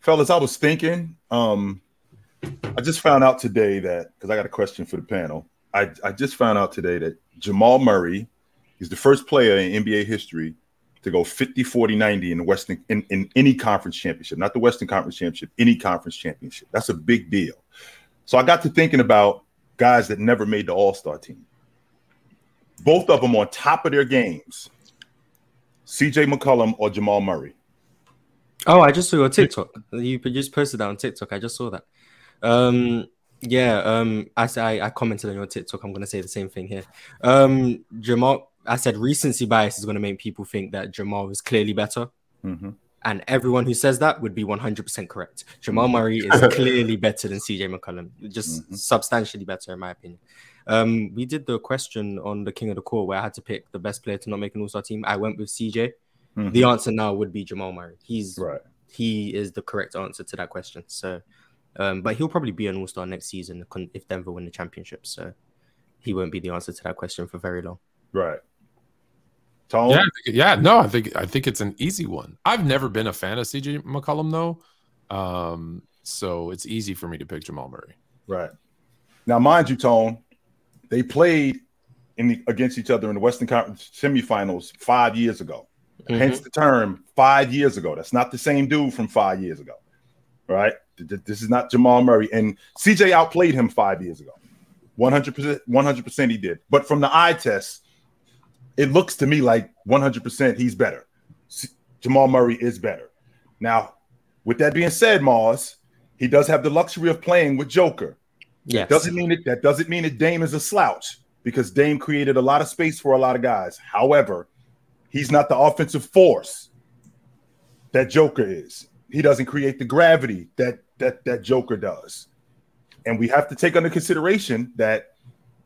fellas, I was thinking. Um, I just found out today that because I got a question for the panel. I, I just found out today that Jamal Murray is the first player in NBA history to go 50, 40, 90 in the Western in, in any conference championship, not the Western Conference Championship, any conference championship. That's a big deal. So I got to thinking about guys that never made the All-Star team. Both of them on top of their games. CJ McCollum or Jamal Murray. Oh, I just saw your TikTok. You just posted that on TikTok. I just saw that. Um, yeah. Um, I I, I commented on your TikTok. I'm gonna say the same thing here. Um, Jamal. I said recency bias is gonna make people think that Jamal is clearly better. Mm-hmm. And everyone who says that would be 100% correct. Jamal Mm-hmm. Murray is clearly better than CJ McCollum, just Mhm. substantially better, in my opinion. Um, we did the question on the King of the Court where I had to pick the best player to not make an All Star team. I went with CJ. Mhm. The answer now would be Jamal Murray. He's Right. he is the correct answer to that question. So, um, but he'll probably be an All Star next season if Denver win the championship. So, he won't be the answer to that question for very long. Right. Tone? Yeah, yeah, no, I think I think it's an easy one. I've never been a fan of CJ McCollum though, um, so it's easy for me to pick Jamal Murray. Right. Now, mind you, Tone, they played in the, against each other in the Western Conference semifinals five years ago. Hence mm-hmm. the term five years ago. That's not the same dude from five years ago. Right? Th- th- This is not Jamal Murray. And CJ outplayed him five years ago. 100%, 100% he did. But from the eye test, it looks to me like 100% he's better. Jamal Murray is better. Now, with that being said, Marz, he does have the luxury of playing with Joker. Yes. Doesn't mean it that doesn't mean that Dame is a slouch because Dame created a lot of space for a lot of guys. However, he's not the offensive force that Joker is. He doesn't create the gravity that that that Joker does. And we have to take under consideration that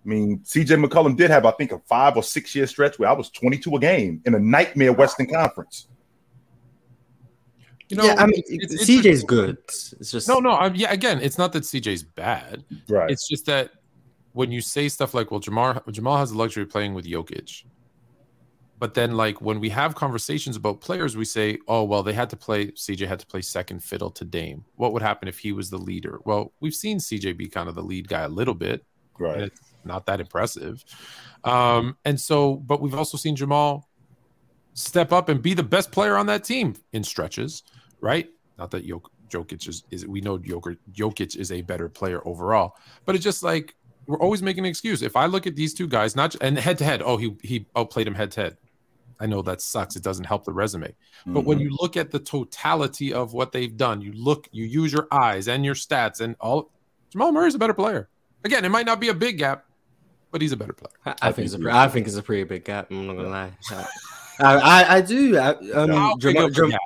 I mean, CJ McCollum did have, I think, a five or six year stretch where I was 22 a game in a nightmare Western Conference. You know, yeah, I mean, it's- it's CJ's interesting. good. It's just No, no, I'm, yeah. Again, it's not that CJ's bad. Right. It's just that when you say stuff like, "Well, Jamal Jamal has the luxury of playing with Jokic," but then like when we have conversations about players, we say, "Oh, well, they had to play. CJ had to play second fiddle to Dame. What would happen if he was the leader?" Well, we've seen CJ be kind of the lead guy a little bit. right. it's not that impressive. Um, and so, but we've also seen Jamal step up and be the best player on that team in stretches, right? Not that Jok- Jokic is, is we know Jokic, Jokic is a better player overall, but it's just like we're always making an excuse. If I look at these two guys, not and head to head, oh, he he outplayed him head to head. I know that sucks. It doesn't help the resume. But when Mhm. you look at the totality of what they've done, you look, you use your eyes and your stats and all. Jamal Murray's a better player. Again, it might not be a big gap, but he's a better player. I, I I think think it's a, he pre- is. I think it's a pretty big gap. I'm not gonna lie. I, I, I do. I, um, How big Jamal- of a Jam- gap?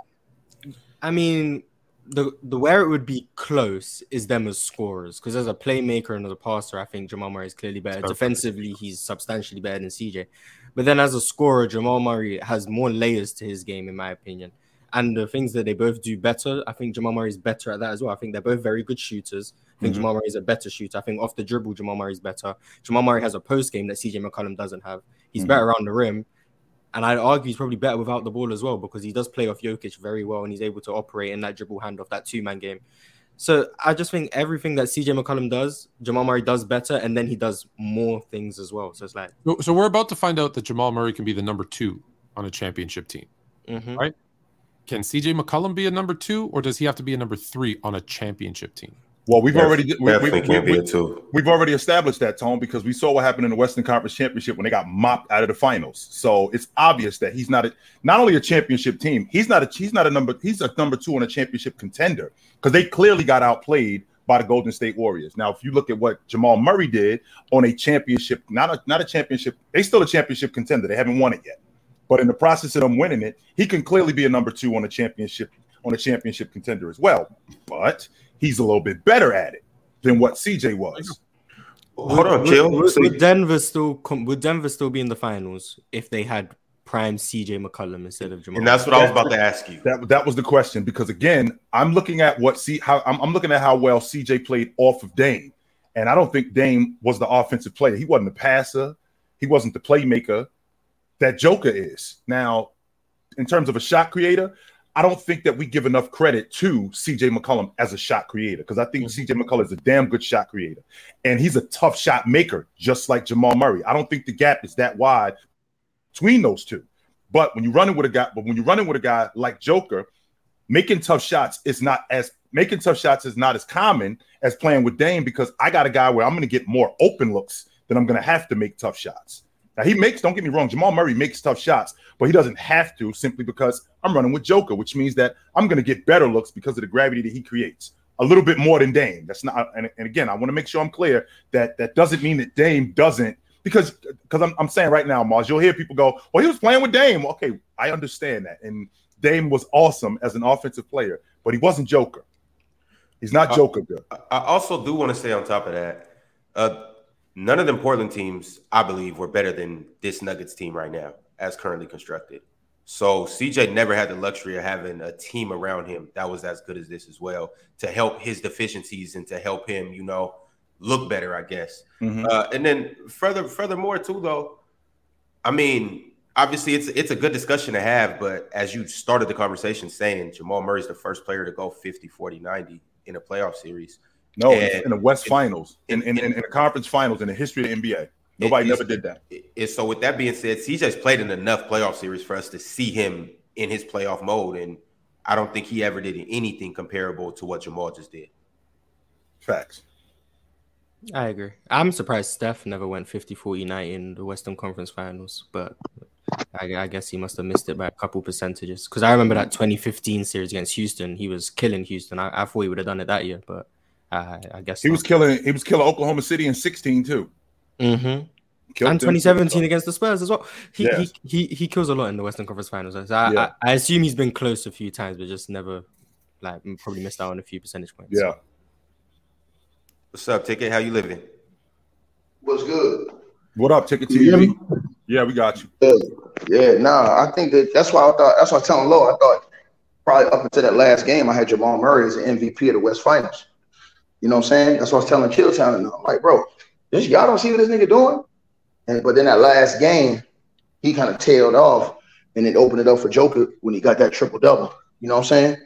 I mean, the the where it would be close is them as scorers because as a playmaker and as a passer, I think Jamal Murray is clearly better. Perfect. Defensively, he's substantially better than CJ. But then as a scorer, Jamal Murray has more layers to his game, in my opinion. And the things that they both do better, I think Jamal Murray is better at that as well. I think they're both very good shooters. I think Mhm. Jamal Murray is a better shooter. I think off the dribble, Jamal Murray is better. Jamal Murray has a post game that CJ McCollum doesn't have. He's Mhm. better around the rim. And I'd argue he's probably better without the ball as well because he does play off Jokic very well and he's able to operate in that dribble handoff, that two man game. So I just think everything that CJ McCollum does, Jamal Murray does better, and then he does more things as well. So it's like, So, we're about to find out that Jamal Murray can be the number two on a championship team. mhm. Right. Can CJ McCollum be a number two, or does he have to be a number three on a championship team? Well, we've already we, we, we, we, too. we've already established that, Tone, because we saw what happened in the Western Conference Championship when they got mopped out of the finals. So it's obvious that he's not a, not only a championship team, he's not a he's not a number he's a number two on a championship contender because they clearly got outplayed by the Golden State Warriors. Now, if you look at what Jamal Murray did on a championship, not a not a championship, they still a championship contender. They haven't won it yet, but in the process of them winning it, he can clearly be a number two on a championship on a championship contender as well. But he's a little bit better at it than what CJ was. Hold on, Would- Kill. Would, would Denver still com- would Denver still be in the finals if they had prime CJ McCollum instead of Jamal? and that's what I was about to ask you. That that was the question because again, I'm looking at what C how I'm, I'm looking at how well CJ played off of Dame, and I don't think Dame was the offensive player. He wasn't the passer. He wasn't the playmaker that Joker is. Now, in terms of a shot creator, I don't think that we give enough credit to CJ McCollum as a shot creator because I think mm-hmm. CJ McCollum is a damn good shot creator and he's a tough shot maker, just like Jamal Murray. I don't think the gap is that wide between those two. But when you're running with a guy, but when you're running with a guy like Joker, making tough shots is not as making tough shots is not as common as playing with Dame because I got a guy where I'm going to get more open looks than I'm going to have to make tough shots. Now he makes, don't get me wrong, Jamal Murray makes tough shots, but he doesn't have to simply because I'm running with Joker, which means that I'm going to get better looks because of the gravity that he creates. A little bit more than Dame. That's not, and, and again, I want to make sure I'm clear that that doesn't mean that Dame doesn't, because because I'm, I'm saying right now, Marz, you'll hear people go, well, he was playing with Dame. Okay, I understand that. And Dame was awesome as an offensive player, but he wasn't Joker. He's not Joker good. I also do want to say on top of that, uh, none of them Portland teams, I believe, were better than this Nuggets team right now, as currently constructed. So CJ never had the luxury of having a team around him that was as good as this as well to help his deficiencies and to help him, you know, look better, I guess. Mm-hmm. Uh, and then further, furthermore, too, though, I mean, obviously it's it's a good discussion to have, but as you started the conversation saying Jamal Murray's the first player to go 50, 40, 90 in a playoff series. No, and, in the West Finals, in, in, in, in, the conference finals in the history of the NBA. Nobody never did that. And so with that being said, CJ's played in enough playoff series for us to see him in his playoff mode. And I don't think he ever did anything comparable to what Jamal just did. Facts. I agree. I'm surprised Steph never went 50 40 night in the Western Conference Finals, but I, I, guess he must have missed it by a couple percentages. Because I remember that 2015 series against Houston, he was killing Houston. I, I thought he would have done it that year, but uh, I guess he not. was killing. He was killing Oklahoma City in 16 too. Mm-hmm. and 2017 against the Spurs as well. He, yes. he he he kills a lot in the Western Conference Finals. So I, yeah. I, I, assume he's been close a few times, but just never like probably missed out on a few percentage points. Yeah. What's up, Ticket? How you living? What's good? What up, Ticket TV? Yeah, we got you. Yeah, yeah. Nah, I think that that's why I thought. That's why I telling Low. I thought probably up until that last game, I had Jamal Murray as an MVP of the West Finals. You know what I'm saying? That's what I was telling Chilltown. And I'm like, bro, this, y'all don't see what this nigga doing? And but then that last game, he kind of tailed off and then opened it up for Joker when he got that triple double. You know what I'm saying?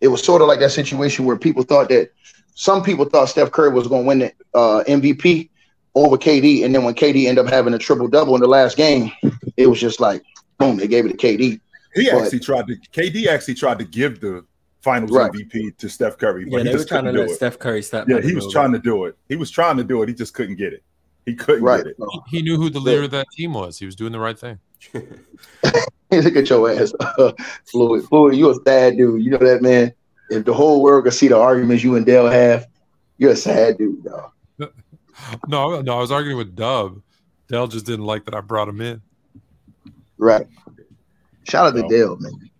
It was sort of like that situation where people thought that some people thought Steph Curry was going to win the uh, MVP over KD, and then when KD ended up having a triple double in the last game, it was just like boom, they gave it to KD. He but, actually tried to KD actually tried to give the Finals right. MVP to Steph Curry. But yeah, they were trying to let it. Steph Curry step. Yeah, he was trying to do it. He was trying to do it. He just couldn't get it. He couldn't right. get it. He, he knew who the leader of that team was. He was doing the right thing. Look at your ass, Floyd. Floyd, you a sad dude. You know that man. If the whole world could see the arguments you and Dell have, you're a sad dude, dog. no, no, I was arguing with Dub. Dell just didn't like that I brought him in. Right. Shout out to Dell, man.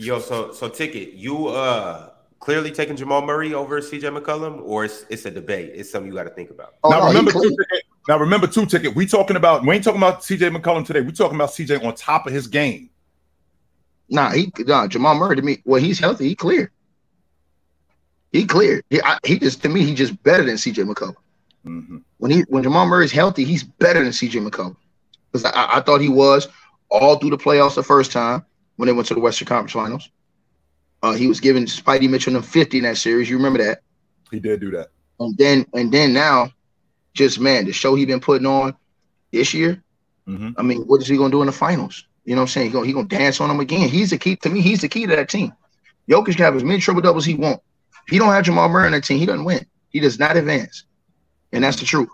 Yo, so so ticket, you uh clearly taking Jamal Murray over CJ McCollum, or it's it's a debate. It's something you got to think about. Oh, now no, remember two ticket. Now remember two ticket. We talking about we ain't talking about CJ McCollum today. We talking about CJ on top of his game. Nah, he nah, Jamal Murray to me. Well, he's healthy. He clear. He cleared. He, I, he just to me he just better than CJ McCollum. Mm-hmm. When he when Jamal Murray's healthy, he's better than CJ McCollum because I, I thought he was all through the playoffs the first time when they went to the Western Conference Finals. Uh, he was giving Spida Mitchell them 50 in that series. You remember that? He did do that. And then and then now, just man, the show he been putting on this year. Mm-hmm. I mean, what is he gonna do in the finals? You know what I'm saying? He gonna he gonna dance on them again. He's the key to me. He's the key to that team. Jokic can have as many triple doubles he want. If he don't have Jamal Murray on that team, he doesn't win. He does not advance, and that's the truth.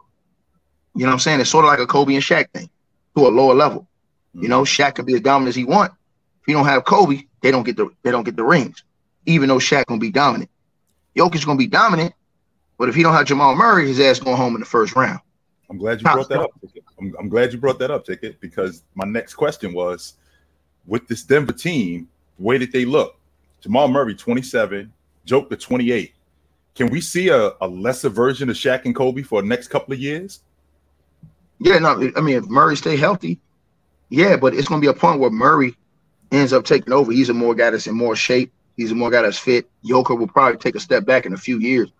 You know what I'm saying? It's sort of like a Kobe and Shaq thing to a lower level. Mm-hmm. You know, Shaq can be as dominant as he want, you don't have Kobe, they don't get the they don't get the rings, even though Shaq gonna be dominant. Jokic gonna be dominant, but if he don't have Jamal Murray, his ass going home in the first round. I'm glad you brought that up. I'm, I'm glad you brought that up, Ticket, because my next question was, with this Denver team, the way that they look, Jamal Murray 27, Joke the 28. Can we see a, a lesser version of Shaq and Kobe for the next couple of years? Yeah, no, I mean if Murray stay healthy, yeah, but it's gonna be a point where Murray ends up taking over. He's a more guy that's in more shape. He's a more guy that's fit. Joker will probably take a step back in a few years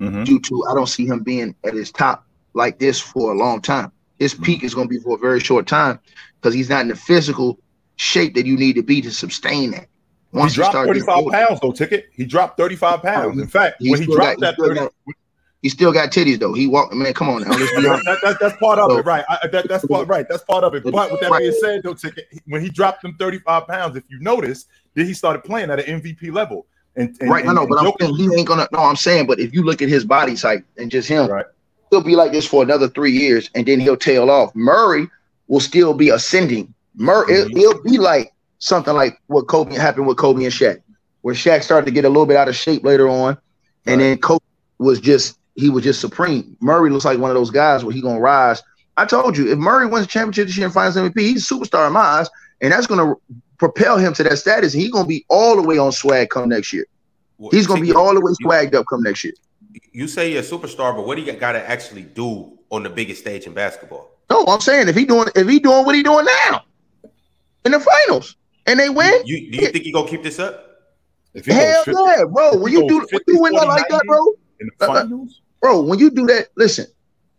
mm-hmm. due to I don't see him being at his top like this for a long time. His mm-hmm. peak is going to be for a very short time because he's not in the physical shape that you need to be to sustain that. Once he dropped 35 pounds though, ticket. He dropped 35 pounds. In fact, when he dropped got, that 30, got, he still got titties though. He walked. Man, come on now. Let's be honest. that, that, that's part of so, it, right? I, that, that's part right. That's part of it. But with that right. being said, though, ticket when he dropped them 35 pounds, if you notice, then he started playing at an MVP level. And, and right, and, no, no, but I'm saying he ain't gonna. No, I'm saying, but if you look at his body type and just him, right. he'll be like this for another three years, and then he'll tail off. Murray will still be ascending. Murray, mm-hmm. it, will be like something like what Kobe happened with Kobe and Shaq, where Shaq started to get a little bit out of shape later on, right. and then Kobe was just he was just supreme. Murray looks like one of those guys where he gonna rise. I told you, if Murray wins the championship this year and finals MVP, he's a superstar in my eyes, and that's gonna propel him to that status. And he's gonna be all the way on swag come next year. Well, he's gonna be all the way swagged up come next year. You say you're a superstar, but what do you got to actually do on the biggest stage in basketball? No, I'm saying if he doing if he doing what he doing now in the finals and they win, you, do you think he gonna keep this up? Hell yeah, bro. When you do when you win that like that, bro, in the uh, finals, bro. When you do that, listen.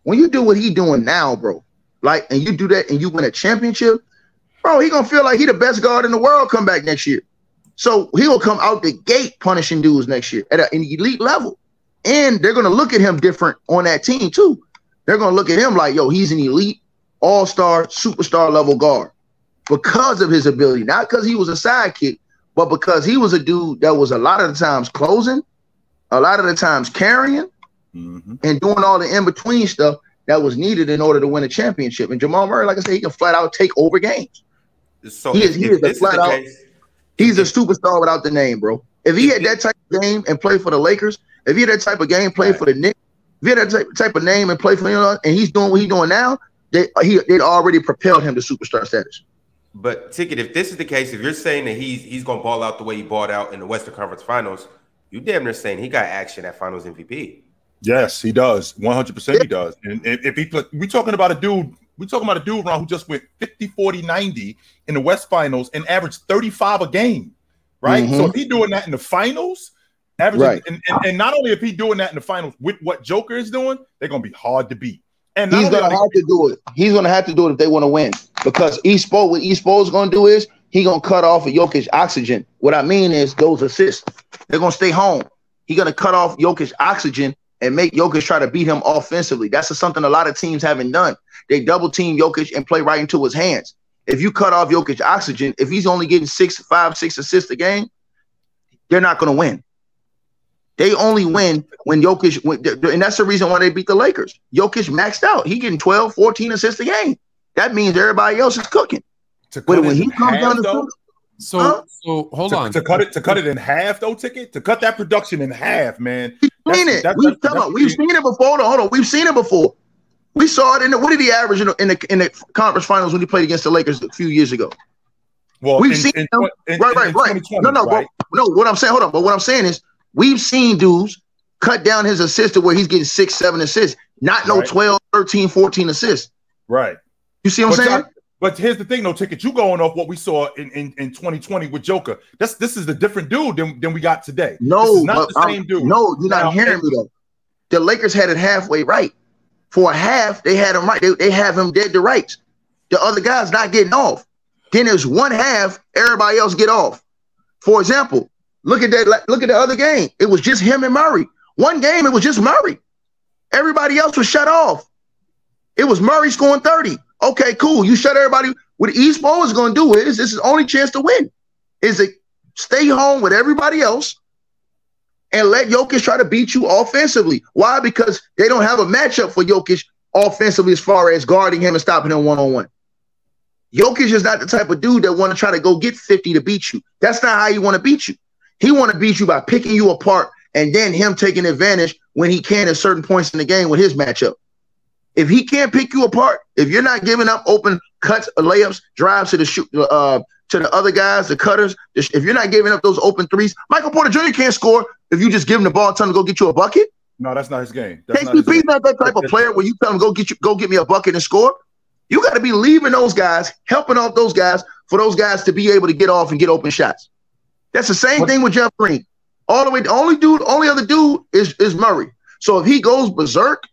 When you do what he doing now, bro, like, and you do that and you win a championship, bro, he gonna feel like he the best guard in the world. Come back next year, so he'll come out the gate punishing dudes next year at an elite level, and they're gonna look at him different on that team too. They're gonna look at him like, yo, he's an elite, all-star, superstar level guard because of his ability, not because he was a sidekick, but because he was a dude that was a lot of the times closing, a lot of the times carrying, mm-hmm. and doing all the in-between stuff that was needed in order to win a championship. And Jamal Murray, like I said, he can flat out take over games. So he is, he is a flat out. Case, he's a superstar without the name, bro. If he had that type of game and play for the Lakers, if he had that type of game, play right. for the Knicks, if he had that type of name and play for you know, and he's doing what he's doing now, they he they'd already propelled him to superstar status. But ticket, if this is the case, if you're saying that he's he's gonna ball out the way he balled out in the Western Conference Finals, you damn near saying he got action at Finals MVP. Yes, he does. 100 percent he does. And if he we talking about a dude, we talking about a dude Ron who just went 50, 40, 90 in the West Finals and averaged 35 a game. Right. Mm-hmm. So if he doing that in the finals, Averaging, right. and, and, and, not only if he doing that in the finals with what Joker is doing, they're gonna be hard to beat. And he's gonna have to do it. He's gonna have to do it if they want to win. Because Espo, what Espo is gonna do is he gonna cut off a Jokic oxygen. What I mean is those assists. They're gonna stay home. He gonna cut off Jokic oxygen and make Jokic try to beat him offensively. That's something a lot of teams haven't done. They double team Jokic and play right into his hands. If you cut off Jokic oxygen, if he's only getting six, five, six assists a game, they're not gonna win. They only win when Jokic, and that's the reason why they beat the Lakers. Jokic maxed out. He getting 12, 14 assists a game. That means everybody else is cooking. But when he comes down the so huh? so hold to, on. to cut it to cut it in half though ticket? To cut that production in half man. We've seen it. we've, we've seen it before hold on, hold on. We've seen it before. We saw it in the what did he average in the, in the in the conference finals when he played against the Lakers a few years ago? Well we've in, seen in, him. in, right right right. no no right? But, no what I'm saying hold on. But what I'm saying is We've seen dudes cut down his assist to where he's getting six, seven assists, not no right. 12, 13, 14 assists. Right. You see what but I'm saying? But here's the thing, no ticket. You going off what we saw in, in, in 2020 with Joker. That's this is a different dude than, than we got today. No, not the same dude. No, you're not now, hearing me though. The Lakers had it halfway right. For a half, they had him right. They, they have him dead to rights. The other guys not getting off. Then there's one half, everybody else get off. For example, Look at that. Look at the other game. It was just him and Murray. One game, it was just Murray. Everybody else was shut off. It was Murray scoring 30. Okay, cool. You shut everybody. What East Bowl is going to do is this is only chance to win. Is it stay home with everybody else and let Jokic try to beat you offensively. Why? Because they don't have a matchup for Jokic offensively as far as guarding him and stopping him one on one. Jokic is not the type of dude that want to try to go get 50 to beat you. That's not how he want to beat you. He want to beat you by picking you apart and then him taking advantage when he can at certain points in the game with his matchup. If he can't pick you apart, if you're not giving up open cuts, layups, drives to the shoot, uh, to the other guys, the cutters, if you're not giving up those open threes, Michael Porter Jr. can't score if you just give him the ball, tell him to go get you a bucket. No, that's not his game. That's KCP's not, not that type of player where you tell him go get you go get me a bucket and score. You got to be leaving those guys, helping off those guys for those guys to be able to get off and get open shots. That's the same what? thing with Jeff Green. All the way, the only dude, only other dude is is Murray. So if he goes berserk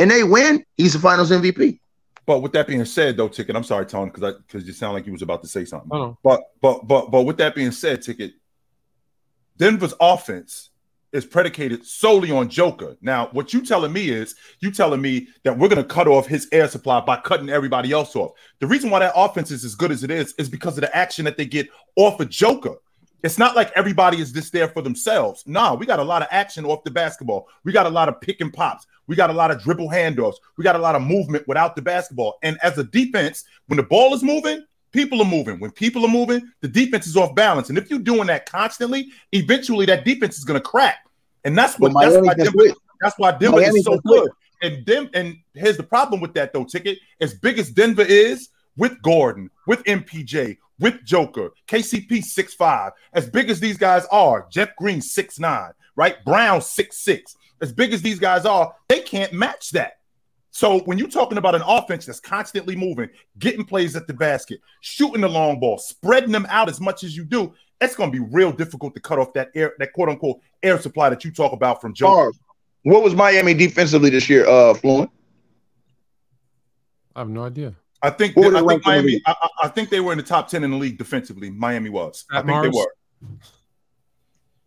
and they win, he's the Finals MVP. But with that being said, though, Ticket, I'm sorry, Tone, because because you sound like you was about to say something. But but but but with that being said, Ticket, Denver's offense is predicated solely on Joker. Now, what you telling me is you telling me that we're going to cut off his air supply by cutting everybody else off. The reason why that offense is as good as it is is because of the action that they get off of Joker. It's not like everybody is just there for themselves. Nah, we got a lot of action off the basketball. We got a lot of pick and pops. We got a lot of dribble handoffs. We got a lot of movement without the basketball. And as a defense, when the ball is moving, people are moving. When people are moving, the defense is off balance. And if you're doing that constantly, eventually that defense is going to crack. And that's what Well, that's Miami why Denver, that's why Denver Miami is so good. And them and here's the problem with that though, ticket. As big as Denver is with Gordon, with MPJ, with Joker, KCP six five. As big as these guys are, Jeff Green six nine, right? Brown six six. As big as these guys are, they can't match that. So when you're talking about an offense that's constantly moving, getting plays at the basket, shooting the long ball, spreading them out as much as you do, it's going to be real difficult to cut off that air, that quote unquote air supply that you talk about from Joker. Charles, what was Miami defensively this year, uh, Fluent? I have no idea. I think What were I they think ranked in the Miami. I, I- I think they were in the top ten in the league defensively. Miami was. I At think they were.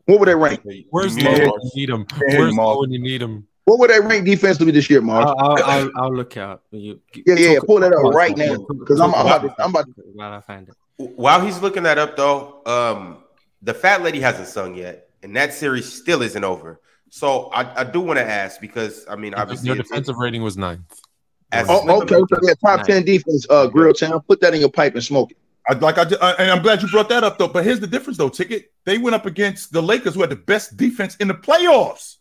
What would they rank? Where's Yeah. Low when you need him? Where's Mark. When you need him? What were they ranked defensively this year, Mark? I'll, I'll, I'll, I'll look out. You, yeah, yeah, talk- pull that up talk- right now because I'm, I'm about to, I'm about to While I find it. While he's looking that up, though, um, the fat lady hasn't sung yet, and that series still isn't over. So I, I do want to ask because I mean, obviously, Their it's- defensive rating was ninth. as Oh, okay, so yeah, top Nice. ten defense, uh, Chilltown. Put that in your pipe and smoke it. I like I, ju- uh, and I'm glad you brought that up though. But here's the difference though, ticket. They went up against the Lakers, who had the best defense in the playoffs,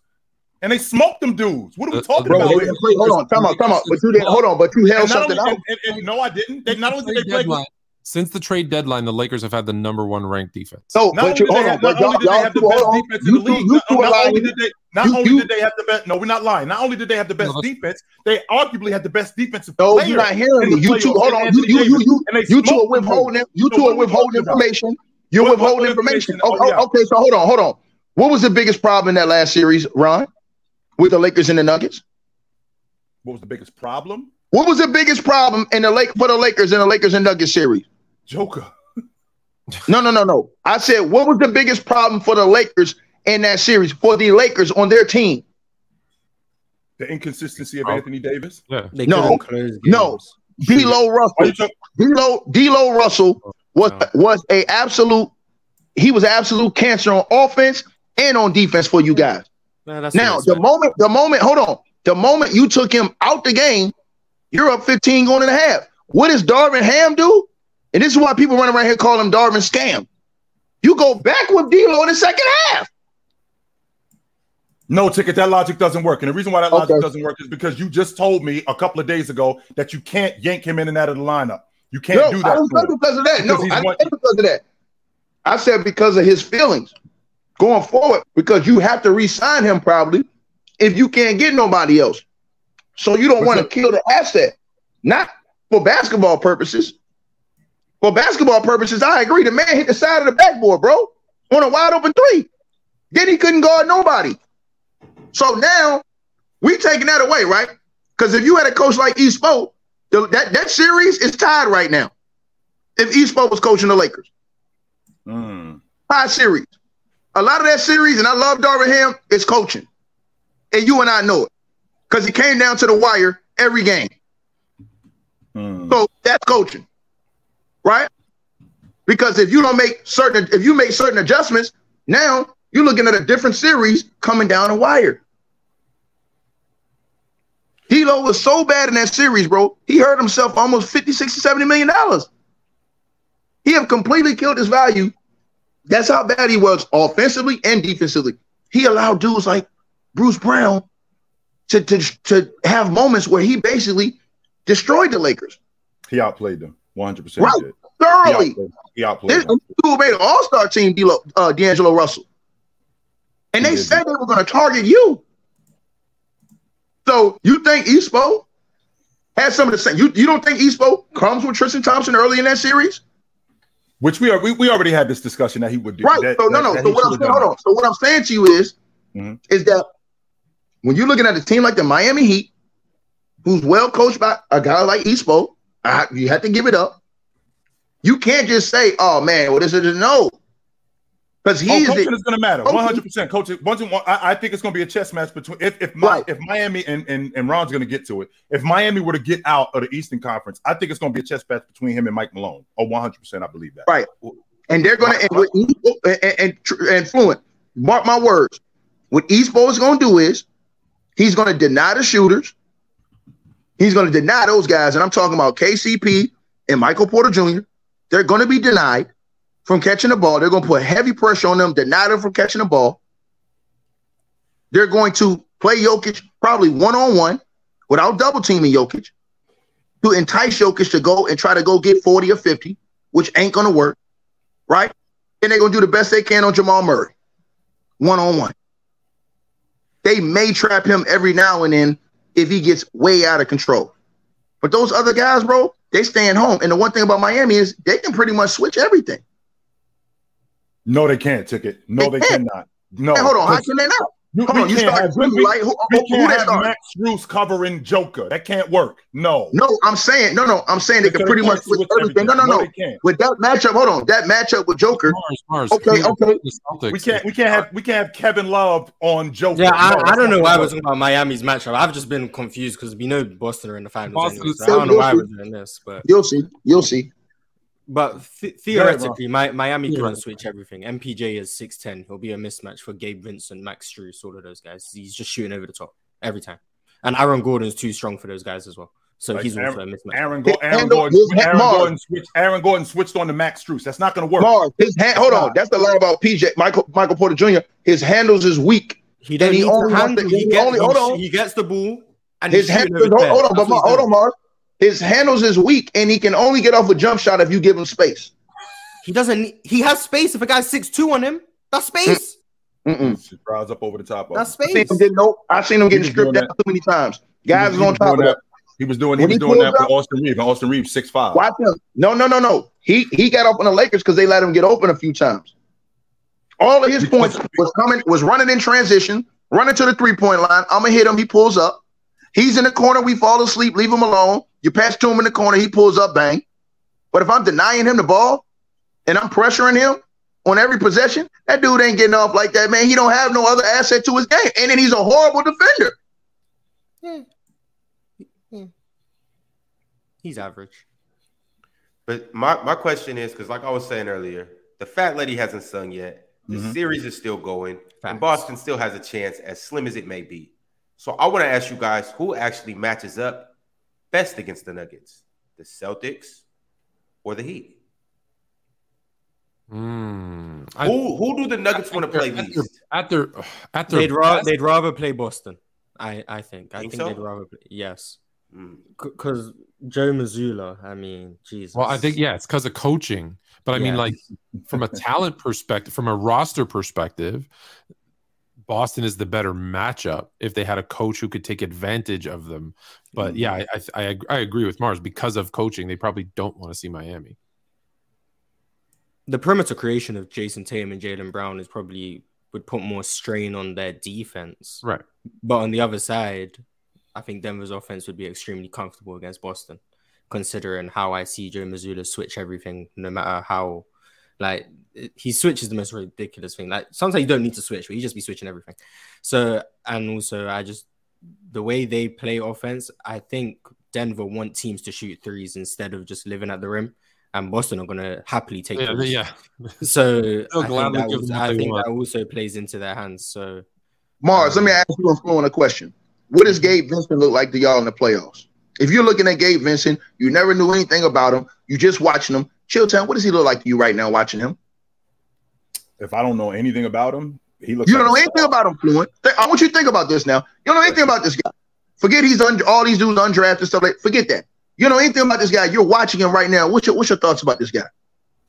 and they smoked them dudes. What are we Uh, talking bro, Bro, about? they didn't play. Hold on, come on, come on. But you didn't. Hold on, but you held something only, out. and, and- and no, I didn't. They not only did they play. deadline- Since the trade deadline, the Lakers have had the number one ranked defense. No, Not but only you hold on, but not y'all, only did they y'all have the two, best hold on. defense in You the two, league, you not, two are not only did they You- only you- did they have the best. No, we're not lying. Not only did they have the best No, defense, they arguably had the best defensive No, you're not hearing me. You two, hold on. You, Anthony you, you, you, you two are withholding. You two are withholding information. You're What- what withholding information? information. Oh, Okay, yeah. okay, so hold on, hold on. What was the biggest problem in that last series, Ron, with the Lakers and the Nuggets? What was the biggest problem? What was the biggest problem in the Lake for the Lakers in the Lakers and Nuggets series? Joker. No, no, no, no. I said, what was the biggest problem for the Lakers in that series for the Lakers on their team? The inconsistency of Oh. Anthony Davis. Yeah. They No, couldn't close games. no. D'Lo Russell. you talking? D'Lo, D'Lo Russell oh, was No. was a absolute. He was absolute cancer on offense and on defense for you guys. No, that's Now, the it's moment, the moment, hold on, the moment you took him out the game, you're up 15 going in a half. What does Darvin Ham do? And this is why people run around here call him Darvin Scam. You go back with D'Lo in the second half. No, ticket. That logic doesn't work, and the reason why that logic Okay. doesn't work is because you just told me a couple of days ago that you can't yank him in and out of the lineup. You can't No, do I that. didn't say because of that. No, I didn't say because of that. I said because of his feelings going forward, because you have to re-sign him probably if you can't get nobody else. So you don't want to kill the asset, not for basketball purposes. For basketball purposes, I agree. The man hit the side of the backboard, bro, on a wide open three. Then he couldn't guard nobody. So now we taking that away, right? Because if you had a coach like Espo, the, that that series is tied right now. If Espo was coaching the Lakers, Mm. tie series. A lot of that series, and I love Darvin Ham, is coaching, and you and I know it because it came down to the wire every game. Mm. So that's coaching, right? Because if you don't make certain, if you make certain adjustments, now you're looking at a different series coming down the wire. D'Lo was so bad in that series, bro. He hurt himself almost 50, 60, 70 million dollars. He have completely killed his value. That's how bad he was offensively and defensively. He allowed dudes like Bruce Brown to, to, to have moments where he basically destroyed the Lakers He outplayed them 100. percent Right. He thoroughly. outplayed, he outplayed This them. dude made an all-star team, D'Lo, uh, D'Angelo Russell, and they said they were going to target you. So you think Espo had some of the same? You you don't think Espo comes with Tristan Thompson early in that series? Which we are. We, we already had this discussion that he would do. Right. That, so no, that- no. that So what I'm saying, hold on. So what I'm saying to you is, Mhm. is that when you're looking at a team like the Miami Heat, who's well coached by a guy like Espo, uh, you have to give it up. You can't just say, "Oh man, well this is no." Because Oh, he's coaching the, is going to matter. One hundred percent. Coaching. Once one, I, I think it's going to be a chess match between if if, Mi- Right. if Miami and, and and Ron's going to get to it. If Miami were to get out of the Eastern Conference, I think it's going to be a chess match between him and Mike Malone. Oh, one hundred percent. I believe that. Right. and they're gonna and, what and, and, and fluent. Mark my words. What Eastbo is gonna do is he's gonna deny the shooters. He's gonna deny those guys, and I'm talking about KCP and Michael Porter Jr. They're gonna be denied from catching the ball. They're gonna put heavy pressure on them, deny them from catching the ball. They're going to play Jokic probably one on one without double teaming Jokic to entice Jokic to go and try to go get 40 or 50, which ain't gonna work right? And they're gonna do the best they can on Jamal Murray, one on one. They may trap him every now and then if he gets way out of control. But those other guys, bro, they staying home. And the one thing about Miami is they can pretty much switch everything. No, they can't. Ticket. No, they They cannot. No. Hey, hold on, how 'cause can they not? You, Hold on, you can't start have, Jimmy, we, right? Who, we who, who can't they have start? Max Strus covering Joker. That can't work. No. No, I'm saying no, no. I'm saying they can pretty much switch switch everything. No, no, no. they can't. With that matchup, hold on. That matchup with Joker. Marz, Marz. Okay, who- okay. the Celtics- We can't. We can't have. We can't have Kevin Love on Joker. Yeah, I, No, I that's don't know not why gonna we're talking about Miami's matchup. I've just been confused because we know Boston are in the finals Boston anyway. So I don't know why good. we're doing this, but You'll see. You'll see. But th- theoretically, Mi- Miami can switch everything. MPJ is six ten. He'll be a mismatch for Gabe Vincent, Max Strus, all of those guys. He's just shooting over the top every time. And Aaron Gordon's too strong for those guys as well. So Like he's also Aaron- a mismatch. Aaron, Go- Aaron Gordon. his Aaron Gordon switched. Aaron Gordon switched on to Max Strus. That's not going to work. Marz, his hand, hold on. That's the line about PJ Michael Michael Porter Jr. His handles is weak. He don't he only handle. He, he gets, only- he, hold on. he gets the ball and His he's shooting handles, hold, there. hold on, That's but what hold on, doing. Marz. His handles is weak, and he can only get off a jump shot if you give him space. He doesn't. He has space. If a guy's six two on him, that's space. Mm-mm. He rise up over the top of That's him. I seen space. him get no. I seen him getting stripped doing out too many times. Guys was- was he on top of that. He was doing. He was doing that pulls for Austin Reaves. Austin Reaves six five. Watch him. No, no, no, no. He he got up on the Lakers because they let him get open a few times. All of his points was coming, was running in transition, running to the three point line. I'm gonna hit him. He pulls up. He's in the corner. We fall asleep. Leave him alone. You pass to him in the corner. He pulls up. Bang. But if I'm denying him the ball and I'm pressuring him on every possession, that dude ain't getting off like that, man. He don't have no other asset to his game, and then he's a horrible defender. He's average. But my, my question is because, like I was saying earlier, the fat lady hasn't sung yet. The Mhm. series is still going, Facts. and Boston still has a chance, as slim as it may be. So I want to ask you guys who actually matches up best against the Nuggets, the Celtics or the Heat? Mm, I- Who who do the Nuggets want to play at their, least? at their at their They'd rather they'd rather play Boston. I I think. I Think think so? they'd rather play, yes. Mm. Because Joe Mazzulla, I mean, Jesus. Well, I think yeah, it's because of coaching. But I mean, like from a talent perspective, from a roster perspective, Boston is the better matchup if they had a coach who could take advantage of them. But mm-hmm. yeah, I I, I, I agree with Marz because of coaching, they probably don't want to see Miami. the perimeter creation of Jayson Tatum and Jaylen Brown is probably would put more strain on their defense. Right. But on the other side, I think Denver's offense would be extremely comfortable against Boston, considering how I see Joe Missoula switch everything, no matter how, like, he switches the most ridiculous thing. Like, sometimes you don't need to switch, but he just be switching everything. So, and also, I just, the way they play offense, I think Denver want teams to shoot threes instead of just living at the rim. And Boston are going to happily take Yeah, those. yeah. So They'll I think, that, was- I think that also plays into their hands. So Marz, let me ask you a fluent a question. What does Gabe Vincent look like to y'all in the playoffs? If you're looking at Gabe Vincent, you never knew anything about him, you just watching him. Chilltown, what does he look like to you right now watching him? If I don't know anything about him, he looks. You don't know like a anything about him, Fluent. I want you to think about this now. You don't know anything about this guy. Forget he's un- all these dudes undrafted stuff like. Forget that. You don't know anything about this guy. You're watching him right now. What's your What's your thoughts about this guy?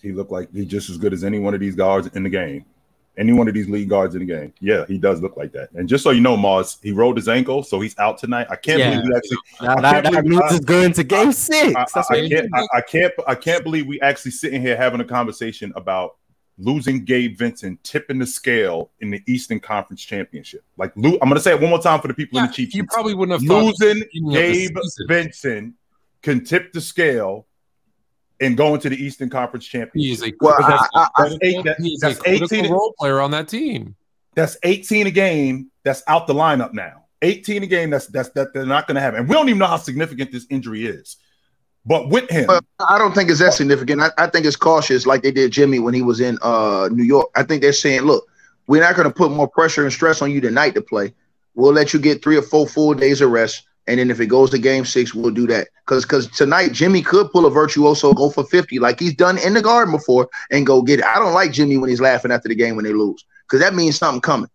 He looked like he's just as good as any one of these guards in the game. Any one of these lead guards in the game. Yeah, he does look like that. And just so you know, Marz, he rolled his ankle, so he's out tonight. I can't Yeah. believe we actually that, that, that means it's going to game six. I, I- I can't. I, I can't I can't believe we actually sitting here having a conversation about losing Gabe Vincent, tipping the scale in the Eastern Conference Championship. Like lo- I'm gonna say it one more time for the people in the cheap you probably wouldn't have losing beginning of the Gabe. Vincent can tip the scale and going to the Eastern Conference He Championship. is a Well, critical, I, I, I, That's eight. that- he is that's a 18. role player on that team. That's 18 a game. That's out the lineup now. 18 a game. That's that's that they're not going to have. And we don't even know how significant this injury is. But with him, Well, I don't think it's that significant. I, I think it's cautious, like they did Jimmy when he was in uh, New York. I think they're saying, look, we're not going to put more pressure and stress on you tonight to play. We'll let you get three or four full days of rest, and then if it goes to Game Six, we'll do that. Because because tonight Jimmy could pull a virtuoso, go for fifty like he's done in the Garden before, and go get it. I don't like Jimmy when he's laughing after the game when they lose, because that means something coming.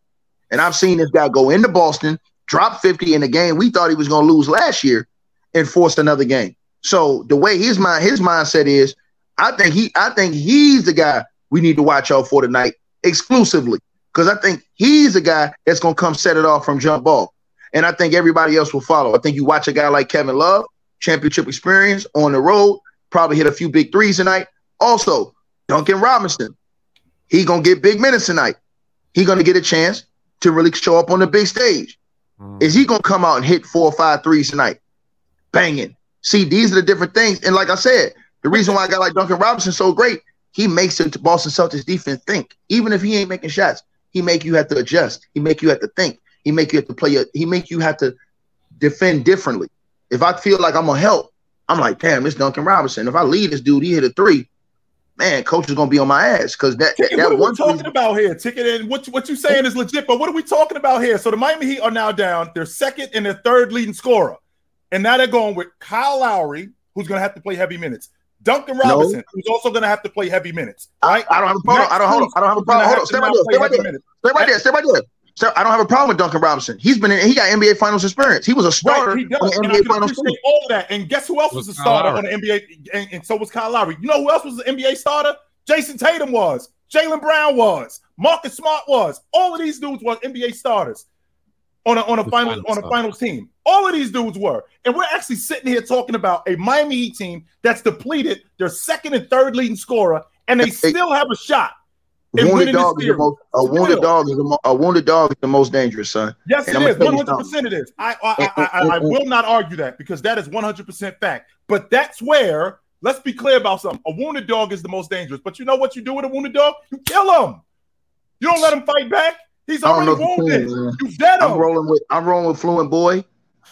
And I've seen this guy go into Boston, drop fifty in a game we thought he was going to lose last year, and force another game. So the way his mind his mindset is, I think he I think he's the guy we need to watch out for tonight exclusively because I think he's the guy that's gonna come set it off from jump ball, and I think everybody else will follow. I think you watch a guy like Kevin Love, championship experience on the road, probably hit a few big threes tonight. Also, Duncan Robinson, he gonna get big minutes tonight. He gonna get a chance to really show up on the big stage. Mm. Is he gonna come out and hit four or five threes tonight? Banging. See, these are the different things. And like I said, the reason why I got like Duncan Robinson so great, he makes to Boston Celtics defense think. Even if he ain't making shots, he make you have to adjust. He make you have to think. He make you have to play. A, he make you have to defend differently. If I feel like I'm gonna help, I'm like, damn, it's Duncan Robinson. If I lead this dude, he hit a three. Man, coach is gonna be on my ass because that that what are we one talking three- about here? Ticket and what what you saying is legit, but what are we talking about here? So the Miami Heat are now down. They're second and their third leading scorer, and now they're going with Kyle Lowry, who's to have to play heavy minutes. Duncan No. Robinson, who's also going to have to play heavy minutes. I, Right? I don't have a problem. I don't hold. I don't have a problem. Hold on. Stay right there. Stay right there. Stay right there. Stay right there. So I don't have a problem with Duncan Robinson. He's been in, he got NBA Finals experience. He was a starter Right, he does. on the And I NBA Finals appreciate all of that. And guess who else was, Was a starter Lowry. on the NBA? And, and so was Kyle Lowry. You know who else was an NBA starter? Jayson Tatum was. Jaylen Brown was. Marcus Smart was. All of these dudes were NBA starters on a on a The final finals on a starter. finals team. All of these dudes were. And we're actually sitting here talking about a Miami Heat team that's depleted their second and third leading scorer, and they Hey. still have a shot. Wounded dog is the most. A wounded real. dog is the mo- a wounded dog is the most dangerous, son. Yes, And it is. One hundred percent, it is. I I, I, I, I will not argue that because that is one hundred percent fact. But that's where let's be clear about something. A wounded dog is the most dangerous. But you know what you do with a wounded dog? You kill him. You don't let him fight back. He's I don't know already wounded. You dead him. I'm rolling with I'm rolling with Fluent Boy.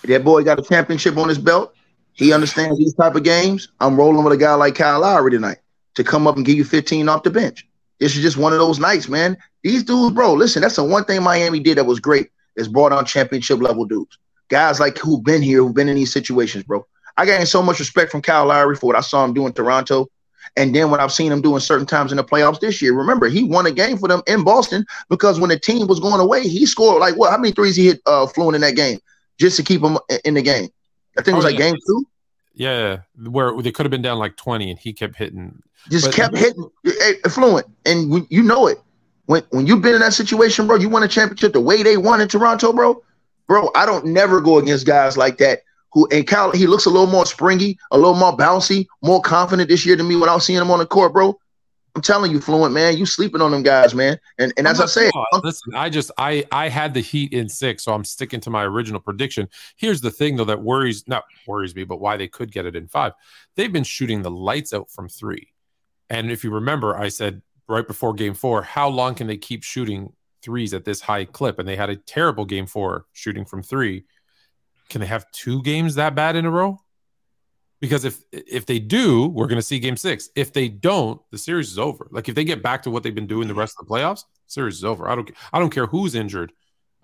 That boy got a championship on his belt. He understands these type of games. I'm rolling with a guy like Kyle Lowry tonight to come up and give you 15 off the bench. This is just one of those nights, man. These dudes, bro. Listen, that's the one thing Miami did that was great. Is brought on championship level dudes, guys like who've been here, who've been in these situations, bro. I gained so much respect from Kyle Lowry for what I saw him do in Toronto. And then when I've seen him doing certain times in the playoffs this year, remember he won a game for them in Boston because when the team was going away, he scored like what? How many threes he hit uh, Fluent in that game just to keep him in the game? I think it was Oh, like yeah. game two. Yeah, where they could have been down like 20 and he kept hitting. Just But- kept hitting Fluent, and you know it. When when you've been in that situation, bro, you won a championship the way they won in Toronto, bro. Bro, I don't never go against guys like that. Who and Kyle, he looks a little more springy, a little more bouncy, more confident this year than me when I was seeing him on the court, bro. I'm telling you, Fluent, man, you sleeping on them guys, man. And and as I'm said, listen, I just I I had the Heat in six, so I'm sticking to my original prediction. Here's the thing, though, that worries not worries me, but why they could get it in five. They've been shooting the lights out from three, and if you remember, I said right before Game Four, how long can they keep shooting threes at this high clip? And they had a terrible Game Four shooting from three. Can they have two games that bad in a row? Because if if they do, we're going to see Game Six. If they don't, the series is over. Like if they get back to what they've been doing the rest of the playoffs, series is over. I don't I don't care who's injured.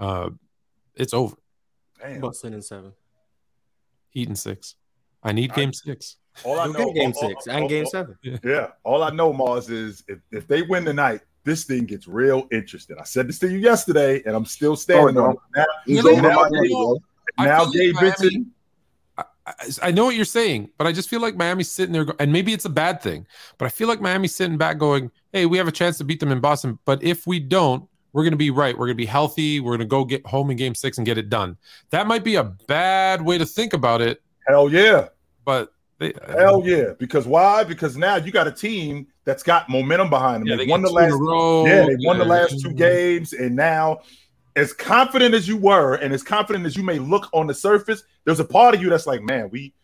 Uh, it's over. Damn. Boston in seven. Heat in six. I need I- Game Six. All I You'll know, get game all- six all- and all- game all- seven. Yeah, all I know, Marz, is if, if they win tonight, this thing gets real interesting. I said this to you yesterday, and I'm still standing Oh, on it. Now, he's You now- Miami, now Gabe Miami- Vincent. I, know what you're saying, but I just feel like Miami's sitting there, and maybe it's a bad thing, but I feel like Miami's sitting back going, hey, we have a chance to beat them in Boston, but if we don't, we're going to be right. We're going to be healthy. We're going to go get home in game six and get it done. That might be a bad way to think about it, Hell yeah. but they, uh, Hell yeah. Because why? Because now you got a team that's got momentum behind them. yeah, they they won the last row. Yeah, they won the last two games, and now, as confident as you were, and as confident as you may look on the surface, there's a part of you that's like, man, we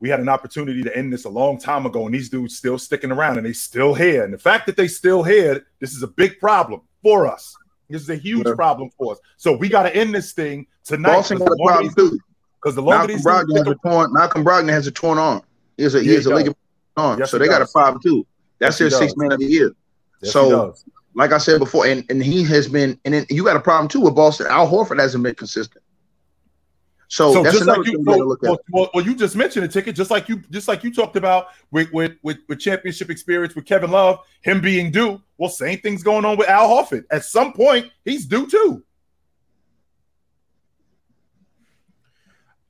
we had an opportunity to end this a long time ago, and these dudes still sticking around and they still here. And the fact that they still here, this is a big problem for us. This is a huge yeah. problem for us. So we got to end this thing tonight. Boston got a problem too. Because the longer Malcolm Brogdon has a torn, Malcolm Brogdon has a torn arm. He has a, he has a ligament arm. Yes, so they got a problem too. That's yes, their sixth man of the year. Yes, so, like I said before, and, and he has been, and then you got a problem too with Boston. Al Horford hasn't been consistent. So, so just like you, well, well, well, you just mentioned a ticket, just like you, just like you talked about with, with with with championship experience with Kevin Love, him being due. Well, same thing's going on with Al Horford. At some point, he's due too.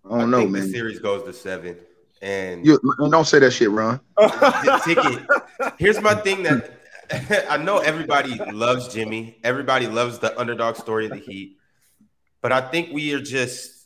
I don't know, man. The series goes to seven, and you don't say that shit, Ron. ticket. Here's my thing that I know everybody loves Jimmy. Everybody loves the underdog story of the Heat, but I think we are just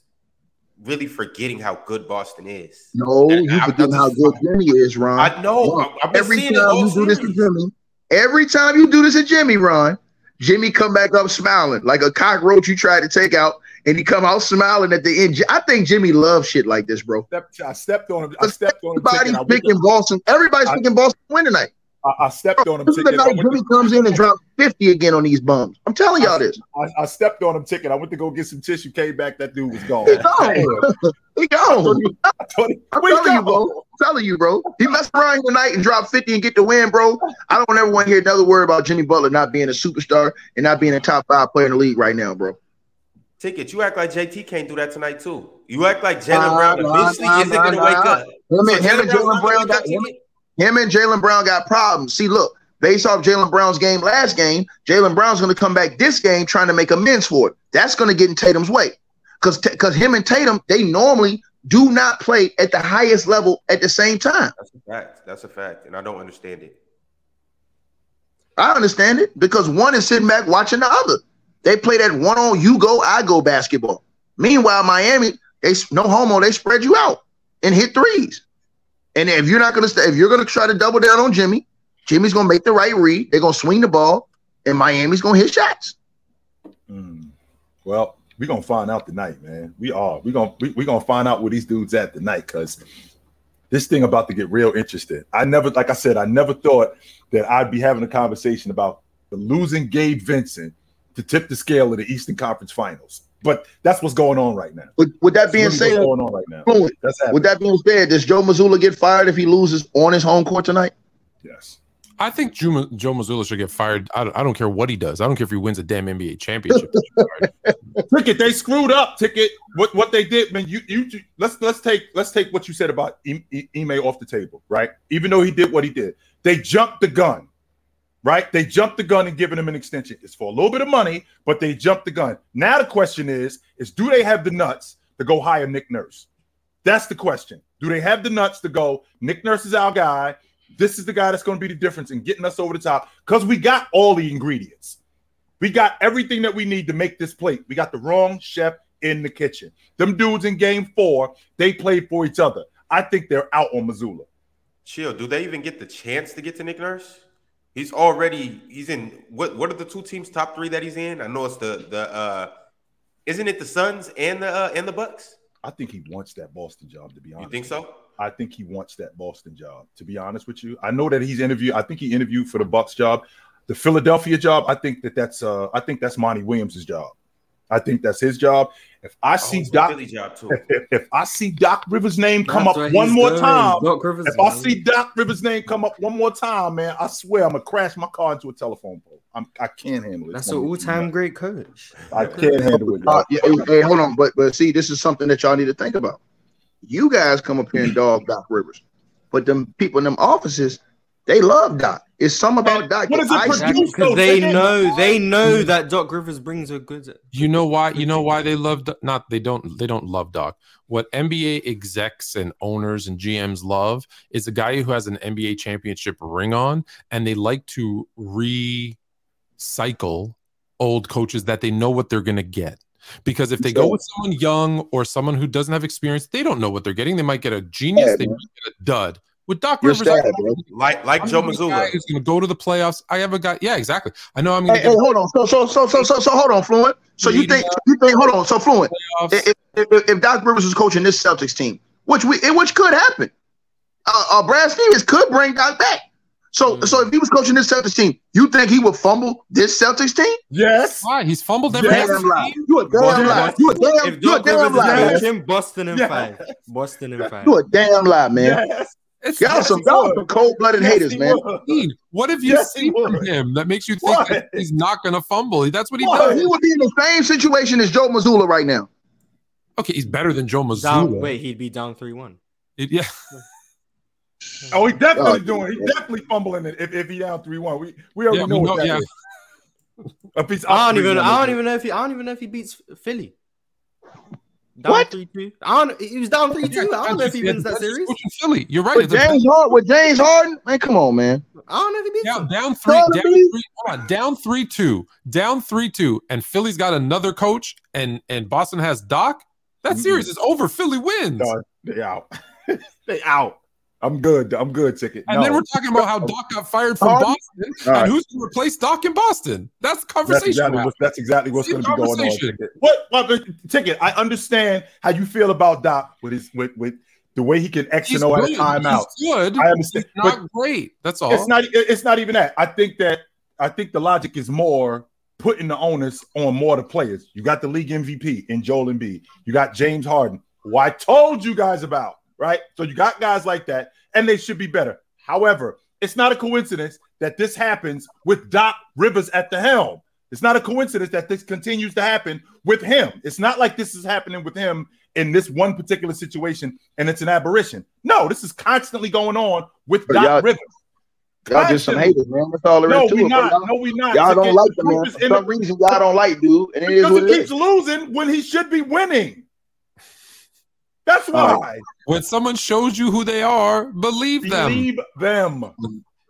really forgetting how good Boston is. No, and you forgetting how good Jimmy is, Ron. I know. Ron, every time you do this to Jimmy, every time you do this to Jimmy, Ron, Jimmy come back up smiling like a cockroach you tried to take out, and he come out smiling at the end. I think Jimmy loves shit like this, bro. I stepped on him. I stepped on him. Everybody's picking Boston. Everybody's I, picking Boston win tonight. I, I stepped on him. This is the night Jimmy comes in and drops 50 again on these bums. I'm telling y'all this. I, I, stepped on him ticket. I went to go get some tissue, came back, that dude was gone. He gone. he gone. I'm telling you, bro. I'm telling you, bro. He messed around tonight and dropped 50 and get the win, bro. I don't ever want to hear another word about Jimmy Butler not being a superstar and not being a top five player in the league right now, bro. Ticket, you act like JT can't do that tonight, too. You act like Jaylen ah, Brown eventually isn't going to wake up. Him, so him and Jaylen Brown got him, him and Jaylen Brown got problems. See, look, based off Jaylen Brown's game last game, Jaylen Brown's going to come back this game trying to make amends for it. That's going to get in Tatum's way. Because because him and Tatum, they normally do not play at the highest level at the same time. That's a fact. That's a fact. And I don't understand it. I understand it because one is sitting back watching the other. They play that one on you go, I go basketball. Meanwhile, Miami, they no homo, they spread you out and hit threes. And if you're not gonna stay, if you're gonna try to double down on Jimmy, Jimmy's gonna make the right read. They're gonna swing the ball, and Miami's gonna hit shots. Mm. Well, we're gonna find out tonight, man. We are. We're gonna we, we gonna find out where these dudes at tonight because this thing about to get real interesting. I never, like I said, I never thought that I'd be having a conversation about the losing Gabe Vincent to tip the scale of the Eastern Conference Finals. But that's what's going on right now. With, with that being said, going on right now. with that being said, does Joe Mazzulla get fired if he loses on his home court tonight? Yes. I think Joe, Joe Mazzulla should get fired. I don't, I don't, care what he does. I don't care if he wins a damn NBA championship. Ticket, they screwed up. Ticket, what what they did, man. You you let's let's take let's take what you said about Ime off the table, right? Even though he did what he did, they jumped the gun right? They jumped the gun and giving him an extension. It's for a little bit of money, but they jumped the gun. Now the question is, is do they have the nuts to go hire Nick Nurse? That's the question. Do they have the nuts to go? Nick Nurse is our guy. This is the guy that's going to be the difference in getting us over the top because we got all the ingredients. We got everything that we need to make this plate. We got the wrong chef in the kitchen. Them dudes in game four, they played for each other. I think they're out on Mazzulla. Chill. Do they even get the chance to get to Nick Nurse? He's already he's in what what are the two teams top three that he's in? I know it's the the uh isn't it the Suns and the uh, and the Bucks? I think he wants that Boston job to be honest. You think so? I think he wants that Boston job to be honest with you. I know that he's interviewed. I think he interviewed for the Bucks job, the Philadelphia job. I think that that's uh I think that's Monty Williams's job. I think that's his job. If I oh, see Doc, if, if, if, I see Doc Rivers' name come that's up one more good. time, if I see Doc Rivers' name come up one more time, man, I swear I'm gonna crash my car into a telephone pole. I'm, I can't handle it. That's an all-time great coach. I can't handle it. Uh, yeah, hey, hold on, but but see, this is something that y'all need to think about. You guys come up here and dog Doc Rivers, but them people in them offices they love Doc. It's some about Doc. What is it Because they know they know that Doc Rivers brings a good. You know why? You know why they love Doc? not they don't they don't love Doc. What NBA execs and owners and GMs love is a guy who has an NBA championship ring on, and they like to recycle old coaches that they know what they're going to get. Because if they go with someone young or someone who doesn't have experience, they don't know what they're getting. They might get a genius, they might get a dud with Doc Rivers, sad, like like Joe Mazzulla, who's going to go to the playoffs. I ever got. Yeah, exactly. I know. I'm going to. Hey, hey, hold on. So so so so so so hold on, Fluent. So you think you think? Hold on. So Fluent. If, if, if, if Doc Rivers was coaching this Celtics team, which we which could happen. Uh, uh, Brad Stevens could bring Doc back. So, mm. so if he was coaching this Celtics team, you think he would fumble this Celtics team? Yes. Why? He's fumbled every yes. team. You a damn lie. You a damn, you a damn lie. Him Boston in yeah. five. Boston in five. You a damn lie, man. Yes. It's y'all some, some cold-blooded yes, haters, man. What have you yes, seen from him that makes you think that he's not going to fumble? That's what he what? does. He would be in the same situation as Joe Mazzulla right now. Okay, he's better than Joe Mazzulla. Down, wait, he'd be down three-one. Yeah. Oh, he definitely oh, doing. He's definitely fumbling it if, if he down three one. We we already yeah, know, know, what that yeah. is. If he's I don't even. I don't even know if he. I don't even know if he beats Philly. Down what? Three two. I don't. He was down three two. I don't know if he wins that series. Philly. You're right. With James Harden. With James Harden. Man, come on, man. I don't know if he beats down, down three. Down three, hold on, down three two. Down three two. And Philly's got another coach, and and Boston has Doc. That mm-hmm. series is over. Philly wins. No, they out. they out. I'm good. I'm good, ticket. And no. then we're talking about how Doc got fired from Boston, right. and who's going to replace Doc in Boston? That's the conversation. That's exactly, that's exactly what's going to be going on. What, what, ticket? I understand how you feel about Doc with his with with the way he can X and O at a timeout. He's good. I understand. He's not great. That's all. It's not. It's not even that. I think that. I think the logic is more putting the onus on more the players. You got the league MVP in Joel Embiid. You got James Harden, who I told you guys about right? So you got guys like that, and they should be better. However, it's not a coincidence that this happens with Doc Rivers at the helm. It's not a coincidence that this continues to happen with him. It's not like this is happening with him in this one particular situation and it's an aberration. No, this is constantly going on with but Doc Rivers. Y'all just some haters, man. That's all there no, is to we it. Not, y'all, no, we not. Y'all don't like the man. For some reason, y'all don't like dude. And it is what he keeps losing when he should be winning. That's why. Right. When someone shows you who they are, believe, believe them. Believe them. All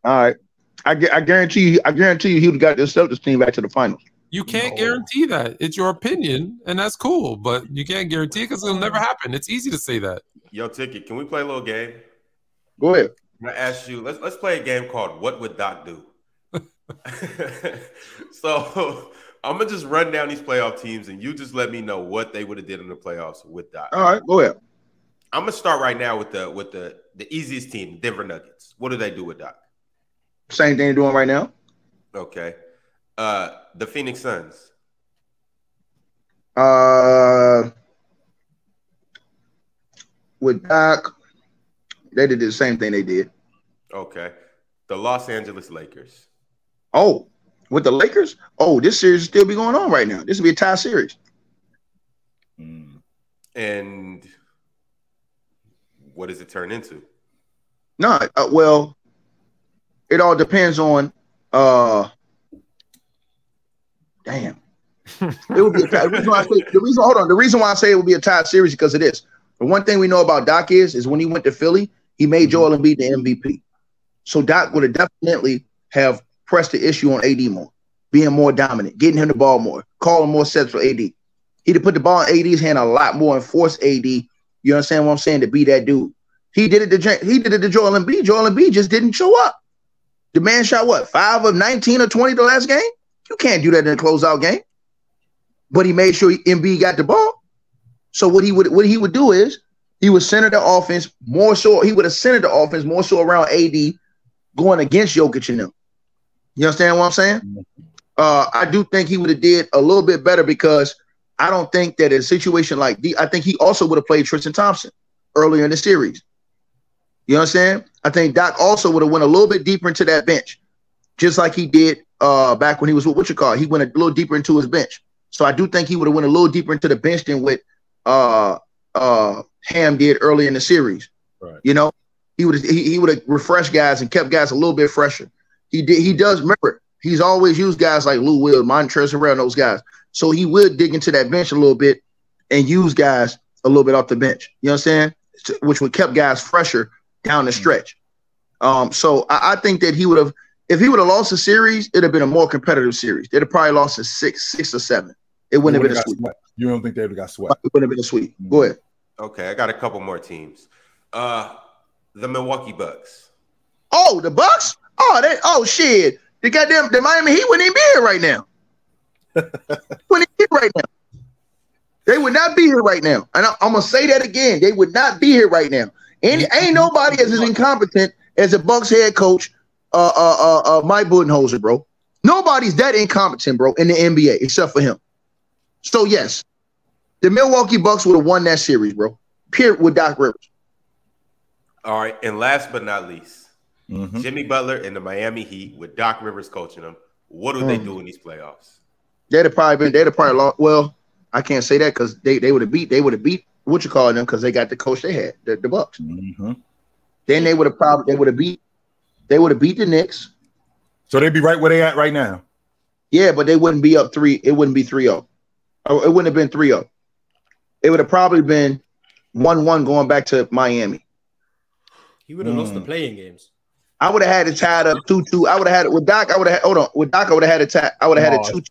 right. I, I guarantee you, I guarantee you he would have got the Celtics team back to the finals. You can't no. guarantee that. It's your opinion, and that's cool, but you can't guarantee because it'll never happen. It's easy to say that. Yo, Ticket, can we play a little game? Go ahead. I'm gonna ask you, let's let's play a game called What Would Doc Do? so I'm gonna just run down these playoff teams, and you just let me know what they would have did in the playoffs with Doc. All right, go ahead. I'm gonna start right now with the with the the easiest team, Denver Nuggets. What do they do with Doc? Same thing they're doing right now. Okay. Uh the Phoenix Suns. Uh with Doc, they did the same thing they did. Okay. The Los Angeles Lakers. Oh, with the Lakers, oh, this series still be going on right now. This will be a tie series. Hmm. And what does it turn into? No, uh, well, it all depends on. uh Damn, it would be a tie. The reason, why I say, the reason hold on. The reason why I say it would be a tie series because it is. The one thing we know about Doc is is when he went to Philly, he made mm-hmm. Joel Embiid the MVP. So Doc would have definitely have press the issue on AD more, being more dominant, getting him the ball more, calling more sets for AD. He'd put the ball in AD's hand a lot more and force AD, you understand what I'm saying, to be that dude. He did it to he did it to Joel Embiid. Joel Embiid just didn't show up. The man shot what five of 19 or 20 the last game? You can't do that in a closeout game. But he made sure Embiid got the ball. So what he would what he would do is he would center the offense more so. He would have centered the offense more so around AD going against Jokic and them. You understand what I'm saying? Uh, I do think he would have did a little bit better because I don't think that in a situation like the, I think he also would have played Tristan Thompson earlier in the series. You understand? I think Doc also would have went a little bit deeper into that bench, just like he did uh, back when he was with what you call. He went a little deeper into his bench. So I do think he would have went a little deeper into the bench than what uh, uh, Ham did early in the series. Right. You know, he would he, he would have refreshed guys and kept guys a little bit fresher. He did. He does. Remember, he's always used guys like Lou Will, Montrezl around those guys. So he will dig into that bench a little bit and use guys a little bit off the bench. You know what I'm saying? Which would kept guys fresher down the stretch. Um, so I, I think that he would have, if he would have lost a series, it'd have been a more competitive series. They'd have probably lost a six, six or seven. It wouldn't have been a sweep. Sweat. You don't think they would have got swept? It wouldn't have been a sweep. Go ahead. Okay, I got a couple more teams. Uh, the Milwaukee Bucks. Oh, the Bucks? Oh, they oh shit. The goddamn the Miami Heat wouldn't even be here right now. wouldn't be here right now. They wouldn't be here right now. And I, am gonna say that again. They would not be here right now. And ain't nobody as incompetent as a Bucks head coach, uh, uh, uh, uh Mike Budenholzer, bro. Nobody's that incompetent, bro, in the NBA except for him. So yes, the Milwaukee Bucks would have won that series, bro. Period with Doc Rivers. All right, and last but not least, mm-hmm. Jimmy Butler and the Miami Heat with Doc Rivers coaching them. What do mm. they do in these playoffs? They'd have probably been. They'd have probably lost. Well, I can't say that because they, they would have beat. They would have beat what you call them because they got the coach they had the, the Bucks. Mm-hmm. Then they would have probably they would have beat. They would have beat the Knicks. So they'd be right where they at right now. Yeah, but they wouldn't be up three. It wouldn't be 3-0. It wouldn't have been 3-0. It would have probably been 1-1 going back to Miami. He would have mm. lost the mm. playing games. I would have had it tied up 2-2. I would have had it with Doc. I would have hold on. With Doc, I would have had it tied. I would have had it 2 two.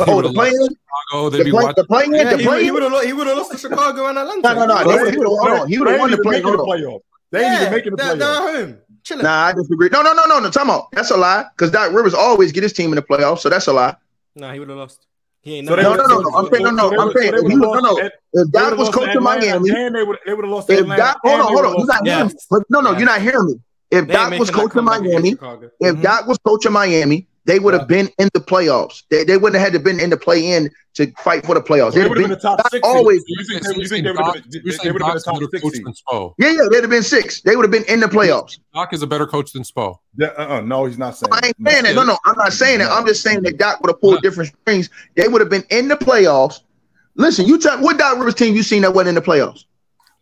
Oh, the playing, Chicago, the, play, the playing, yeah, the playing. He would have he would have lost to Chicago and Atlanta. No, no, no. He would have He would have won the play, playoff. They ain't even making the playoff. They're home. Chilling. Nah, I disagree. No, no, no, no, no. Time out. That's a lie. Because Doc Rivers always get his team in the playoffs, so that's a lie. Nah, he would have lost. He ain't so no, no, no, no. I'm saying no, no. I'm saying no, no. If Doc was coaching Miami, and they would they would have lost. If Doc, hold on, hold on. You're not hearing me. No, no, you're not hearing me. If Doc was coaching Miami, if mm-hmm. Doc was coaching Miami, they would have yeah. been in the playoffs. They, they wouldn't have had to been in the play in to fight for the playoffs. They would have been, been the top six. Always. You think, you think they would have been, they would have been the top six? Yeah, yeah, they'd have been six. They would have been in the playoffs. Doc is a better coach than Spo. Yeah, uh-uh, no, he's not saying. I ain't saying that. No, no, I'm not saying that. I'm just saying that Doc would have pulled different strings. They would have been in the playoffs. Listen, you tell what Doc Rivers team you seen that went in the playoffs?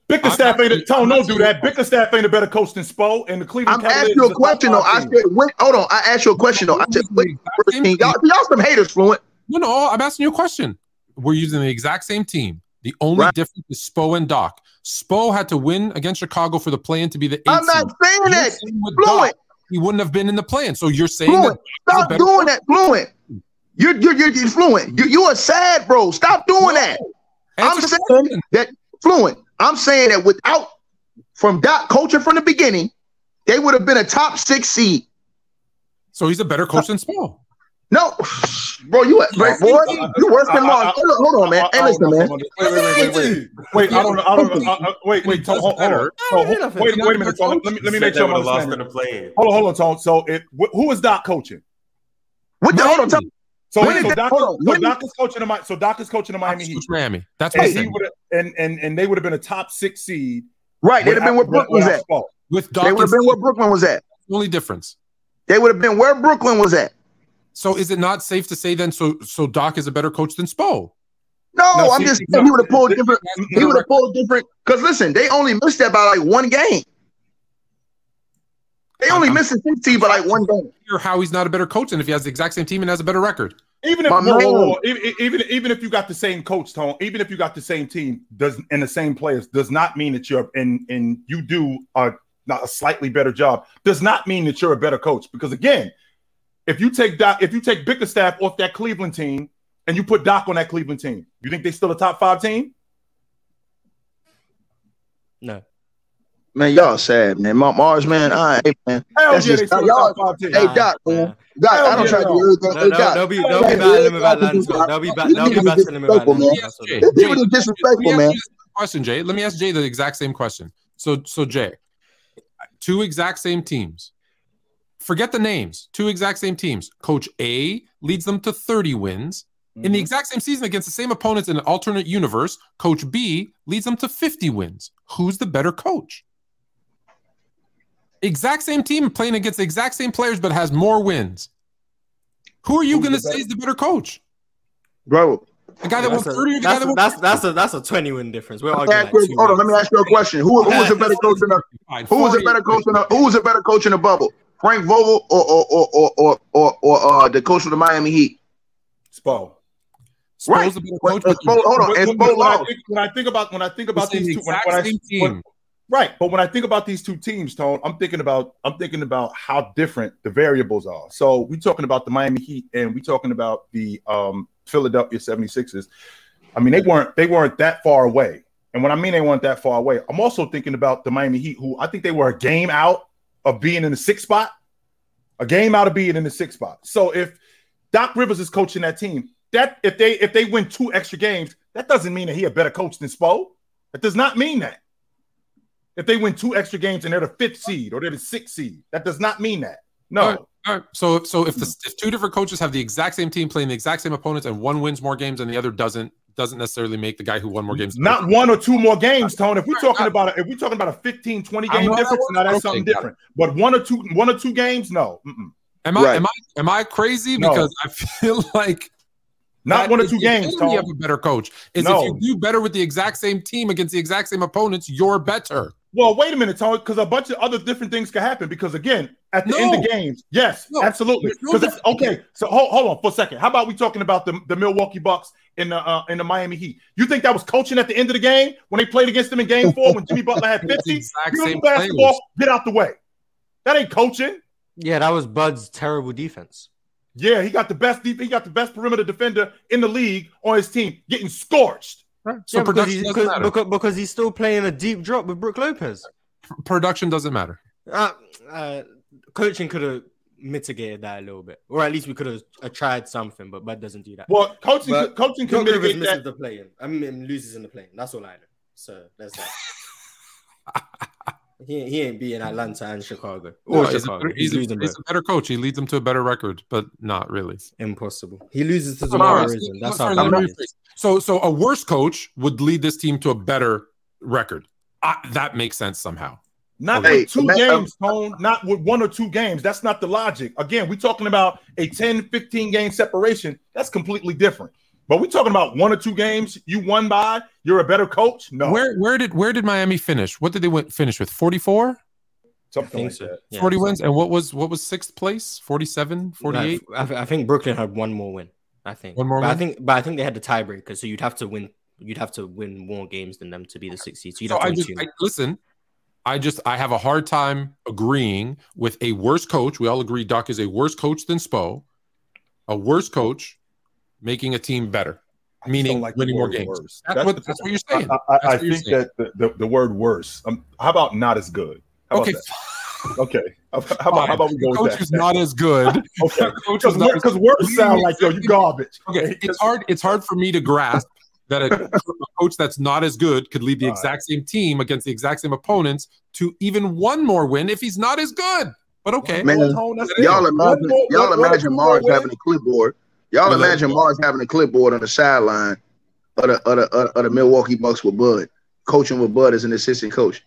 Bickerstaff ain't a Tone, don't do that. Bickerstaff ain't a better coach than Spo and the Cleveland. I'm asking you a question though. I said, wait, hold on. I asked you a question though. I said, wait, y'all, y'all some haters, fluent. No, no, I'm asking you a question. We're using the exact same team. The only right. difference is Spo and Doc. Spo had to win against Chicago for the play-in to be the. I'm not saying that. Fluent. Doc, he wouldn't have been in the plan. So you're saying fluent. Stop doing player. that, fluent. You're you're you're fluent. You you are sad, bro. Stop doing no. that. Answer I'm saying that fluent. I'm saying that without from Doc coaching from the beginning, they would have been a top six seed. So he's a better coach than Spo. No, bro, you right, boy, you worse than Mark. Hold on, man. Hey, listen, man. Wait, wait, wait, wait, wait. I don't know. I don't know. Wait, wait. Hold on. Wait, wait a minute. Let me let me make sure I'm understanding. Hold on, hold on, Tone. So, it who is Doc coaching? What the? Hold on. So, so, Doc, so Doc is coaching the Miami. so Doc is coaching the Miami Heat. Miami. That's what and he would and and and they would have been a top six seed. Right. They'd have been where Brooklyn was at. With Doc they would have been where Brooklyn was at. Only difference. They would have been where Brooklyn was at. So is it not safe to say then? So so Doc is a better coach than Spo? No, no I'm see, just saying no, he would have pulled different. He would have pulled different. Because listen, they only missed that by like one game. They only I'm, missed the 16 by like one game. How he's not a better coach than if he has the exact same team and has a better record. Even if whoa, whoa, whoa, even even if you got the same coach tone, even if you got the same team, does and the same players, does not mean that you're and and you do a not a slightly better job. Does not mean that you're a better coach because again, if you take Doc, if you take Bickerstaff off that Cleveland team and you put Doc on that Cleveland team, you think they still a top five team? No. Man, y'all sad, man. Marz, man. All right, man. Hell That's yeah, just, y'all, hey, Doc, man. Doc, Hell I don't try to do everything. No, no, Doc. They'll be, they'll be battling him about Atlanta. They'll be, ba- they'll be battling him about Atlanta. People are disrespectful, man. Question, Jay. Let me ask Jay the exact same question. So, so Jay, two exact same teams. Forget the names. Two exact same teams. Coach A leads them to 30 wins. Mm-hmm. In the mm-hmm. exact same season against the same opponents in an alternate universe, Coach B leads them to 50 wins. Who's the better coach? Exact same team playing against the exact same players, but has more wins. Who are you going to say is the better coach? Bro, the guy that won 30 that's, a, that's, that's, a, that's a 20 win difference. We're arguing like hold on, let me ask you a question. Who, who was a better coach in the who was a better coach in the who was a better coach in the bubble? Frank Vogel or or or or or, or, or uh, the coach of the Miami Heat? Spo. Right. Coach, Spo, hold on. When, when, when, I think, when, I think, about when I think about these two, when, when I, when, Right, but when I think about these two teams, Tone, I'm thinking about I'm thinking about how different the variables are. So we're talking about the Miami Heat and we're talking about the um, Philadelphia 76ers. I mean, they weren't they weren't that far away. And when I mean they weren't that far away, I'm also thinking about the Miami Heat, who I think they were a game out of being in the sixth spot, a game out of being in the sixth spot. So if Doc Rivers is coaching that team, that if they if they win two extra games, that doesn't mean that he a better coach than Spo. That does not mean that. If they win two extra games and they're the fifth seed or they're the sixth seed, that does not mean that. No. All right, all right. So so if the if two different coaches have the exact same team playing the exact same opponents and one wins more games and the other doesn't, doesn't necessarily make the guy who won more games. Not one or two more games, Tone. If we're talking about a, if we're talking about a 15, 20 game difference, now that's something different. But one or two, one or two games, no. Mm-mm. Am I right. am I am I crazy? No. Because I feel like not one or two games. You have a better coach. Is no. if you do better with the exact same team against the exact same opponents, you're better. Well, wait a minute, Tony, because a bunch of other different things can happen. Because again, at the no. end of games, yes, no. absolutely. Because okay, so hold, hold on for a second. How about we talking about the, the Milwaukee Bucks in the uh, in the Miami Heat? You think that was coaching at the end of the game when they played against them in Game Four when Jimmy Butler had fifty? you basketball, get out the way. That ain't coaching. Yeah, that was Bud's terrible defense. Yeah, he got the best deep. He got the best perimeter defender in the league on his team, getting scorched. Right. So yeah, production because, doesn't matter. Because, because, he's still playing a deep drop with Brook Lopez. Production doesn't matter. Uh, uh, coaching could have mitigated that a little bit, or at least we could have uh, tried something. But Bud doesn't do that. Well, coaching, but coaching can mitigate that. the playing. I mean, loses in the playing. That's all I know. So that's that. He, he ain't beating Atlanta and Chicago. Or no, Chicago. He's, he's, a, he's, a, better coach. He leads them to a better record, but not really. Impossible. He loses to tomorrow. That's how so, so a worse coach would lead this team to a better record. I, that makes sense somehow. Not hey, with two um, games, Tone. Not with one or two games. That's not the logic. Again, we're talking about a 10, 15 game separation. That's completely different. But we're talking about one or two games you won by. You're a better coach. No. Where where did where did Miami finish? What did they win, finish with? 44? Something like so. that. Yeah, 40 wins. And what was what was sixth place? 47, 48? I, I, think Brooklyn had one more win. I think. One more but win? I think but I think they had the tiebreaker, so you'd have to win you'd have to win more games than them to be the sixth seed. So you'd so have to I just, I, listen, I just I have a hard time agreeing with a worse coach. We all agree Doc is a worse coach than Spo, a worse coach making a team better meaning like winning more games. Worse. That's, that's, what, the, that's what you're saying. I, I, I think that the, the, the, word worse. Um, how about not as good? How okay. okay. How, how, about, how about we go coach with that? is not as good. okay. Because worse sound like yo, you garbage. Okay. It's hard. It's hard for me to grasp that a, a coach that's not as good could lead the exact same team against the exact same opponents to even one more win if he's not as good. But okay, man, y'all imagine, y'all imagine Marz having a clipboard Y'all uh, imagine Marz having a clipboard on the sideline of the, of the, of the Milwaukee Bucks with Bud, coaching with Bud as an assistant coach,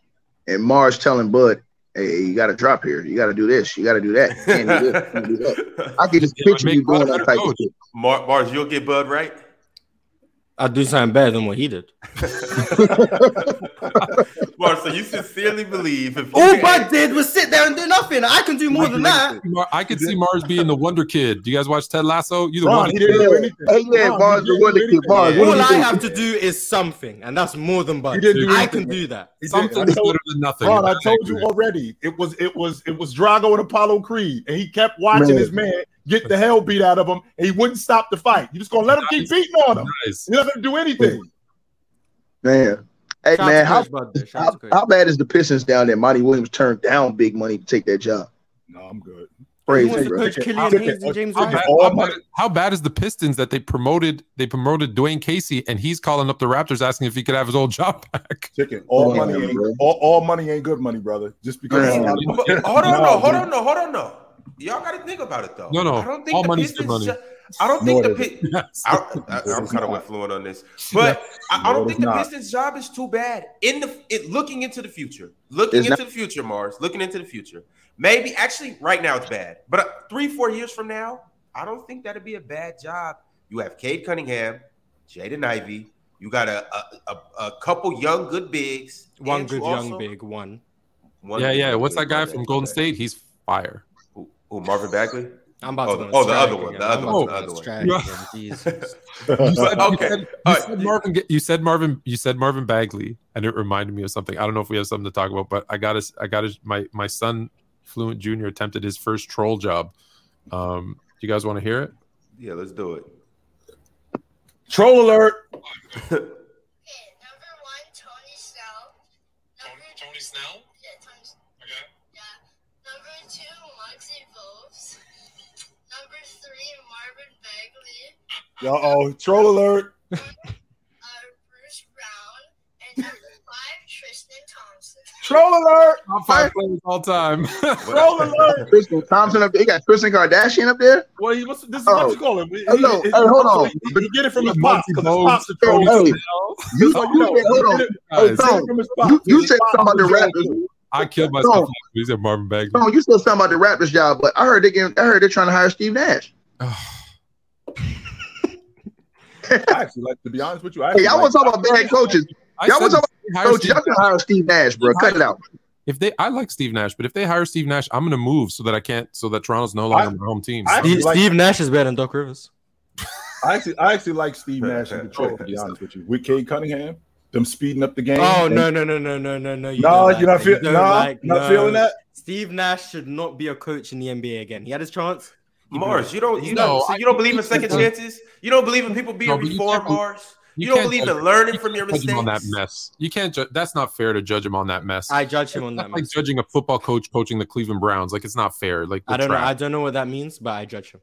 and Marz telling Bud, "Hey, you got to drop here. You got to do this. You got to do that. You can't do this. Can't do that." I can just picture you doing that type of shit. Marz, you'll get Bud right. I'll do something better than what he did. Mark, so you sincerely believe if all Bud did was sit there and do nothing. I can do more than that. I could see Marz being the Wonder Kid. Do you guys watch Ted Lasso? You the Ron, Wonder Kid. Hey, yeah, Marz the Wonder Kid. Marz, all I have to do is something, and that's more than Bud. I can do that. Something is better than nothing. Ron, I told you already. It was it was it was Drago and Apollo Creed, and he kept watching man. his man get the hell beat out of him, and he wouldn't stop the fight. You just gonna let him keep beating on him. Nice. You're not gonna do anything. Man. Hey Shout man, how, how, how, bad is the Pistons down there? Monty Williams turned down big money to take that job. No, I'm good. Praise how, bad, how, bad, how bad is the Pistons that they promoted? They promoted Dwane Casey, and he's calling up the Raptors asking if he could have his old job back. Chicken, all oh, money, ain't, all, all, money ain't good money, brother. Just because. hold on, no, hold on, no, hold on, no. Y'all got to think about it though. No, no, I don't think all the money's Pistons. Money. I don't think the Pit- yes. I, am kind of went fluent on this, but I, I don't think the not. Pistons' job is too bad. In the it, looking into the future, looking it's into not- the future, Marz, looking into the future. Maybe actually, right now it's bad, but uh, three, four years from now, I don't think that'd be a bad job. You have Cade Cunningham, Jaden Ivey. You got a a, a, a couple young good bigs. One good also, young big one. one yeah, yeah. What's that guy from Golden State? He's fire. Who, who Marvin Bagley? I'm about oh, to. Oh, the other one. The other one. The other one. you said, okay. You said, you said Marvin. You said Marvin. You said Marvin Bagley, and it reminded me of something. I don't know if we have something to talk about, but I got to. I got to. My my son, Fluent Junior, attempted his first troll job. Um, do you guys want to hear it? Yeah, let's do it. Troll alert. oh, troll alert. uh, Bruce Brown, and number five, Tristan Thompson. Troll alert. Top five players all time. Troll alert. Tristan Thompson up there. You got Tristan Kardashian up there. Well, he, what's, this is Oh. what you call him. He, Hello. he- Hey, hold on. He, he get it from his pops because his pops are trolling. Hey, you, So, you you said, hold on. get it- Hey, he Tom, from his pops. you, you said something about the are trolling. Raptors. I killed myself. No. last. He said Marvin Bagley. No, you said something about the Raptors job, but I heard they getting, I heard they're trying to hire Steve Nash. I actually like to be honest with you. I Hey, y'all want to talk about bad coaches? I Y'all want to talk about hire coaches? Steve Y'all can hire Steve Nash, bro. Cut it out. If they, I like Steve Nash, but if they hire Steve Nash, I'm gonna move so that I can't, so that Toronto's no longer I- my home team. I- Steve, like- Steve Nash is better than Doc Rivers. I actually, I actually like Steve Nash in Detroit. To be honest with you, with Cade Cunningham, them speeding up the game. Oh and- no no no no no no no! You no, you're not feeling. You No, don't like- not no. feeling that. Steve Nash should not be a coach in the NBA again. He had his chance. He Marz, you don't you No, don't so you don't think believe in second chances? You don't believe in people being No, you reformed, Marz? You, you don't believe judge- in learning from your judge mistakes? him on that mess. You can't. Ju- that's not fair to judge him on that mess. I judge him on That's that. like mess. judging a football coach coaching the Cleveland Browns. Like it's not fair. Like I don't know. I don't know what that means, but I judge him.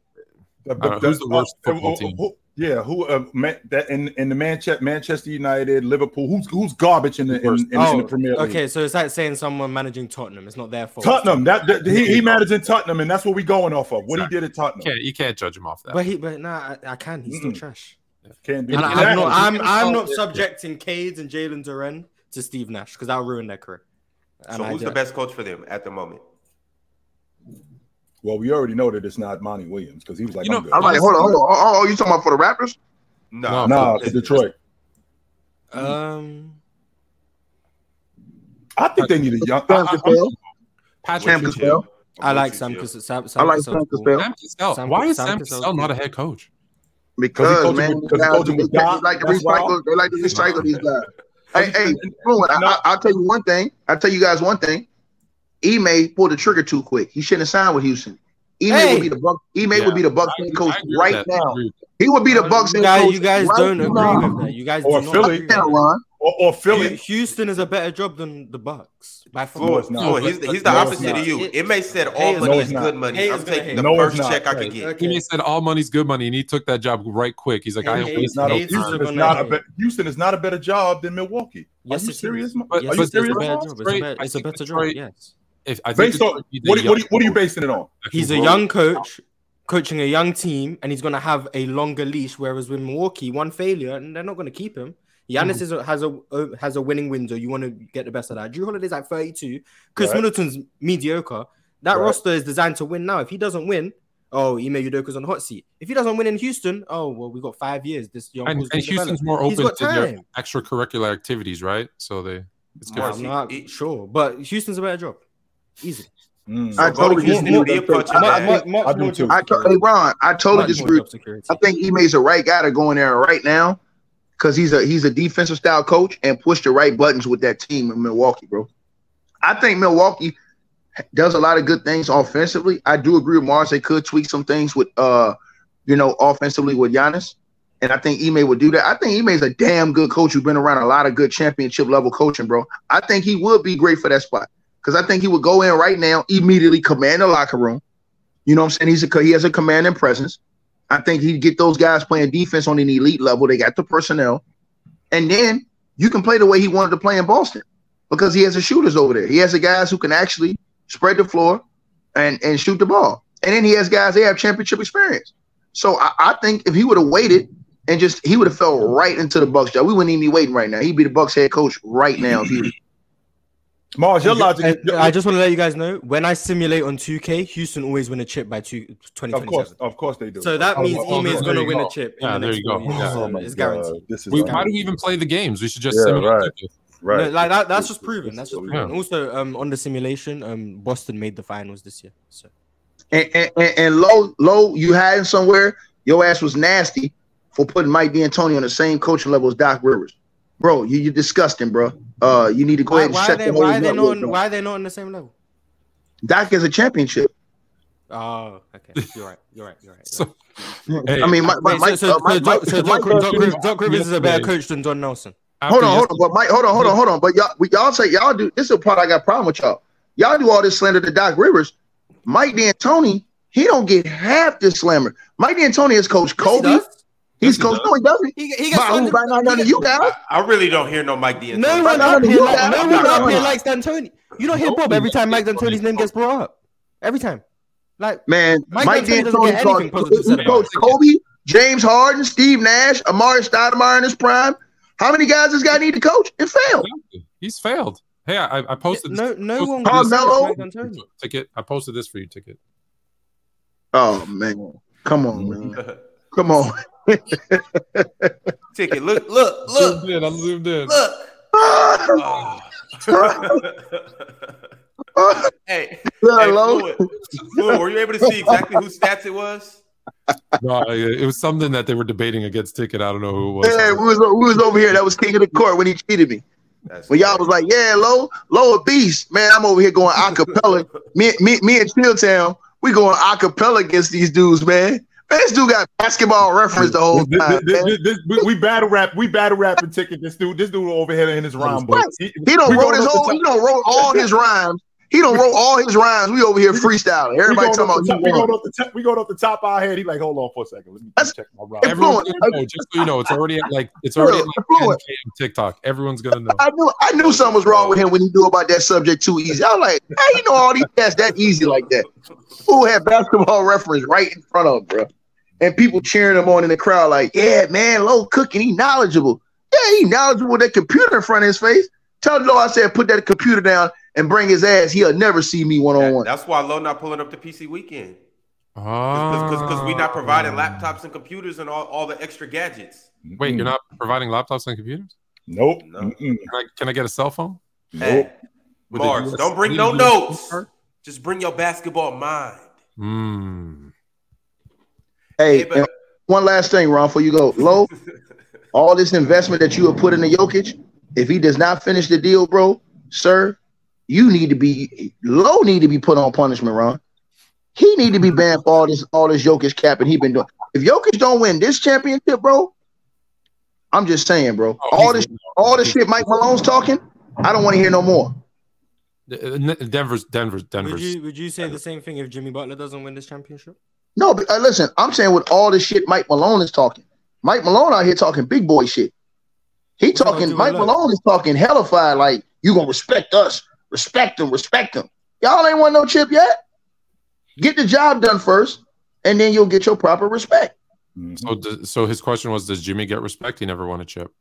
The- Uh, who's the worst uh, football team? who- yeah, who uh, man, that in in the Manchester Manchester United, Liverpool. Who's who's garbage in the in, in, in Oh, the Premier League? Okay, so it's like saying someone managing Tottenham. It's not their fault. Tottenham. That, that- he, he managed in Tottenham, and that's what we're going off of. What he did at You Tottenham. can't. You can't judge him off that. But he, but nah, I, I can. He's still Mm-mm. trash. Can't be. I, Exactly. I'm not. I'm, I'm not Yeah. subjecting Cades and Jalen Duren to Steve Nash because that'll ruin their career. And So who's the best coach for them at the moment? Well, we already know that it's not Monty Williams because he was like, You know, I'm good. I'm like, hold on, hold on. Oh, oh, you talking about for the Raptors? No, No, nah, it's- for Detroit. Um, I think they need a young. I, Sam Cassell. Patrick Sam Cassell. I like What Sam you feel? because Sam, I like Cassell's Sam. Cassell. Sam Cassell. Why is Sam Sam Cassell not a head coach? Because man, with- these 'cause he guys, they, they like to that's why. recycle. They like to recycle these guys. Hey, hey, I, I, will tell you one thing. I'll tell you guys one thing. Ime pulled the trigger too quick. He shouldn't have signed with Houston. Ime Hey. would be the Buck. Ime Yeah. would be the Bucks I- head coach I right that. Now. He would be the Bucks You head guys, coach. you guys right don't agree now. with that. You guys Or do not Philly. agree with Can't that. or, or Philly. Houston is a better job than the Bucks by far. No, it's not. He's, the- he's the No, opposite of you. It- It may said all Hey, money no, is it's not. good money. Hey, I'm taking hate. the No, first not. check I can get. Okay. He said all money's good money, and he took that job right quick. He's like, I ain't Hey, wasting It's not a, no Hayes is. Houston, is not a be- Houston is not a better job than Milwaukee. Yes, Are you it is. serious? Mo- But- Are you Yes, it's a serious? better job. It's a better, I it's a think better job. Yes. If, I think Based on Detroit needs what, what, what are you basing it on? He's a young coach coaching a young team, and he's going to have a longer leash. Whereas with Milwaukee, one failure, and they're not going to keep him. Giannis is a, has a uh, has a winning window. You want to get the best of that. Jrue Holiday's like 32. Chris Right. Middleton's mediocre. That Right. roster is designed to win now. If he doesn't win, oh, Ime Udoka's on the hot seat. If he doesn't win in Houston, oh well, we got five years. This young And, and gonna develop. Houston's more open got to their time. extracurricular activities, right? So they it's good. Nah, Marz, I'm not he- sure, but Houston's a better job. Easy. Mm. I So go totally disagree and be a with that. punch in I- I think- I do too. I to- hey Ron, I totally disagree. I think Ime's the right guy to go in there right now because he's a he's a defensive style coach and push the right buttons with that team in Milwaukee, bro. I think Milwaukee does a lot of good things offensively. I do agree with Marz. They could tweak some things with uh, you know, offensively with Giannis. And I think Ime would do that. I think Ime's a damn good coach who's been around a lot of good championship level coaching, bro. I think he would be great for that spot. Because I think he would go in right now, immediately command the locker room. You know what I'm saying? He's a he has a commanding presence. I think he'd get those guys playing defense on an elite level. They got the personnel. And then you can play the way he wanted to play in Boston because he has the shooters over there. He has the guys who can actually spread the floor and, and shoot the ball. And then he has guys, they have championship experience. So I, I think if he would have waited and just he would have fell right into the Bucks job. We wouldn't even be waiting right now. He'd be the Bucks head coach right now if he Marz, your logic. And I just want to let you guys know when I simulate on 2K, Houston always win a chip by two, of course, of course they do. So that Oh, means oh, Ime is going to win go. a chip. Yeah, in the there next you go. four. Yeah. Oh my it's God, guaranteed. This is We, It's why do we even play the games? We should just Yeah, simulate right. right. No, like that, that's just proven. That's just proven. do. Also, um, on the simulation, um, Boston made the finals this year. So and, and, and, and low, low, you had him somewhere. Your ass was nasty for putting Mike D'Antoni on the same coaching level as Doc Rivers, bro. You you disgusting, bro. Uh, you need to go why, ahead and why are shut they the why are they not on, why are they not on the same level? Doc has a championship. Oh, okay. You're right. You're right. You're right. You're So, right. Hey, I mean, Mike, Wait, Mike, so, so, uh, Mike, so, Doc, Mike- so Doc, Doc, Rivers, Doc Doc Rivers is a better coach than Don Nelson. after hold on, hold on, but Mike, hold on, hold on, hold on. But y'all, we, y'all say y'all do. This is a part I got a problem with y'all. Y'all do all this slander to Doc Rivers. Mike D'Antoni, he don't get half this slander. Mike D'Antoni has coached Yes, he Kobe. does. He's Yes, he coach. No, he doesn't. He, he gets By who? funded- By none of you guys. I, I really don't hear no Mike D'Antoni. No one Right, up here, no, like, no, no no, one no, up here likes D'Antoni. You don't hear Bob every time Mike D'Antoni's name gets brought up. Every time. Like, Man, Mike Mike, D'Antoni doesn't D'Antoni get anything positive to say about Kobe, James Harden, Steve Nash, Amar'e Stoudemire in his prime. How many guys this guy need to coach? It failed. He's failed. Hey, I, I posted this no, no one Carmelo? Mike ticket. I posted this for you, ticket. Oh man, come on, man, come on. Ticket. Look, look, Zoomed look, in. I zoomed in. look. Oh. hey, Yeah, hey Lo. Fluid, Fluid, were you able to see exactly whose stats it was? No, I- it was something that they were debating against ticket. I don't know who it was. Yeah, we was we was over here. That was king of the court when he cheated me. That's When y'all was like, "Yeah, low, low a beast, man." I'm over here going acapella. me, me, me and Chilltown, we going acapella against these dudes, man. Man, this dude got basketball reference the whole This- time. this- man. this- this- we, we battle rap. We battle rapping ticket. This dude, this dude over here in his rhyme book. He, He don't we wrote his whole. He don't wrote all his rhymes. He don't wrote all his rhymes. We over here freestyling. we Everybody going talking about the top- we you going off the top. We going off the top of our head. He like, hold on for a second. Let me That's- check my rhyme. Everyone's Influence. gonna know, just so you know, it's already at like it's already at like 10K on TikTok. Everyone's gonna know. I knew I knew something was wrong with him when he knew about that subject too easy. I was like, hey, you know all these cats that easy like that. Who had basketball reference right in front of him, bro? And people cheering him on in the crowd, like, yeah, man, low cooking, he knowledgeable. Yeah, he knowledgeable with that computer in front of his face. Tell Low I said put that computer down and bring his ass. He'll never see me one on one. that's why Low not pulling up the PC weekend. Oh, Because we not providing ah. laptops and computers and all, all the extra gadgets. Wait, you're mm. not providing laptops and computers? Nope. No. Can I, can I get a cell phone? Hey, With Marz, don't bring no notes. card? Just bring your basketball mind. Hmm. Hey, Hey, but- one last thing, Ron, before you go. Low, all this investment that you have put into Jokic, if he does not finish the deal, bro, sir, you need to be low need to be put on punishment, Ron. He need to be banned for all this all this Jokic capping he been doing. If Jokic don't win this championship, bro, I'm just saying, bro. Oh, all this all this shit Mike Malone's talking, I don't want to hear no more. Uh, Denver's Denver's Would Denver's. you would you say the same thing if Jimmy Butler doesn't win this championship? No, but uh, listen, I'm saying with all this shit Mike Malone is talking. Mike Malone out here talking big boy shit. He What's he talking. do Mike? Malone is talking hellified. Like you gonna respect us, respect them, respect them. Y'all ain't won no chip yet. Get the job done first, and then you'll get your proper respect. Mhm. So, does- so his question was, does Jimmy get respect? He never won a chip.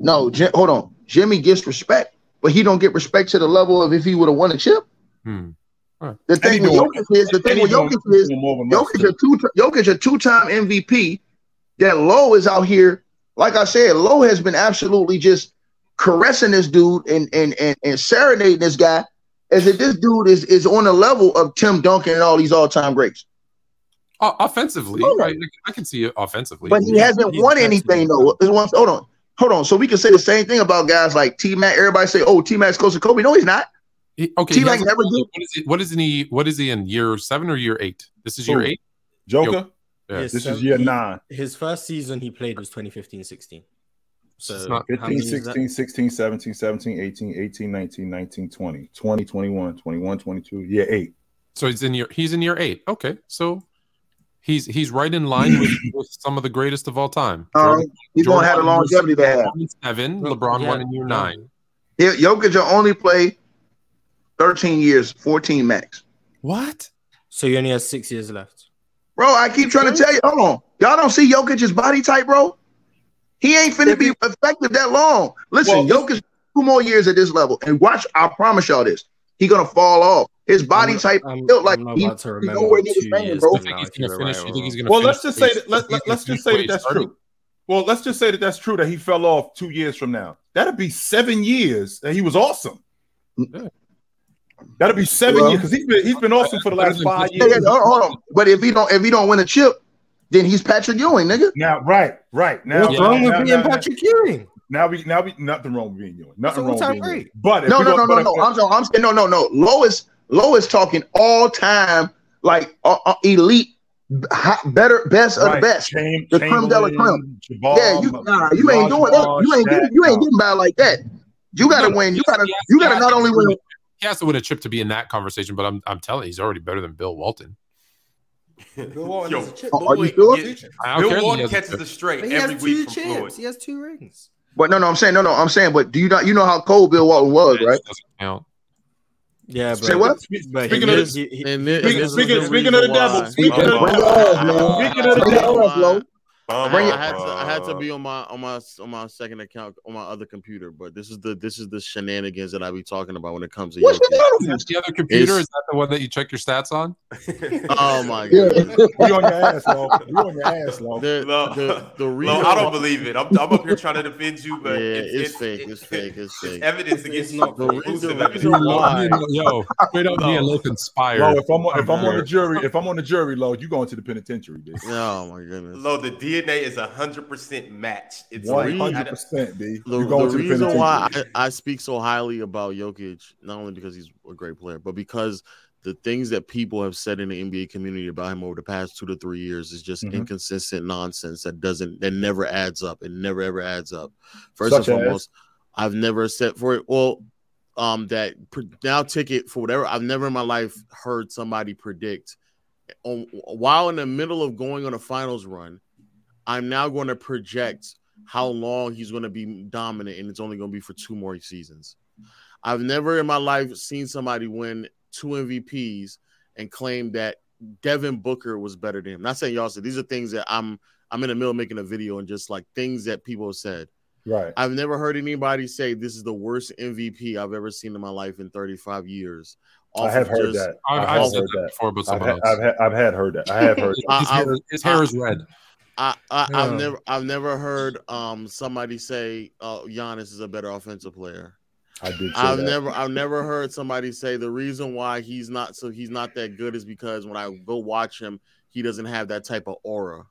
No, Jim, hold on. Jimmy gets respect, but he don't get respect to the level of if he would have won a chip. Hmm. The thing with Jokic is the thing with Jokic is doing more than us, Jokic a two Jokic a two time MVP. That Low is out here. Like I said, Low has been absolutely just caressing this dude and and and, and serenading this guy as if this dude is is on the level of Tim Duncan and all these all time greats. Uh, offensively, Hold right? I can see it offensively. But he hasn't he's won anything though. Hold on, hold on. So we can say the same thing about guys like T Mac. Everybody say, "Oh, T Mac's close to Kobe." No, he's not. He- okay, T Mac never did. what is he? What is he? What is he in year seven or year eight? This is year Who? eight. Joker. Yeah. This so is year he- nine. His first season he played was 2015-16. So It's not- 15, many is that? 16, 16, 17, 17, 18, 18, 19, 19, 20, 20, 21, 21, 22, year eight. So he's in year. He's in year eight. Okay, so he's he's right in line with, with some of the greatest of all time. Uh, Jordan- he's Jordan gonna have the won in longevity to have. Seven. LeBron yeah, won in year nine. Yeah, Jokic will only play 13 years, 14 max. What? So he only has six years left. Bro, I keep trying to tell you. Hold on. Y'all don't see Jokic's body type, bro? He ain't finna be effective that long. Listen, Well, Jokic two more years at this level. And watch, I promise y'all this. He gonna fall off. His body I'm- type I'm- built like I'm not he, about to remember nowhere near the same, bro. You think he's gonna finish? right You think he's gonna? Well, let's just say that let, let, let's just say that that's starting? true. Well, let's just say that that's true that he fell off two years from now. That'd be seven years that he was awesome. Yeah. That'd be seven Well- years because he's been he's been awesome for the last five Yeah, yeah, years. hold on. But if he don't if he don't win a chip, then he's Patrick Ewing, nigga. Now, right, right. Now, What's wrong with being Patrick Ewing? Now we now we nothing wrong with being Ewing. Nothing He's wrong with being Ewing. But No, no, no, no, no. I'm I'm saying, no, no, no. Lois, Lois talking all time, like uh, uh, elite, hot, better, best of the best. Cham- The creme de la Chamberlain, Jabbar, Yeah, you nah, you ain't doing that. You ain't getting, you ain't getting by like that. You gotta No, win. You gotta yes, you gotta not only win. He has to win a chip to be in that conversation, but I'm I'm telling you, he's already better than Bill Walton. Bill Walton Yo, has a chip. Oh, Bill are you sure? I don't Bill care that he Walton catches the straight he every has two week from chips. Floyd. He has two rings. But no, no, I'm saying no, no, I'm saying. But do you not you know how cold Bill Walton was, right? Doesn't count. Yeah, bro. Say what? But Speaking of is- he, he, Speaking- speaking- speaking of the devil, speaking Bring of- it. Speaking of the Bring it devil, on, Flo. Bum, Bring it- I had to I had to uh, be on my on my on my second account on my other computer, but this is the this is the shenanigans that I be talking about when it comes to What's Jokic. the Is the other computer? It's- Is that the one that you check your stats on? Oh my Yeah. god. You on your ass, Lo. You on your ass, Lo. The, Lo, the, the Lo, reason I don't believe it. I'm, I'm up here trying to defend you, but yeah, but it's, fake. It's fake. It's fake. evidence against It's you. not The fake. reason- Conclusive evidence. Yo, straight up, me and Lo Lo, if I'm on, if I'm on the jury, if I'm on the jury, Lo, you going to the penitentiary, bitch. Oh my goodness. Lo, the DNA is hundred percent match. It's like hundred percent, B. The, the reason why? I, I speak so highly about Jokic, not only because he's a great player, but because the things that people have said in the NBA community about him over the past two to three years is just Mhm. inconsistent nonsense that doesn't that never adds up. It never ever adds up. First Such and as? foremost, I've never said for it. Well, um, that pr- now ticket for whatever I've never in my life heard somebody predict on, while in the middle of going on a finals run. I'm now going to project how long he's going to be dominant, and it's only going to be for two more seasons. I've never in my life seen somebody win two MVPs and claim that Devin Booker was better than him. Not saying y'all said these are things that I'm I'm in the middle of making a video and just like things that people have said. Right. I've never heard anybody say this is the worst MVP I've ever seen in my life in 35 years. I have heard just- that. I've, I I've have said heard that that. before, but I've someone had. I've had, I've had heard that. I have heard. I- his, hair, his hair is red. I, I I've Yeah. never I've never heard um somebody say uh Giannis is a better offensive player. I did. I've that. never I've never heard somebody say the reason why he's not so he's not that good is because when I go watch him, he doesn't have that type of aura.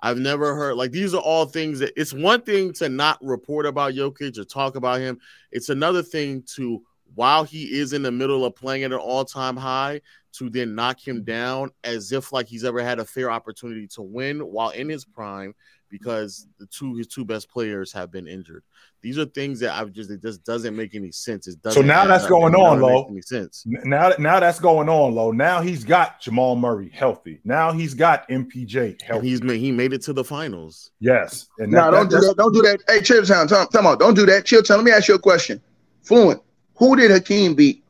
I've never heard like these are all things that it's one thing to not report about Jokic or talk about him. It's another thing to while he is in the middle of playing at an all-time high to then knock him mm-hmm. down as if like he's ever had a fair opportunity to win while in his prime because the two his two best players have been injured. These are things that I've just it just doesn't make any sense. It doesn't So now that's up. going on, low. Makes Any sense? Now, that- now that's going on, low. Now he's got Jamal Murray healthy. Now he's got MPJ And healthy. he's made he made it to the finals. yes, and No, don't do that. Don't do that. Hey, Chilltown, time, time out. Don't do that. Chilltown. Let me ask you a question. Fluent. Who did Hakeem beat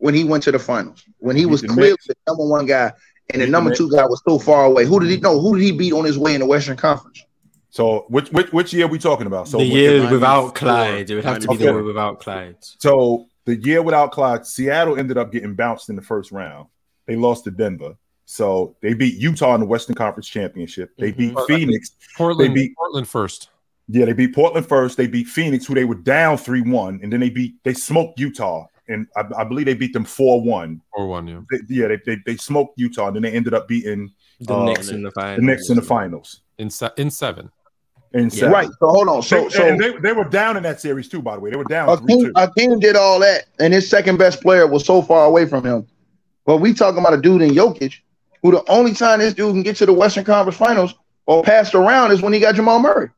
when he went to the finals? When he Beat was clearly the number one guy, and the the number two guy was so far away. Who did he know? Who did he beat on his way in the Western Conference? So which which which year are we talking about? So the when- year without Clyde. It would have to be the year without Clyde. So the year without Clyde, Seattle ended up getting bounced in the first round. They lost to Denver. So they beat Utah in the Western Conference Championship. They beat Mhm. Phoenix. Portland, They beat- Portland first. Yeah, they beat Portland first. They beat Phoenix, who they were down 3 1. And then they beat, they smoked Utah. And I, I believe they beat them 4 1. Four one, yeah. Yeah, they, they, they smoked Utah. And then they ended up beating The Uh, Knicks in the final. the Knicks in the finals. In se- in seven. In Yeah. seven. Right. So hold on. So They, so they, they were down in that series too, by the way. They were down 3 Hakeem, 2. Hakeem did all that, and his second best player was so far away from him. But we talking about a dude in Jokic, who the only time this dude can get to the Western Conference Finals or passed around is when he got Jamal Murray.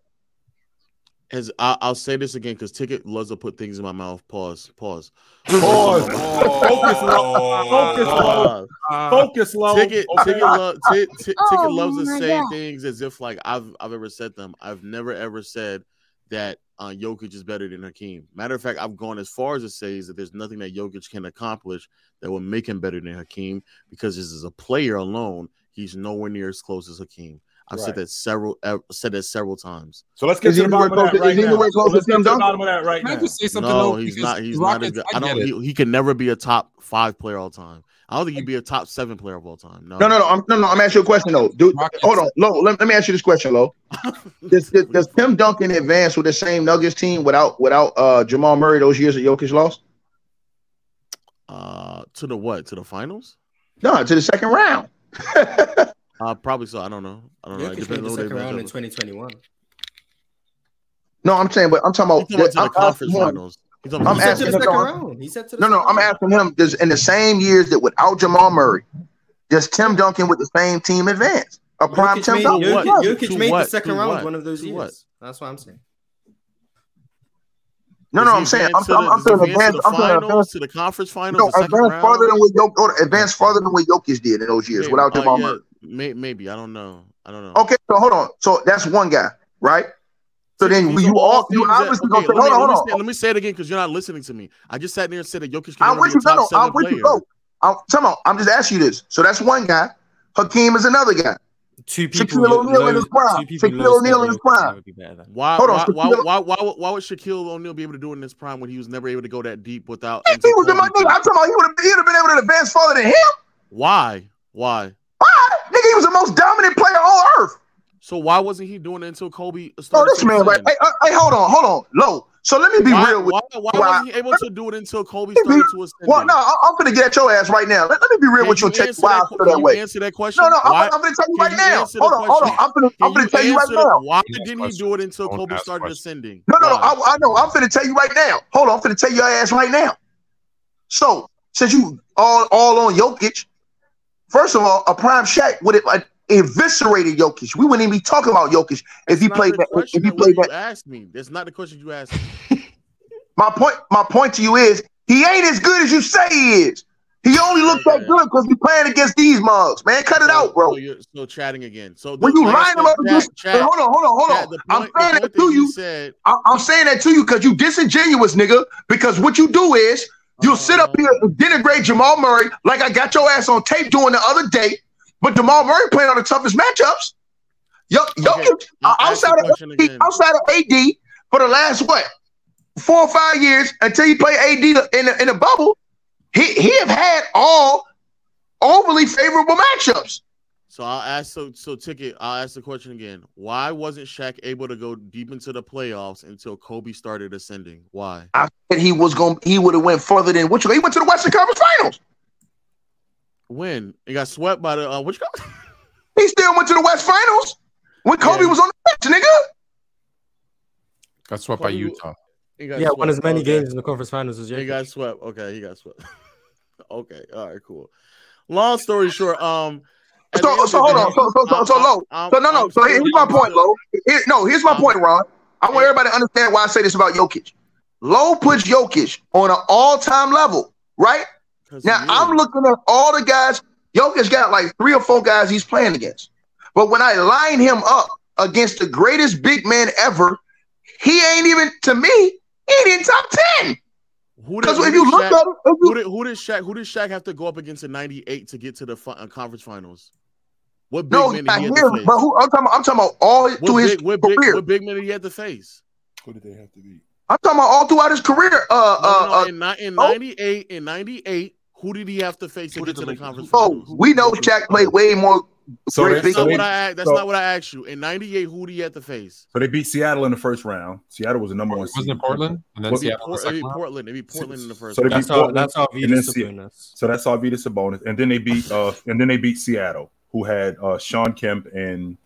As I, I'll say this again because Ticket loves to put things in my mouth. Pause. Pause. Pause. Oh. Focus, Lo. Focus, Lo. Uh, Focus, low. Ticket, Okay. ticket, lo- ti- ti- Oh, ticket loves to say God. things as if like I've I've ever said them. I've never ever said that uh, Jokic is better than Hakeem. Matter of fact, I've gone as far as to say is that there's nothing that Jokic can accomplish that will make him better than Hakeem because this is a player alone. He's nowhere near as close as Hakeem. I've Right. said that several ev- said that several times. So let's get Is to the bottom of that right now. anywhere close to let's get Tim to the Duncan? bottom of that right Can I now. just say something? No, he's not. He's the not. Rockets, As good. I I don't. get. He, he can never be a top five player all time. I don't think he'd be a top seven player of all time. No, No, no, no. I'm no, no. I'm asking you a question though. Dude, Rockets. hold on, Lo. Let, let me ask you this question, Lo. does, does, does Tim Duncan advance with the same Nuggets team without without uh, Jamal Murray those years that Jokic lost? Uh, to the what? To the finals? No, to the second round. Uh, probably so. I don't know. I don't know. It Jokic made depends the on who they second round in 2021. no, I'm saying, but I'm talking about. talking about to the I'm conference asking him- finals. He's I'm about He the said to asking the him- second no, round. He said to the No, no, second I'm asking him. Does in the same years that without Jamal Murray, does Tim Duncan with the same team advance? A prime Jokic Tim made, Duncan. Jokic, Jokic made what? the second To round what? one of those To years. what? That's what I'm saying. No, no, I'm saying, I'm, to I'm, I'm saying advance advance, to the I'm finals, advance, to the conference finals, no, the second advance round. farther than what Jokic, advance farther than what Jokic did in those years Maybe- without uh, Jamal yeah, Murray. May, maybe I don't know. I don't know. Okay, so hold on. So that's one guy, right? So then These you all you obviously okay, gonna say, let me- hold on, let me say- Let me say it again because you're not listening to me. I just sat there and said that Jokic can I'm with be a you. No, top no, seven I'm with player. you. No, I'm, come on. I'm just asking you this. So that's one guy. Hakeem is another guy. Two people. Shaquille O'Neal in his prime. Two people Shaquille O'Neal in his prime. would be better than. Why, Hold on, why, why, why, why, would- why would Shaquille O'Neal be able to do it in this prime when he was never able to go that deep without? If he was in my nigga, I'm talking about he would have, he would have been able to advance farther than him. Why? Why? Why? Nigga, he was the most dominant player on earth. So why wasn't he doing it until Kobe started? Oh, started? this man, right? Hey, uh, hey, hold on, hold on. Low. So let me be why, real with why, why why- wasn't he able to do it until Kobe started be- to ascend? Well, no, I- I'm gonna get at your ass right now. Let, let me be real Can with you and tell you answer why I that, feel can that you way. answer that question? No, no, I'm, Why- I'm gonna tell you can right you now. answer the Hold on, hold on. question? I'm gonna, Can I'm gonna you tell you right answer the- now. Why Don't didn't he ask do it until Don't Kobe ask started questions. ascending? No, no, no. Why? I, I know. I'm finna tell you right now. Hold on. I'm finna tell your ass right now. So, since you all all on Jokic, first of all, a prime Shaq would have like, eviscerated Jokic. We wouldn't even be talking about Jokic if he played that. If he played that. asked me. That's not the question you asked. My point. My point to you is he ain't as good as you say he is. He only looked that good because he playing against these mugs, man. Cut it So- out, bro. So you're still chatting again. So when you like I line him said, up against, Chad- Hey, hold on, hold on, hold Chad, on. the I'm saying that to you. said. I- I'm saying that to you because you disingenuous, nigga. Because what you do is you'll sit up here and denigrate Jamal Murray like I got your ass on tape doing the other day. But Jamal Murray playing on the toughest matchups. Yo, Okay, ask the outside of AD, again. outside of AD for the last what four or five years until he played AD in the, in the bubble, he he have had all overly favorable matchups. So I'll ask so so ticket. I'll ask the question again. Why wasn't Shaq able to go deep into the playoffs until Kobe started ascending? Why? I said he was going he would have went further than what you he went to the Western Conference Finals. When he got swept by the uh, which guy? He still went to the West Finals when Kobe Yeah. was on the bench, nigga. Got swept by Utah. He got Yeah, won as many Okay. games in the conference finals as He got swept. Okay, he got swept. okay, all right, cool. Long story short, um. At So so hold on. So so so, so low. So no no. So here's my point, low. Here- no, here's my point, Ron. I want everybody to understand why I say this about Jokic. Low puts Jokic on an all-time level, right? Now I'm looking at all the guys. Jokic got like three or four guys he's playing against. But when I line him up against the greatest big man ever, he ain't even to me. He ain't in top ten. Who did, Because who if you look Shaq, at it, if who did who did Shaq who did Shaq have to go up against in '98 to get to the fi- uh, conference finals? What big no, men not did he him. have to face? But who, I'm talking. About, I'm talking about all what through his big, what big, career. what big men did he have to face? Who did they have to beat? I'm talking about all throughout his career. Uh, No, uh, no, uh, in, ni- in oh. '98, in '98, who did he have to face to Who get to the the Lakers- conference oh, finals? we know Shaq played way more. So Great big That's so, not they, what I a- that's so- not what I asked you. In '98, who did he have to face? so they beat Seattle in the first round. Seattle was the number one. Wasn't seed. it Portland? And then Was it It'd be, Seattle. Port- the it'd be? Portland. It'd be Portland in the first. So round. That's how Portland, that's how and then Vitas Sabonis. So that's Arvydas Sabonis, and then they beat uh, and then they beat Seattle, who had uh, Shawn Kemp and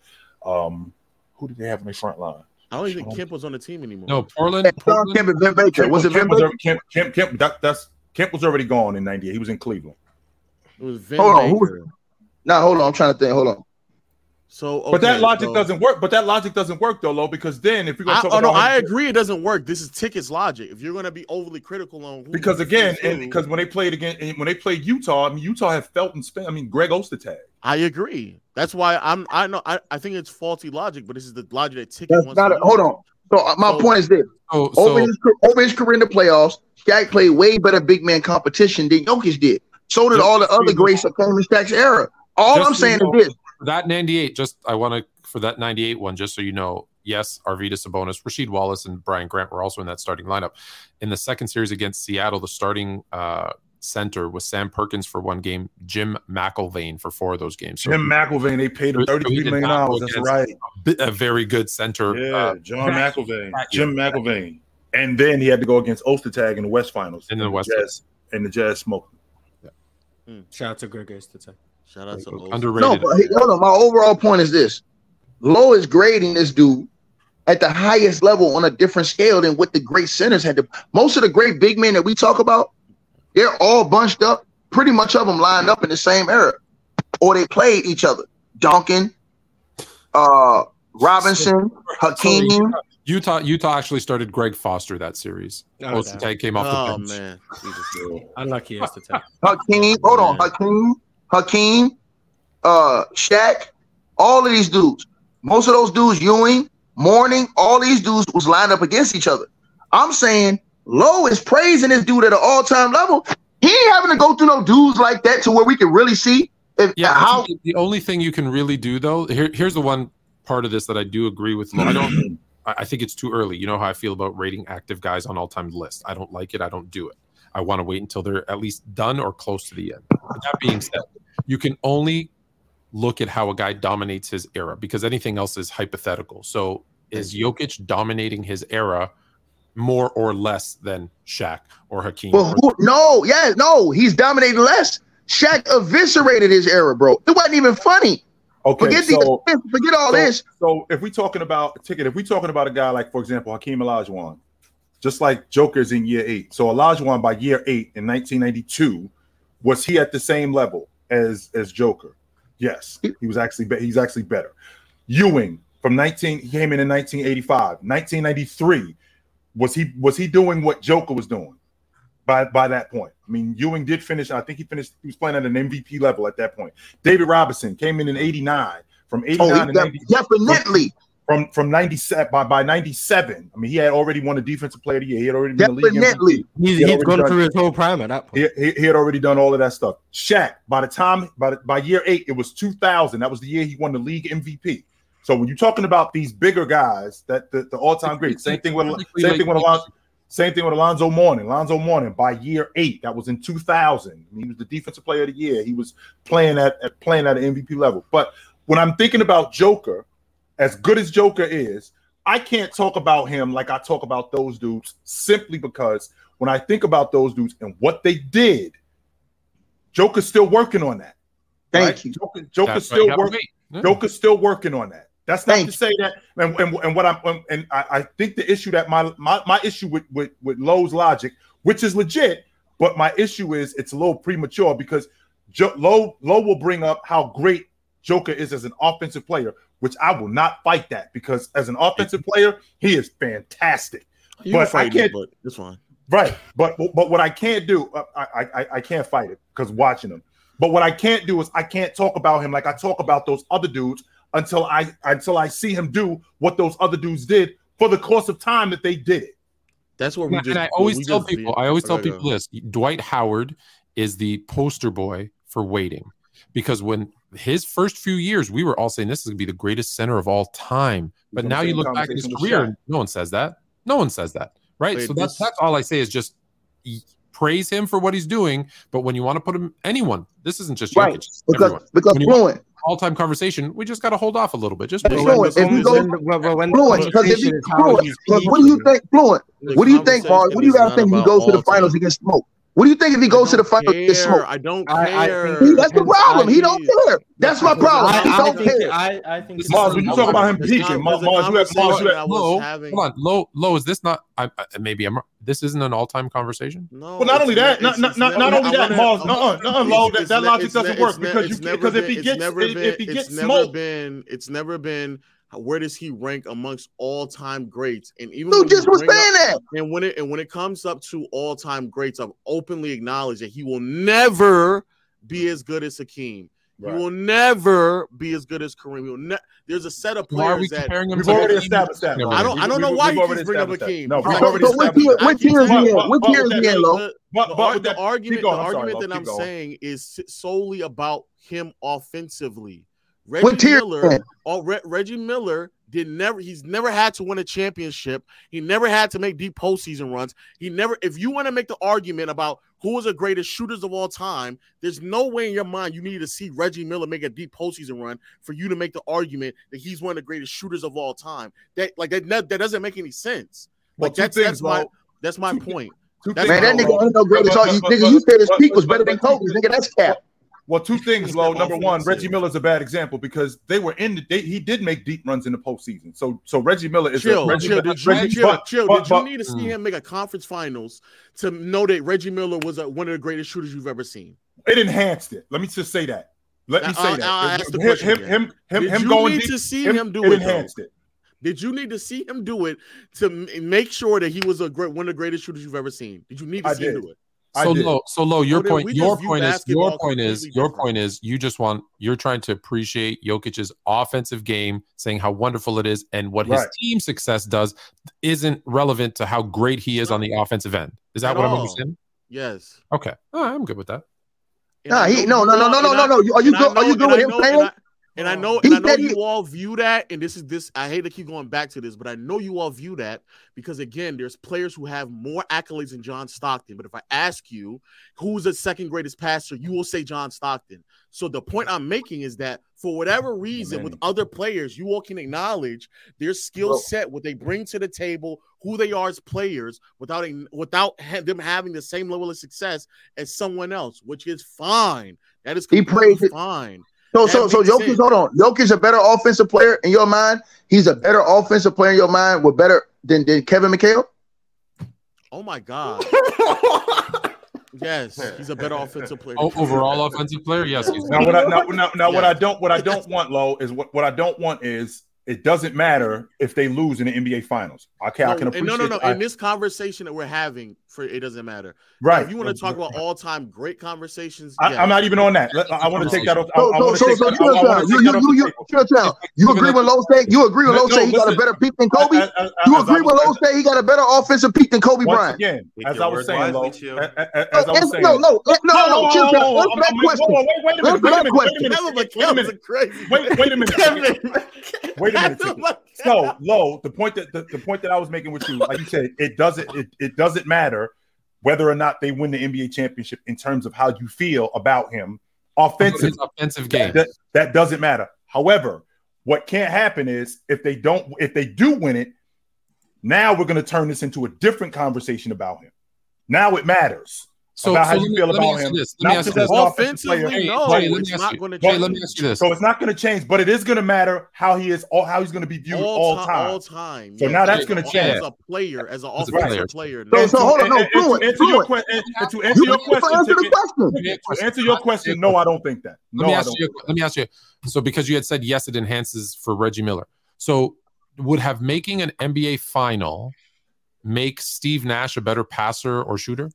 um, who did they have in the front line? I don't even think Kemp was on the team anymore. No, Portland. Shawn Portland Kemp and Vin Baker. Kemp Was it Kemp was, Baker? already- Kemp, Kemp, Kemp, that, that's Kemp was already gone in '98. He was in Cleveland. it was Vin Hold on, who was- Nah, hold on. I'm trying to think. Hold on. So, okay, but that logic so- doesn't work. But that logic doesn't work though, Lo, because then if we're gonna I, talk oh no, about I agree. It doesn't work. This is tickets logic. If you're going to be overly critical on who because again, and because when they played again, when they played Utah, I mean Utah had Felton Spin. I mean Greg Ostertag. I agree. That's why I'm. I know. I, I think it's faulty logic, but this is the logic that ticket That's wants. not. to A, hold on. So uh, my So- point is this: So, over so his over his career in the playoffs, Shaq played way better big man competition than Jokic did. So did all the other greats that came in Shaq's era. All I'm so you saying know- is this: that 98, just I want to for that 98 one, just so you know, yes, Arvydas Sabonis, Rasheed Wallace, and Brian Grant were also in that starting lineup. In the second series against Seattle, the starting uh, center was Sam Perkins for one game, Jim McIlvaine for four of those games. So Jim McIlvaine, they paid him So he thirty-three did million not dollars. That's right. a very good center. Yeah, uh, John back- McIlvaine, Jim McIlvaine, and then he had to go against Ostertag in the West Finals. In the and West. Jazz, and the Jazz smoked. him. Shout out to Greg Ostertag. Shout out to O's. underrated. no. But hey, hold on. My overall point is this: Low is grading this dude at the highest level on a different scale than what the great centers had to. Most of the great big men that we talk about, they're all bunched up. Pretty much of them lined up in the same era, or they played each other. Duncan, uh, Robinson, Hakeem, Utah Utah actually started Greg Foster that series. Oh, Most damn. Tag came off the Oh bench. man, Unlucky is to tell. Hakeem, hold on, Yeah. Hakeem, Hakeem, uh, Shaq, all of these dudes. Most of those dudes, Ewing, Mourning, all these dudes was lined up against each other. I'm saying Lowe is praising this dude at an all-time level. He ain't having to go through no dudes like that to where we can really see if Yeah, how the- only thing you can really do though, here, here's the one part of this that I do agree with. I don't. I think it's too early. You know how I feel about rating active guys on all-time lists. I don't like it. I don't do it. I want to wait until they're at least done or close to the end. But that being said, you can only look at how a guy dominates his era because anything else is hypothetical. So is Jokic dominating his era more or less than Shaq or Hakeem? Well, who, no, yeah, no, he's dominating less. Shaq eviscerated his era, bro. It wasn't even funny. Okay, Forget so, the forget all so, this. so if we're talking about ticket, if we're talking about a guy like, for example, Hakeem Olajuwon, just like Joker's in year eight. So Olajuwon by year eight in 1992, was he at the same level as as Joker? Yes, he was actually be- he's actually better. Ewing from 19 he came in in 1985, 1993. Was he was he doing what Joker was doing by by that point? I mean, Ewing did finish. I think he finished. He was playing at an MVP level at that point. David Robinson came in in 89. From 89 Oh, to 90, definitely, from from 97 by, by 97 i mean he had already won the defensive player of the year he had already been the league definitely. MVP. He's, Yeah, he's already gone done- through his whole prime at that point. he, he, he had already done all of that stuff Shaq by the time by the, by year 8 it was 2000 that was the year he won the league MVP so when you're talking about these bigger guys that the, the all-time greats same thing with same thing with Alonzo same thing with Alonzo Mourning. Alonzo Mourning by year eight, that was in 2000. He was the defensive player of the year. He was playing at, at playing at an MVP level. But when I'm thinking about Joker, as good as Joker is, I can't talk about him like I talk about those dudes simply because when I think about those dudes and what they did, Joker's still working on that. Thank right? you. Joker, Joker's That's still right. working. Joker's still working on that. That's not Thank to say that, and, and, and what I'm, and- and I, I think the issue that my my, my issue with, with with Lowe's logic, which is legit, but my issue is it's a little premature because jo- Lowe Lowe will bring up how great Joker is as an offensive player, which I will not fight that because as an offensive player, he is fantastic. You But can I fight can't- it, but it's fine. Right, but but what I can't do, uh, I I, I- I can't fight it because watching him. But what I can't do is I can't talk about him like I talk about those other dudes until I until I see him do what those other dudes did for the course of time that they did it. That's what we do. and just. I always tell just- people, I always tell people this: Dwight Howard is the poster boy for waiting, because when his first few years, we were all saying this is going to be the greatest center of all time. But now you look back at his career, and no one says that. No one says that, right? Wait, so that's that's all I say is just praise him for what he's doing. But when you want to put him, anyone, this isn't just Right. Jokic, it's Because everyone. because When you- fluent, All-time conversation, we just got to hold off a little bit. Just That's wait. fluent. When- If you go- fluent. Because if you fluent, what do you think, fluent? What do you think, Mark? What do you conversation got to think? He not goes to the finals against Smoke. What do you think if he goes to the don't finals against care. Smoke? I don't I- I care. think- See, that's the problem. He don't need- care. That's my problem. I, He don't think, care. I, I think This it's- Marz, when you talk about him There's peaking, Marz, there's a Marz, you have, Marz, you have, Low, having. hold on, low, low. Is this not? I, I, maybe I'm. This isn't an all-time conversation. No, Well, not only that, ne- not it's- not not, not only that, wanna- Marz, no, no, low, that, that logic doesn't work because you because if he gets if, been, if he it's gets never smoked, been it's never been where does he rank amongst all time greats and even Dude just was bring up- that. and when it and when it comes up to all time greats, I've openly acknowledged that he will never be mm. as good as Hakeem. He will never be as good as Kareem. He will ne- There's a set of Why are we players that comparing him? we've already Hakeem? established that. I don't- I don't know why we've he already keeps bringing up established that. Hakeem. No, we've Right. already So established that. what tier is But- he in? but- What tier is with he in, Lo? But the, but the argument, the argument that I'm saying is solely about him offensively. Reggie What tier? Miller, oh, Re- Reggie Miller did never. He's never had to win a championship. He never had to make deep postseason runs. He never. If you want to make the argument about who is the greatest shooters of all time, there's no way in your mind you need to see Reggie Miller make a deep postseason run for you to make the argument that he's one of the greatest shooters of all time. That like that that doesn't make any sense. Well, Like two that's things, that's my that's my Two- point. Two That's Man, that nigga ain't no greatest. But- all you, nigga, you said his peak was better than but- Kobe's. Nigga, that's cap. Well, two things, He's Low. Number one, Reggie Miller is a bad example because they were in the they, he did make deep runs in the postseason. So so Reggie Miller is Chill, a Reggie, chill. Did you, Reggie, chill, but- chill. but- Did but- you need to see Mm. him make a conference finals to know that Reggie Miller was a, one of the greatest shooters you've ever seen? it enhanced it. Let me just say that. Let me say I'll- that. I'll ask the him, question him, again. him, him, Did him you going need deep, to see him- him do it it, though? enhanced it. Did you need to see him do it to make sure that he was a great one of the greatest shooters you've ever seen? Did you need to I see him do it? I So low, so low. Your So point, your point is, your point is, completely your point is, you just want, you're trying to appreciate Jokic's offensive game, saying how wonderful it is, and what his Right. team success does isn't relevant to how great he is on the offensive end. Is that At what I'm all. understanding? Yes. Okay, Oh, I'm good with that. And Nah, he- no, no, no, no, no, no, no. Are you and I good? Are you good with him know- saying? And I- oh. know, He and I know said he- you all view that, and this is this. I hate to keep going back to this, but I know you all view that because again, there's players who have more accolades than John Stockton. But if I ask you who's the second greatest passer, you will say John Stockton. So the point I'm making is that for whatever reason, with other players, you all can acknowledge their skill set, what they bring to the table, who they are as players, without a- without ha- them having the same level of success as someone else, which is fine. That is He completely played- fine. So, so, so Jokic, sense. hold on. Jokic is a better offensive player in your mind. He's a better offensive player in your mind with better than, than Kevin McHale. Oh my god. Yes, he's a better offensive player. O- overall offensive player, yes. Now what I now, now, now what I don't what I don't want low is what, what I don't want is it doesn't matter if they lose in the NBA finals. Okay, I can appreciate no, no, no. I- In this conversation that we're having, for it doesn't matter. right. If you want to talk about all-time great conversations, I, yeah. I'm not even on that. Let- I, want to take that off. I, So, so, want so, to take so, that, I, I Chill wanna Town, take you, you, you, you, table. Chill You agree with Lowe say you agree with No, Lowe say he got a better peak than Kobe? As- as- You agree with was- Lowe say he got a better offensive peak than Kobe Bryant? again, as I was saying, wisely, low, as, as- as I was saying, No, no, no, no, no, Chilltown. Whoa, that question. wait, wait a minute, wait a minute, question. wait a minute, wait a minute. A crazy. Wait, wait a minute. Kevin Wait a minute. Kevin Ticket. McHale. So low, the point that the, the point that I was making with you, like you said, it doesn't it, it doesn't matter whether or not they win the NBA championship in terms of how you feel about him offensively. his offensive game. That, that doesn't matter. However, what can't happen is if they don't, if they do win it, now we're going to turn this into a different conversation about him. Now it matters So, about so how let you me, feel about ask him. you this. Let me ask you just this. as an offensive Offensively, player. No, Jay, let me it's ask not you. going to change. let me ask you this. So it's not going to change, but it is going to matter how he is, or how he's going to be viewed all, all, time. all time. So yes. now that's gonna change. as a player, as an As a offensive player. player. So- so hold on, no, and- and fluent, to answer your question, and to answer your question, answer Ticket, question. Let me ask to answer your question, no, I don't think that. No, let me I ask don't. you. Let me ask you. So, because you had said yes, it enhances for Reggie Miller. So, would have making an NBA final make Steve Nash a better passer or shooter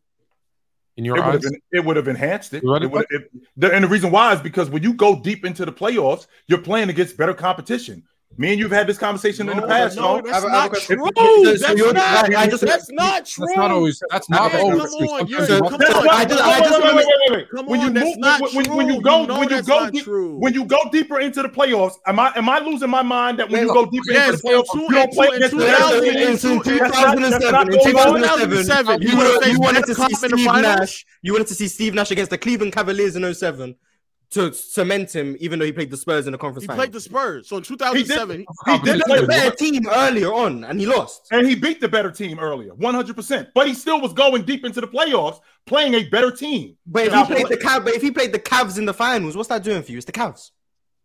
in your It would, eyes? have been, it would have enhanced it. It would, it, the, and the reason why is because when you go deep into the playoffs, you're playing against better competition. Me and you've had this conversation in the past. no, No, that's I have a- I have not a true. So- so That's not, I- I that's not true. That's not always. That's Man, not come always on, true. you're- Sometimes So- come on, I just- wait, I just wait, wait, wait, wait, wait. Come When on, you that's move, not when, when, true. when you You go, know when you go, deep, true. when you go deeper into the playoffs, am I am I losing my mind that when Wait, you go deeper yes, into the playoffs, two- you don't in play against the two best thousand- team? in in two- That's not- that's not 2007, in going on. 2007, You you wanted, face you wanted Ben to see Cobb in the Steve? Nash. You wanted to see Steve Nash against the Cleveland Cavaliers in 07 to cement him, even though he played the Spurs in the conference He final. played the Spurs. So in 2007, He He did played play a better team earlier on, and he lost. and he beat the better team earlier, 100%. But he still was going deep into the playoffs, playing a better team. But if he played the Cav, but if he played the Cavs in the finals, what's that doing for you? It's the Cavs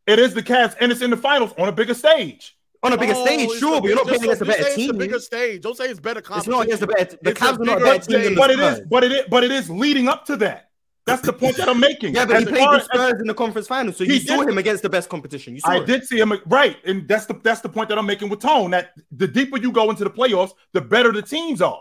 It is the Cavs, and it's in the finals on a bigger stage. on a bigger Oh, stage, it's sure, the- but you're not just playing against a don't- better say it's team. the bigger stage. Don't say it's better It's not against the better. The It's a Cavs are not a bigger better team than stage. the But it is, but it is, but it is leading up to that. That's the point that I'm making. Yeah, but he played far the as- Spurs in the conference finals, so you saw did. him against the best competition. You saw I it. did see him right, and that's the that's the point that I'm making with Tone. That the deeper you go into the playoffs, the better the teams are.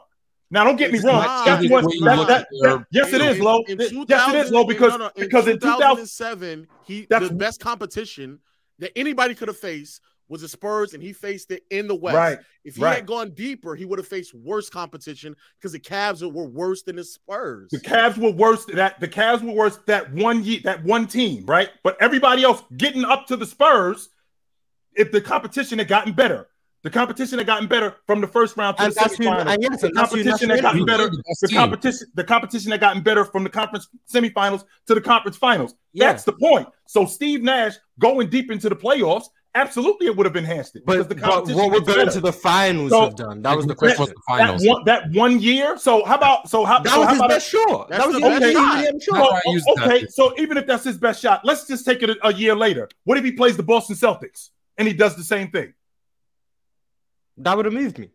Now, don't get me It's wrong. not. That's what, the way you that- that- that- yes, it is, Low. Yes, it is, Low. Because no, no, in because in 2007, he That's- the best competition that anybody could have faced was the Spurs, and he faced it in the West. right, If he right. had gone deeper, he would have faced worse competition because the Cavs were worse than the Spurs. The Cavs were worse. That the Cavs were worse that one year, that one team, right? But everybody else getting up to the Spurs, if the competition had gotten better, the competition had gotten better from the first round to And the that's who, semifinals. and yes, The and that's who competition Nash had gotten better. The best The team. competition, the competition had gotten better from the conference semifinals to the conference finals. Yeah. That's the point. So Steve Nash going deep into the playoffs, absolutely, it would have enhanced it. But, because the but what would gets going better. to the finals So- have done? That was the The question question. was the finals. That one, that one year. So how about so how That so was how his about best shot. That was the the only best shot. damn That's shot. why I used okay, that. so even if that's his best shot, let's just take it a, a year later. What if he plays the Boston Celtics and he does the same thing? That would have moved me.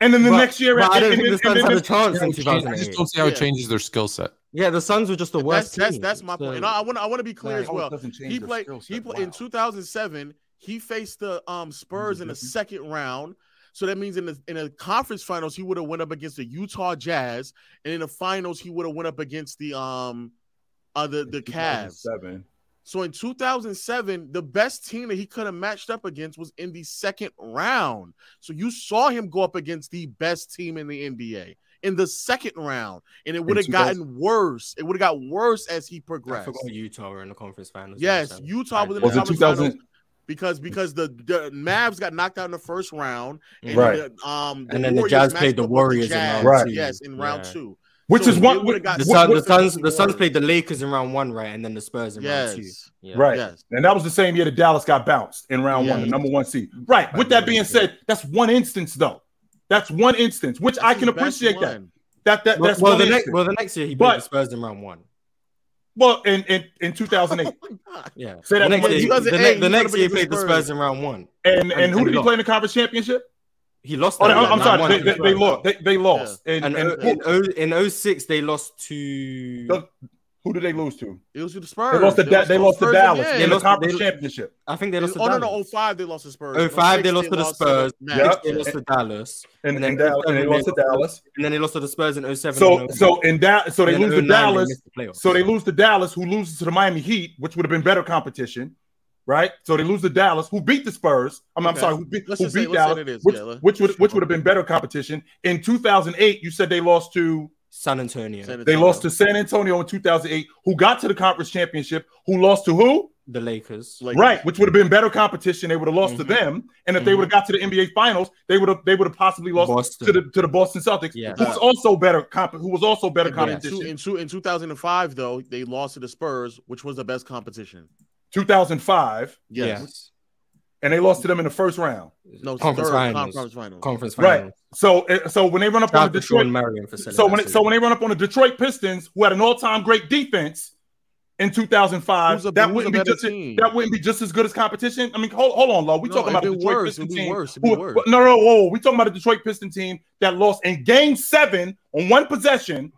And then the But- next year, but I don't think the Suns had a chance in it change- I just don't see how it Yeah. changes their skill set. Yeah, the Suns were just the worst that's team. that's my So- point. And I want to I want to be clear as well. He played he set. played in 2007. he faced the um Spurs in the second round. So that means in the in the conference finals he would have went up against the Utah Jazz, and in the finals he would have went up against the um uh the the Cavs. 2007. So in 2007, the best team that he could have matched up against was in the second round. So you saw him go up against the best team in the NBA in the second round, and it would have gotten worse. It would have got worse as he I progressed. forgot Utah were in the conference finals. Yes, So- Utah was in the it conference 2000? finals because because the, the Mavs got knocked out in the first round, and Right. the, um, And then the Jazz played the up with Warriors in Jazz, round two. Yes, in round Yeah. two. Which So is one. would've got The, what- Sun, what- the Suns, the Suns played the Lakers in round one, right, and then the Spurs in round two. Yeah. Right. Yes. And that was the same year that Dallas got bounced in round one, the number one seed. Right. With that being said, that's one instance though. That's one instance, which I can appreciate that. That that Well, that's well, one the next, instance. well, the next year he beat But- the Spurs in round one. well, in in in 2008, Oh my God. Yeah. Say that the next year, the, time. ne- 2008, the he next year he played the Spurs Spurs. in round one. and And- and who did he play in the conference championship? He lost. Oh, I'm, sorry, they, they, they lost. They, they lost. And, And, and uh, in, o, in 06, they lost to. the- who did they lose to? It was to the Spurs. They lost to Da- they lost to Dallas again. in They the conference they- championship. I think they lost to Oh no, Dallas. no, 05 they lost to Spurs. 05 they 06 lost to the Spurs. Mavs. Yeah. They lost to Dallas. And, And and, then Dallas, and they lost to Dallas. And then they lost to the Spurs in 07. So so in that so they lose to Dallas. missed the playoffs. So they lose to Dallas, who loses to the Miami Heat, which would have been better competition, right? So they lose to Dallas, who beat the Spurs. I'm, I'm sorry, who beat, Let's who just say- beat let's say Dallas, it is, which, yeah, let- which would which would have been better competition. In 2008, you said they lost to San Antonio. San they lost to San Antonio in 2008, who got to the conference championship, who lost to who? the Lakers. Lakers. Right, which would have been better competition. They would have lost to Mhm. them, and if they Mhm. would have got to the NBA Finals, they would have they would have possibly lost Boston. to the to the Boston Celtics, Yeah. who was also better comp- who was also better But in, competition. two, in, two, in 2005, though, they lost to the Spurs, which was the best competition. 2005, Yes. Yes. and they lost to them in the first round. No, Conference third finals. Conference finals. Conference Right. So uh, so when they run up on the out to Shawn Detroit, Marion for so when it, so when they run up on the Detroit Pistons, who had an all-time great defense in 2005, a- that wouldn't be just team? that wouldn't be just as good as competition. I mean, hold, hold on, Lo. We No, talking about the it'd be Detroit worse. Piston team. worse. Who- worse. No, no, whoa, whoa. We talking about the Detroit Pistons team that lost in Game Seven on one possession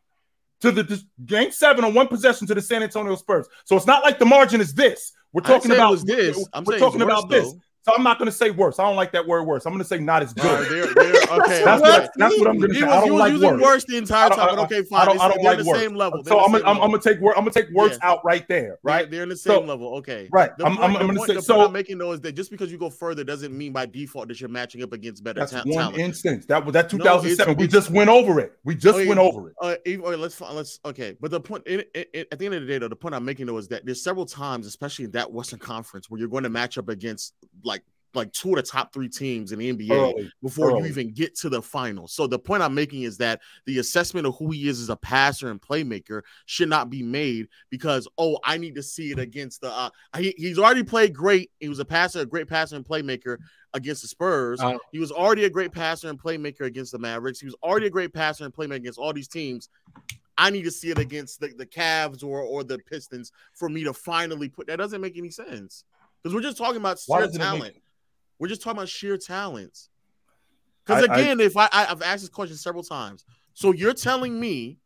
to the the- Game Seven on one possession to the San Antonio Spurs. So it's not like the margin is this. We're talking about this. We're, I'm we're talking about this. though. So I'm not going to say worse. I don't like that word worse. I'm going to say not as good. All right, they're, they're, okay. That's okay. what, that's what I'm going to He say. was, I don't was like using words. worse the entire I don't- time, but I- okay, I fine. don't, I They're don't like the words. same level. They're So I'm gonna, I'm, I'm gonna take word. I'm gonna take words Yeah. out right there. They're- Right. They're in the So- same level. Okay. Right. The I'm- point, I'm- I'm gonna say- the so- point I'm making though is that just because you go further doesn't mean by default that you're matching up against better That's ta- one talent. instance. That was that No, 2007. it's- we just went over it. We just went over it. Uh, even, okay, let's fi- let's okay. But the point at the end of the day, though, the point I'm making though is that there's several times, especially in that Western Conference, where you're going to match up against like like two of the top three teams in the NBA Early. before early. you even get to the finals. So the point I'm making is that the assessment of who he is as a passer and playmaker should not be made because oh, I need to see it against the. Uh, he, he's already played great. He was a passer, a great passer and playmaker against the Spurs. Uh, he was already a great passer and playmaker against the Mavericks. He was already a great passer and playmaker against all these teams. I need to see it against the, the Cavs or or the Pistons for me to finally put that doesn't make any sense. Because we're just talking about sheer doesn't make- talent. We're just talking about sheer talents. Because I- I- again, if I, I I've asked this question several times, so you're telling me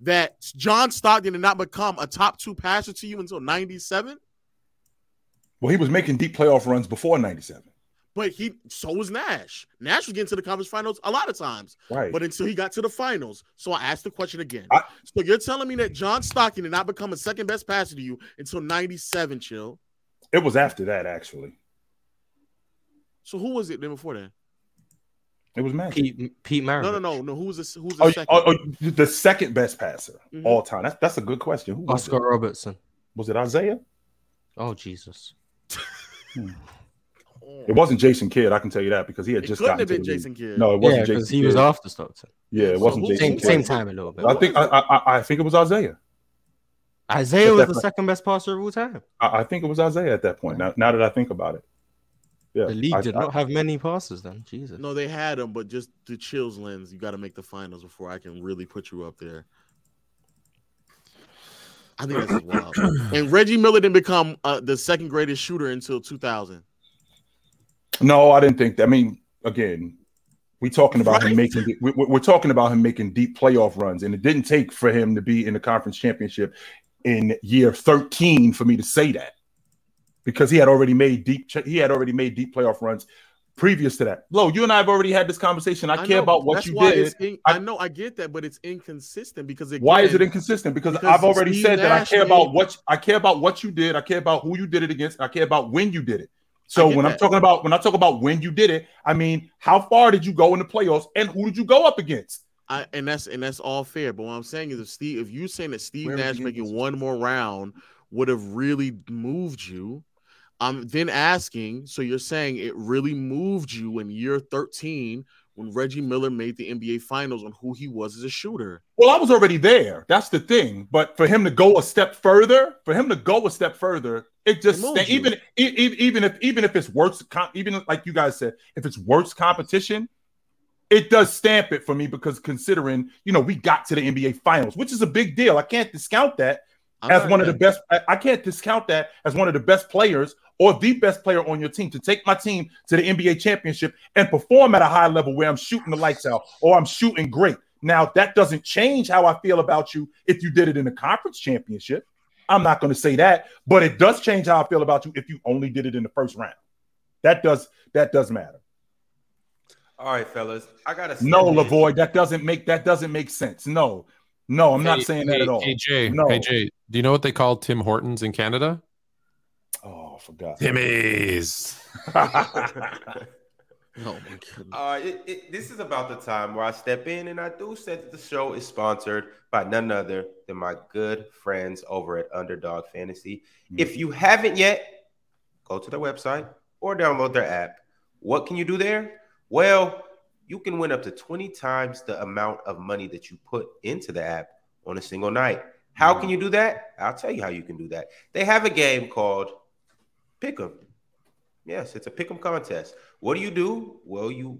that John Stockton did not become a top two passer to you until '97, Well, he was making deep playoff runs before '97. but he so was Nash. Nash was getting to the conference finals a lot of times, Right. but until he got to the finals. So I asked the question again. I- so you're telling me that John Stockton did not become a second best passer to you until '97, chill. it was after that, actually. So who was it then before that? It was Magic. Pete Pete Maravich. No, no, no, no. Who was the who's the Oh, second? oh, oh, the second best passer Mhm. all time. That's that's a good question. Who was Oscar it? Robertson. Was it Isiah? Oh Jesus. It wasn't Jason Kidd. I can tell you that because he had It just couldn't gotten have to been the league. Jason Kidd. No, it wasn't because Jason. he was after Stockton. Yeah, it So wasn't who- Jason. Same Kidd. same time a little bit. I think I, I I think it was Isiah. Isiah was the second best passer of all time. I, I think it was Isiah at that point. Now, now that I think about it, yeah, The league I- did I- not have many passes then. Jesus. No, they had them, but just the chills lens, you got to make the finals before I can really put you up there. I think that's wild. and Reggie Miller didn't become uh, the second greatest shooter until 2000. No, I didn't think that. I mean, again, we talking about Right. him making. We, we- we're talking about him making deep playoff runs, and it didn't take for him to be in the conference championship in year thirteen for me to say that. Because he had already made deep. He had already made deep playoff runs previous to that. Lo, you and I have already had this conversation. I, care know, about what you did. in- I- I, know I get that, but it's inconsistent because again, Why is it inconsistent? Because, because I've already Steve said that I care made- about what I care about what you did. I care about who you did it against. I care about when you did it. So when I'm talking about when I talk about when you did it, I mean how far did you go in the playoffs and who did you go up against? I, and that's and that's all fair. But what I'm saying is, if Steve, if you're saying that Steve Where Nash making one more round would have really moved you, I'm then asking. So you're saying it really moved you in year 13 when Reggie Miller made the NBA Finals on who he was as a shooter. Well, I was already there. That's the thing. But for him to go a step further, for him to go a step further, it just It even even if even if it's worse, even like you guys said, if it's worse competition, it does stamp it for me because considering you know we got to the NBA Finals, which is a big deal. I can't discount that I'm as one of the best. I- can't discount that as one of the best players or the best player on your team to take my team to the NBA championship and perform at a high level where I'm shooting the lights out or I'm shooting great. Now that doesn't change how I feel about you if you did it in the conference championship. I'm not going to say that, but it does change how I feel about you if you only did it in the first round. That does that does matter. All right, fellas. I gotta No. Lavoy, that doesn't make that doesn't make sense. No, no, I'm not Hey, saying that at all. Hey Jay, No. hey Jay, do you know what they call Tim Hortons in Canada? Oh, I forgot. Timmy's. Oh my goodness. Uh, it, it, this is about the time where I step in and I do say that the show is sponsored by none other than my good friends over at Underdog Fantasy. If you haven't yet, go to their website or download their app. What can you do there? Well, you can win up to 20 times the amount of money that you put into the app on a single night. How can you do that? I'll tell you how you can do that. They have a game called Pick'em. Yes, it's a pick'em contest. What do you do? Well, you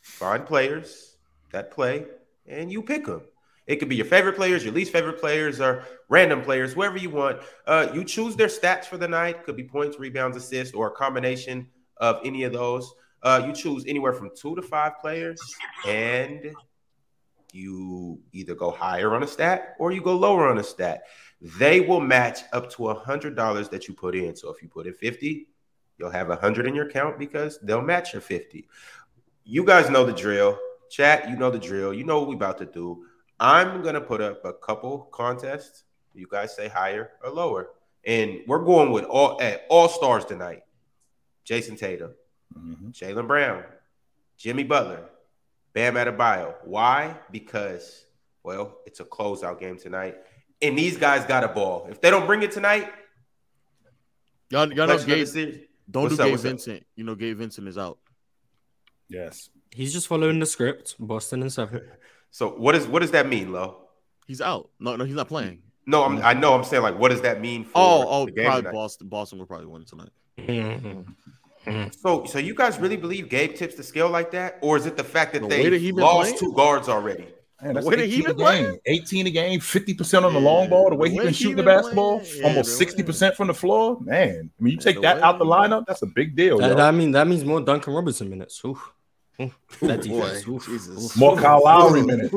find players that play and you pick them. It could be your favorite players, your least favorite players, or random players, whoever you want. Uh, you choose their stats for the night. Could be points, rebounds, assists, or a combination of any of those. Uh, you choose anywhere from two to five players, and you either go higher on a stat or you go lower on a stat. They will match up to a hundred dollars that you put in. So if you put in fifty, you'll have a hundred in your account because they'll match your fifty. You guys know the drill. Chat, you know the drill. You know what we about to do. I'm gonna put up a couple contests. You guys say higher or lower, and we're going with all at all stars tonight. Jayson Tatum, Mhm. Jaylen Brown, Jimmy Butler, Bam Adebayo. Why? Because well, it's a closeout game tonight, and these guys got a ball. If they don't bring it tonight, Y'all, y'all know complexion of the Gabe, don't What's do up, Gabe what's up? Vincent. You know Gabe Vincent is out. Yes. He's just following the script. Boston and seven. So what is what does that mean, Lo? He's out. No, no, he's not playing. No, I'm, I know. I'm saying like, what does that mean for Oh, oh, the game probably tonight? Boston. Boston will probably win tonight. Mhm. So, so you guys really believe Gabe tips the scale like that, or is it the fact that The they that he lost playing? two guards already? Man, that's The way that he 18 a been playing? game. 18 a game, 50% on the Yeah, long ball, the way the he way been he shooting the basketball, yeah, almost the 60% from the floor. Man, I mean, you take the that out the lineup, that's a big deal. That, that mean that means more Duncan Robinson minutes. Oof. Oof. That defense. Oof. Jesus. Oof. More Kyle Lowry minutes.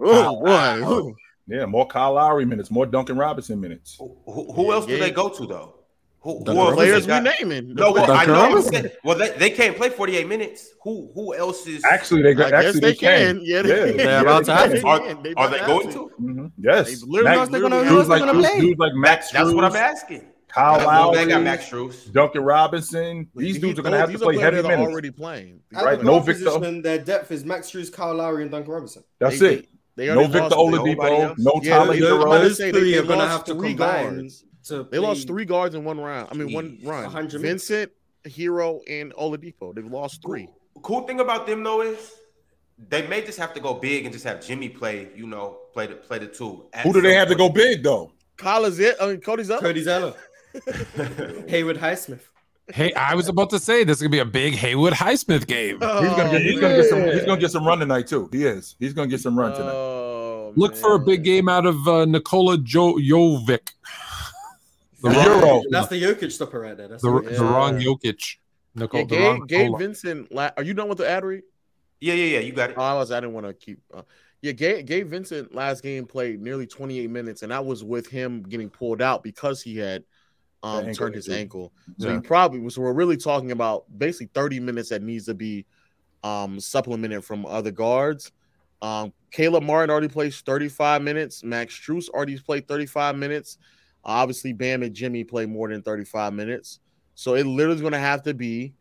Oh boy. Yeah, more Kyle Lowry minutes, more Duncan Robinson minutes. Who, who, who Yeah, else do they go to though? Who, who Duncan else do Players we got? naming. No, well, I know. Saying- well, they, they can't play 48 minutes. Who who else is Actually, they I guess actually they they can. can. Yeah, they can. They're about to have to. Are, They are they going have to? Mhm. Yes. They literally- Max, they're gonna- literally- who dudes like they gonna dudes, play? dudes like Max That's what I'm asking. Kyle I know they got Max Strus. Duncan Robinson. These These dudes are going to have to play heavy minutes. already playing. Right, no Victor. Their depth is Max Strus, Kyle Lowry, and Duncan Robinson. That's it. They No Victor Oladipo. No Yeah, Tyler they- Those, I'm about to Herro. those they- three they are gonna have to three combine. Guards. To They lost three guards in one round. I mean, one Jeez, run. 100. Vincent, Herro, and Oladipo. They've lost three. Cool thing about them though is they may just have to go big and just have Jimmy play. You know, play the play the two. Who do they some have to go big, though? Kyle is it. I mean, Cody's up. Cody Zeller, Haywood Highsmith. Hey, I was about to say this is gonna be a big Haywood Highsmith game. Oh, He's gonna get he's gonna get some he's gonna get some run tonight too. He is. He's gonna get some run tonight. Oh, Look for a big game out of uh, Nikola jo- Jovic. The The wrong, Euro. That's the Jokic stopper right there. That's the, the, the wrong Jokic. Yeah, Nicole, the Gabe, wrong Gabe Vincent. Are you done with the ad read? Yeah, yeah, yeah. You got it. Oh, I was. I didn't want to keep. Uh, yeah, Gabe, Gabe Vincent last game played nearly 28 minutes, and that was with him getting pulled out because he had um ankle turned his injury. ankle. So Yeah. he probably so we're really talking about basically 30 minutes that needs to be um supplemented from other guards. Um Caleb Martin already plays 35 minutes. Max Strus already played 35 minutes. Obviously, Bam and Jimmy play more than 35 minutes. So it literally is gonna have to be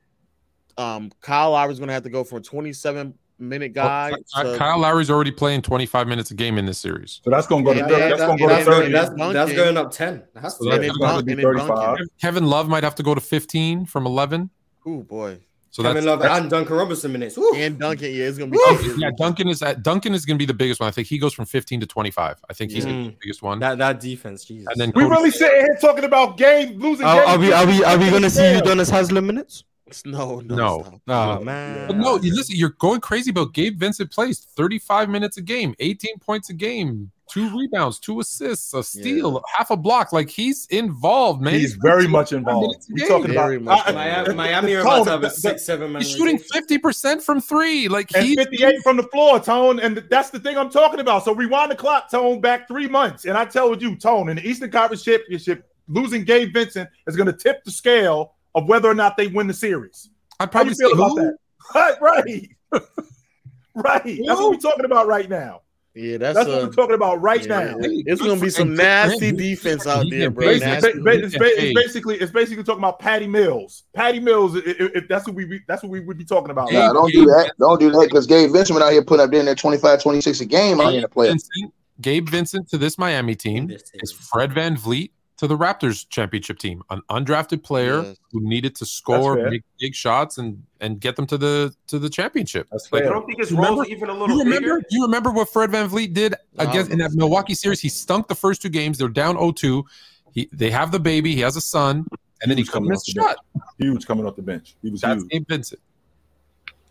um Kyle Lowry's gonna have to go from a 27 minute guy Well, to Kyle Lowry's already playing 25 minutes a game in this series. So that's going to go to 30. that- That's that- going to go to 30. that's, that's going up 10. It has to So that's and then It's gonna be and then Duncan. 35. Kevin Love might have to go to 15 from 11. Oh boy. So Kevin that's, Love and Duncan Robinson minutes. Woo. And Duncan, yeah, it's gonna be Duncan- yeah, Duncan is at Duncan is going to be the biggest one. I think he goes from 15 to 25. I think he's Yeah. Mm. the biggest one. That that defense, Jesus. and then We Cody- really sitting here talking about game losing. are, games. are we are we are we gonna see Yeah. Udonis Haslam minutes? no, no, No. stop. Oh man. But no, you listen, you're going crazy about Gabe Vincent plays 35 minutes a game, 18 points a game, two rebounds, two assists, a steal, half a block. Like he's involved, man. He's very much involved. We're game. talking about Very much I- I- Miami, Miami are Tone, about to have a six seven man. He's shooting 50% from three. Like and he's 58 from the floor, Tone. And that's the thing I'm talking about. So rewind the clock, Tone, back three months. And I told you, Tone, in the Eastern Conference Championship, losing Gabe Vincent is going to tip the scale of whether or not they win the series. I'd How probably you feel say about who? that? Right, right. right. That's what we're talking about right now. Yeah, that's, That's a, what we're talking about right yeah, now. It's gonna be some Good for him. nasty defense out there, bro. paid. It's, ba- ba- it's, it's basically it's basically talking about Patty Mills. Patty Mills. i- i- If that's what we be- that's what we would be talking about. Hey, Nah, don't do that. Don't do that because Gabe Vincent out here putting up there in that 25, 26 a game out here in the playoffs. Gabe Vincent to this Miami team is Fred VanVleet to the Raptors championship team, an undrafted player Yes. who needed to score big, big shots and and get them to the to the championship. That's Like, You fair. don't think his You role's remember- even a you little remember? bigger? You remember what Fred VanVleet did No, against in that Milwaukee series? He stunk the first two games. They're down 0-2. He they have the baby. He has a son, and then he Huge couldn't coming miss off the shot. Huge coming off the bench. He was That's huge. Gabe Vincent.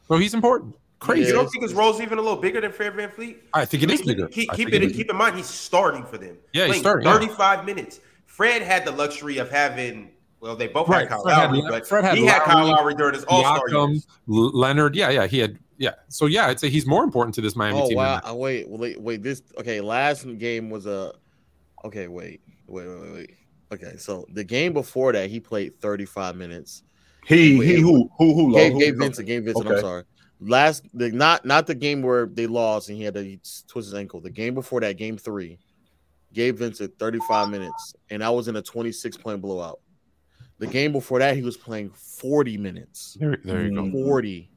So he's important. Crazy. You don't think his role's even a little bigger than Fred VanVleet? I think it I is mean, bigger. Keep, I keep think it, is. keep in mind he's starting for them. Yeah, he's Playing starting, yeah. 35 minutes. Fred had the luxury of having well, they both Right, had Kyle Fred had Lowry, Le- but Fred had he had Kyle Lowry, Lowry during his All Star years. Leonard. Yeah, yeah, he had. Yeah, so yeah, I'd say he's more important to this Miami Oh team. wow! than wait, wait, wait. This okay. Last game was a. Okay, wait, wait, wait, wait, wait. Okay, so the game before that, he played 35 minutes. He Wait, he who who who Gabe, who- Gabe who- Vincent, Gabe Vincent. I'm sorry. Last, the not not the game where they lost and he had to twist his ankle. The game before that, game three, Gabe Vincent 35 minutes, and I was in a 26 point blowout. The game before that, he was playing 40 minutes. There, there you go. Mm-hmm. 40.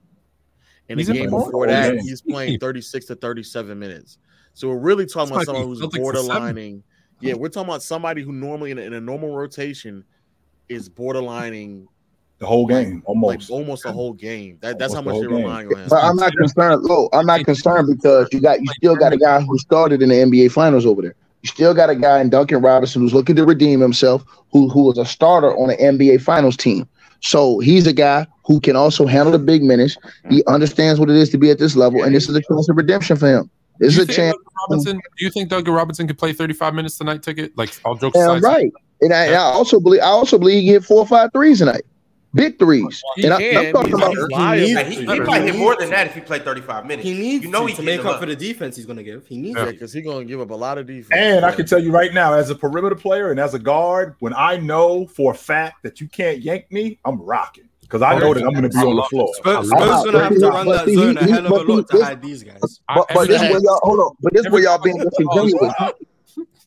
And He's the game before that, game. he's playing 36 to 37 minutes. So we're really talking about It's like someone who's Celtics borderlining. Yeah, we're talking about somebody who normally in a, in a normal rotation is borderlining the whole game like almost. almost a whole game. That, that's how much the they're relying on him. But I'm not concerned. Look, I'm not concerned because you got you still got a guy who started in the NBA Finals over there. You still got a guy in Duncan Robinson who's looking to redeem himself, who who was a starter on the NBA Finals team. So he's a guy who can also handle the big minutes. He mm-hmm. understands what it is to be at this level, and this is a chance of redemption for him. This is a chance. Robinson, do you think Duncan Robinson could play 35 minutes tonight? Ticket like all jokes Yeah, aside. right. And I, I also believe I also believe he can hit four or five threes tonight. Big threes. He and I, can. am talking about a flyer. He he, he might hit more than that if he played 35 minutes. He needs you know to, he's to make them up for the defense he's gonna give. He needs Yeah, it. because he's gonna give up a lot of defense. And I can tell you right now, as a perimeter player and as a guard, when I know for a fact that you can't yank me, I'm rocking because I know that I'm going to be on the floor. Spurs, I Spurs love gonna have to run that see, zone a hell of a lot to hide these guys. But, but this where y'all hold on. But this where y'all being disingenuous.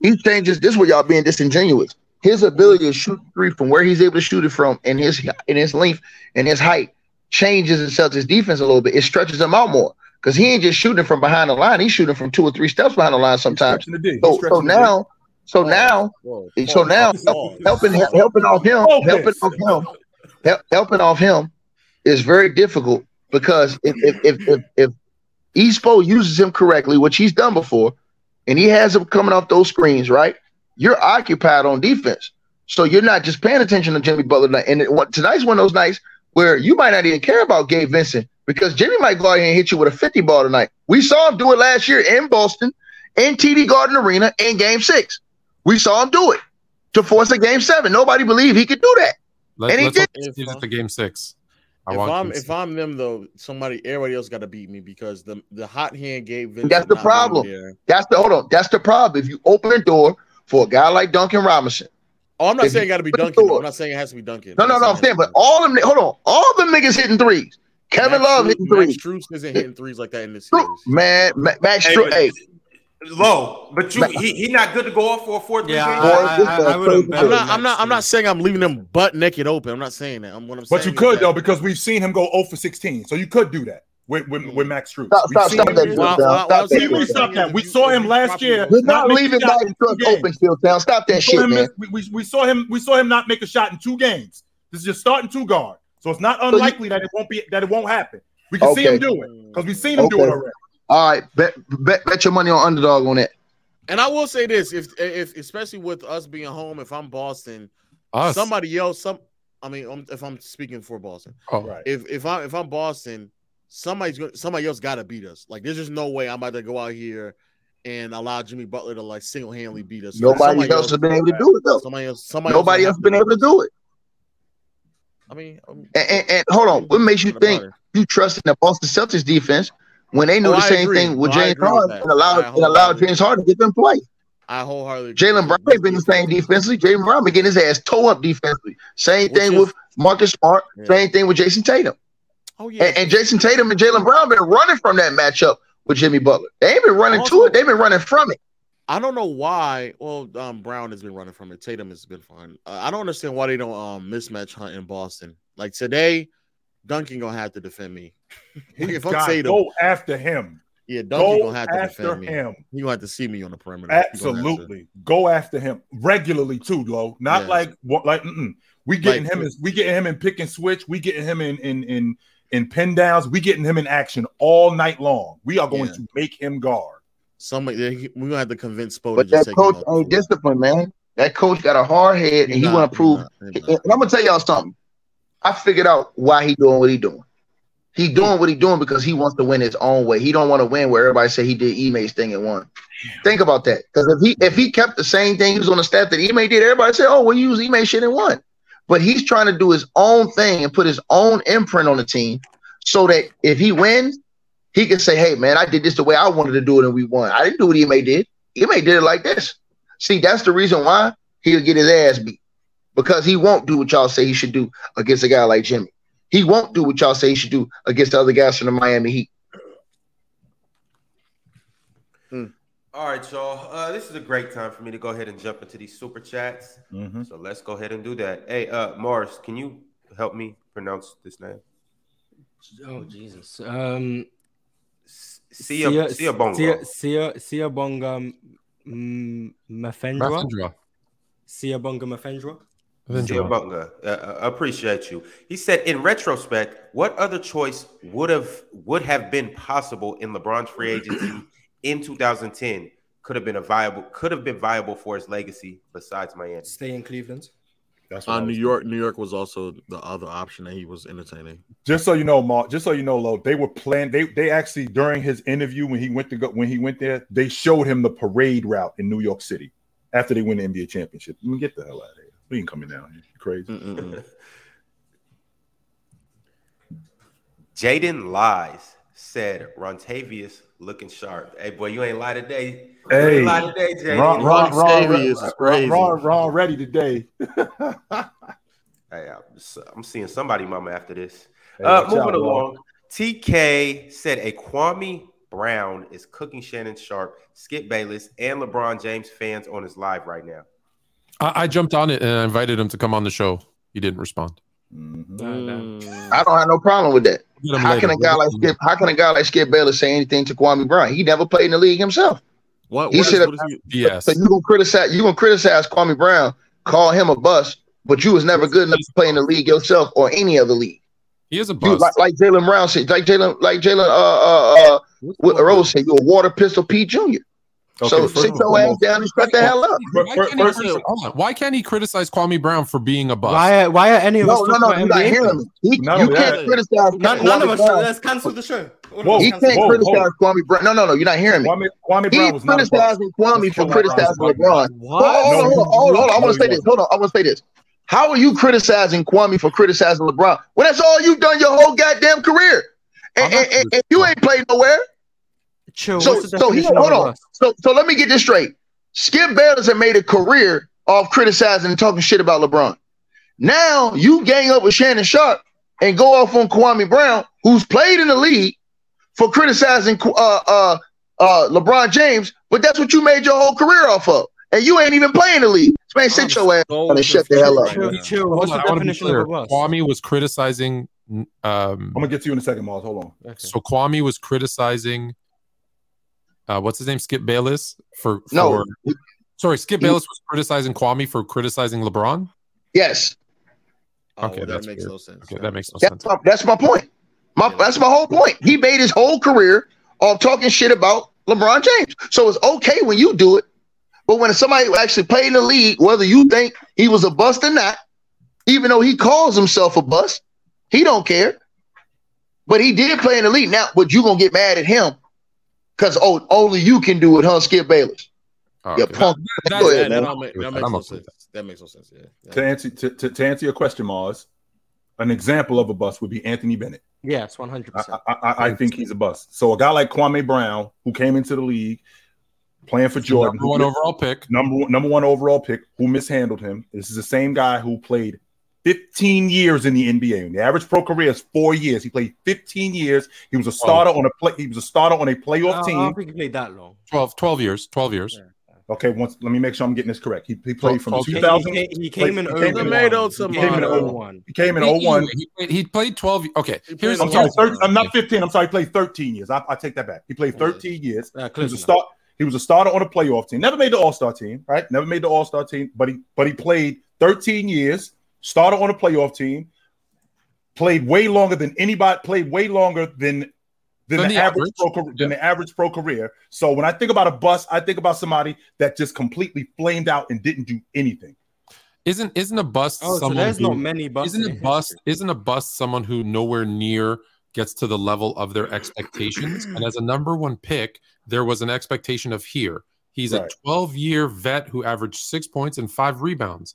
He changes. This where y'all being disingenuous. His ability to shoot three from where he's able to shoot it from, and his in his length and his height changes and sells his defense a little bit. It stretches him out more because he ain't just shooting from behind the line. He's shooting from two or three steps behind the line sometimes. Stretching the D. He's So, so stretching the D. now, so now, so now, pause. helping helping off him, helping off him, help, helping off him is very difficult because if if if if, if Espo uses him correctly, which he's done before, and he has him coming off those screens, right? You're occupied on defense, so you're not just paying attention to Jimmy Butler. tonight. And it, what- tonight's one of those nights where you might not even care about Gabe Vincent because Jimmy might go out here and hit you with a 50 ball tonight. We saw him do it last year in Boston, in TD Garden Arena, in Game Six. We saw him do it to force a Game Seven. Nobody believed he could do that. Let, And he did. he sees it game six. I If I'm game if I'm them though, somebody everybody else got to beat me because the the hot hand Gabe Vincent. That's the problem. That's the hold on. That's the problem. If you open the door for a guy like Duncan Robinson Oh, I'm not saying it got to be Duncan. I'm not saying it has to be Duncan. No, no, no. I'm saying, but all them, hold on, all them niggas hitting threes. Kevin Love hitting Max threes. Strus isn't hitting threes like that in this series. Man, Max Hey, Stru- hey, Low, but you he, he not good to go off for a fourth. three Yeah. I, Boy, I, this I, is I wouldn't crazy. bet I'm not. I'm not. I'm not saying I'm leaving them butt naked open. I'm not saying that. I'm what I'm saying. But you could that- though, because we've seen him go 0 for 16. So you could do that with with, with Max Strus. Stop, We've stop, seen stop that, do Well, Phil well, Town. well, Stop that. We stop that. We saw him last year. We're not making leaving shots Max in two Strus games. open, Chill Town. Stop that We saw shit, him man. miss- we, we, we saw him we saw him not make a shot in two games. This is just starting two guard. So it's not you- unlikely that it won't be that it won't happen. We can see him do it because we've seen him do it already. All right, bet, bet bet your money on underdog on it. And I will say this: if if especially with us being home, if I'm Boston, Us. somebody else, some. I mean, um, if I'm speaking for Boston, Oh, Right. if if I if I'm Boston, somebody's going somebody else got to beat us. Like there's just no way I'm about to go out here and allow Jimmy Butler to like single handedly mm-hmm. beat us. Nobody Somebody else has been able to do it though. Somebody else. Somebody Nobody else else been able to do it. I mean, And, and, and hold on, what makes you think you trust in the Boston Celtics defense when they knew Oh, the I same agree. thing with No, James Harden and allowed and allowed James Harden to get them play. I wholeheartedly. Jaylen Brown ain't been the same defensively. Jaylen Brown been getting his ass toe up defensively. Same Which thing is- with Marcus Smart. Yeah. Same thing with Jayson Tatum. Oh yeah, And, and Jayson Tatum and Jaylen Brown been running from that matchup with Jimmy Butler. They ain't been running to it. They've been running from it. I don't know why. Well, um, Brown has been running from it. Tatum has been fine. Uh, I don't understand why they don't um mismatch hunt in Boston. Like today, Duncan gonna have to defend me. He If I'm got Tatum- go after him. Yeah, Duncan Go gonna have to after defend me. him. He gonna have to see me on the perimeter. He gonna Absolutely, go after him regularly too, Low. Not Yes. like what, like mm-mm. we getting Like- him. In, we getting him in pick and switch. We getting him in in in in pin downs. We getting him in action all night long. We are going Yeah. to make him guard. Somebody, we gonna have to convince Spo But to just that take coach him ain't disciplined, man. That coach got a hard head and he Nah, want to prove. nah, And. I'm gonna tell y'all something. I figured out why he doing what he doing. He doing what he doing because he wants to win his own way. He don't want to win where everybody say he did Ime's thing and won. Think about that. Because if he if he kept the same thing he was on the staff that Ime did, everybody say, "Oh, well, you use Ime shit and won." But he's trying to do his own thing and put his own imprint on the team, so that if he wins, he can say, "Hey, man, I did this the way I wanted to do it, and we won. I didn't do what Ime did. Ime did it like this." See, that's the reason why he'll get his ass beat because he won't do what y'all say he should do against a guy like Jimmy. He won't do what y'all say he should do against the other guys from the Miami Heat. All right, y'all. Uh, this is a great time for me to go ahead and jump into these super chats. Mhm. So let's go ahead and do that. Hey, uh, Morris, can you help me pronounce this name? Oh Jesus. Um, Sia Sia Bongo. Sia Sia Sia Bonga Mafendra. Mafendra. Sia Bonga Mafendra. Sia Bonga. Uh, uh, appreciate you. He said, in retrospect, what other choice would have would have been possible in LeBron's free agency in 2010 could have been a viable could have been viable for his legacy besides Miami? Stay in Cleveland. That's what Uh, New was York, New York was also the other option that he was entertaining. just so you know, Mark, just so you know, Lo, they were planning. They they actually during his interview when he went to go when he went there, they showed him the parade route in New York City after they win the NBA championship. I mean, get the hell out of here. We ain't coming down here. You crazy. Jaden Lies said Rontavious looking sharp. Hey boy, you ain't lie today. Hey, ain't lie today, Jaden. Ron, Ron Ron, Ron, Xavier is crazy. Ron, Ron ready today. Hey, I'm, I'm seeing somebody mama after this. Hey, uh, moving out, Ron. along. TK said a Kwame Brown is cooking Shannon Sharpe, Skip Bayless, and LeBron James fans on his live right now. I, I jumped on it and I invited him to come on the show. He didn't respond. Mhm. Mm. I don't have no problem with that. How later. can a guy like Skip? How can a guy like Skip Bayless say anything to Kwame Brown? He never played in the league himself. What, He what is, should what is he, Yes. So you gonna criticize? You gonna criticize Kwame Brown? Call him a bust, but you was never good enough to play in the league yourself or any other league. He is a You, bust. like like Jalen Brown said, like Jalen, like Jalen, uh, uh, uh, what Rose said, you a water pistol Pete Jr. so Okay, first sit your ass down and shut the hell up. Why Fir- can't, he, first- criticize- Why can't he criticize Kwame Brown for being a bust? Why? Why are any of us No, no, no, you're not hearing me. He, Not you can't that- criticize None, none of us. Brown. Let's cancel the show. Whoa, He can't Whoa, criticize whoa. Kwame Brown. No, no, no, you're not hearing me. Kwame, Kwame Brown was not a criticizing Kwame for criticizing Brown. LeBron. What? Hold on, hold on, hold on, hold on, hold on. I want to say this. Hold on, I want to say this. How are you criticizing Kwame for criticizing LeBron? Well, that's all you've done your whole goddamn career, and, and, and, and you ain't played nowhere. Chill. So, so he hold on. So, so let me get this straight. Skip Bayless had made a career off criticizing and talking shit about LeBron. Now you gang up with Shannon Sharpe and go off on Kwame Brown, who's played in the league for criticizing uh, uh, uh, LeBron James, but that's what you made your whole career off of. And you ain't even playing the league. Man, sit your ass so and shut the hell up. Chill, chill. What's on, the to be definition of a? Kwame was criticizing. Um, I'm gonna get to you in a second, Mars. Hold on. Okay. so Kwame was criticizing. Uh, what's his name? Skip Bayless for, for No. Sorry, Skip He- Bayless was criticizing Kwame for criticizing LeBron. Yes, Oh, Okay, well, that makes weird. no sense. Okay, that makes no that's sense. my, that's my point. My, that's my whole point. He made his whole career off talking shit about LeBron James. So it's okay when you do it, but when somebody actually played in the league, whether you think he was a bust or not, even though he calls himself a bust, he don't care. But he did play in the league. Now, but you gonna get mad at him because oh, only you can do it, huh? Skip Bayless, Oh, you okay. punk. That's- Go Yeah, ahead, that, make, that makes no sense. That makes no sense. Yeah. yeah. To answer to, to, to answer your question, Mars, an example of a bust would be Anthony Bennett. Yes, one hundred I, percent. I, I, I think he's a bust. So a guy like Kwame Brown, who came into the league playing for Jordan, number one who- overall pick. number one, number one overall pick, who mishandled him. This is the same guy who played 15 years in the NBA. The average pro career is four years. He played 15 years. He was a starter on a play. He was a starter on a I, playoff I team. I don't think he played that long. 12, 12 years. 12 years. Okay, once let me make sure I'm getting this correct. He, he played from Twelve- He, 2000. he, he came in He came in 01. He came in 01. He came in 01. He, played, 12. Okay. Here's, played I'm sorry, here's- 30, I'm not 15. I'm sorry. He played 13 years. I, I take that back. He played 13 years. Uh, He was a enough. start. He was a starter on a playoff team. Never made the All Star team, right? Never made the All Star team, but he but he played 13 years. Starter on a playoff team. Played way longer than anybody. Played way longer than than Than the, the average, average. pro car- than the average pro career. So when I think about a bust, I think about somebody that just completely flamed out and didn't do anything. isn't isn't a bust Oh, so someone there's who, not many busts. isn't a bust isn't a bust someone who nowhere near gets to the level of their expectations and as a number one pick there was an expectation of here he's Right. a 12 year vet who averaged six points and five rebounds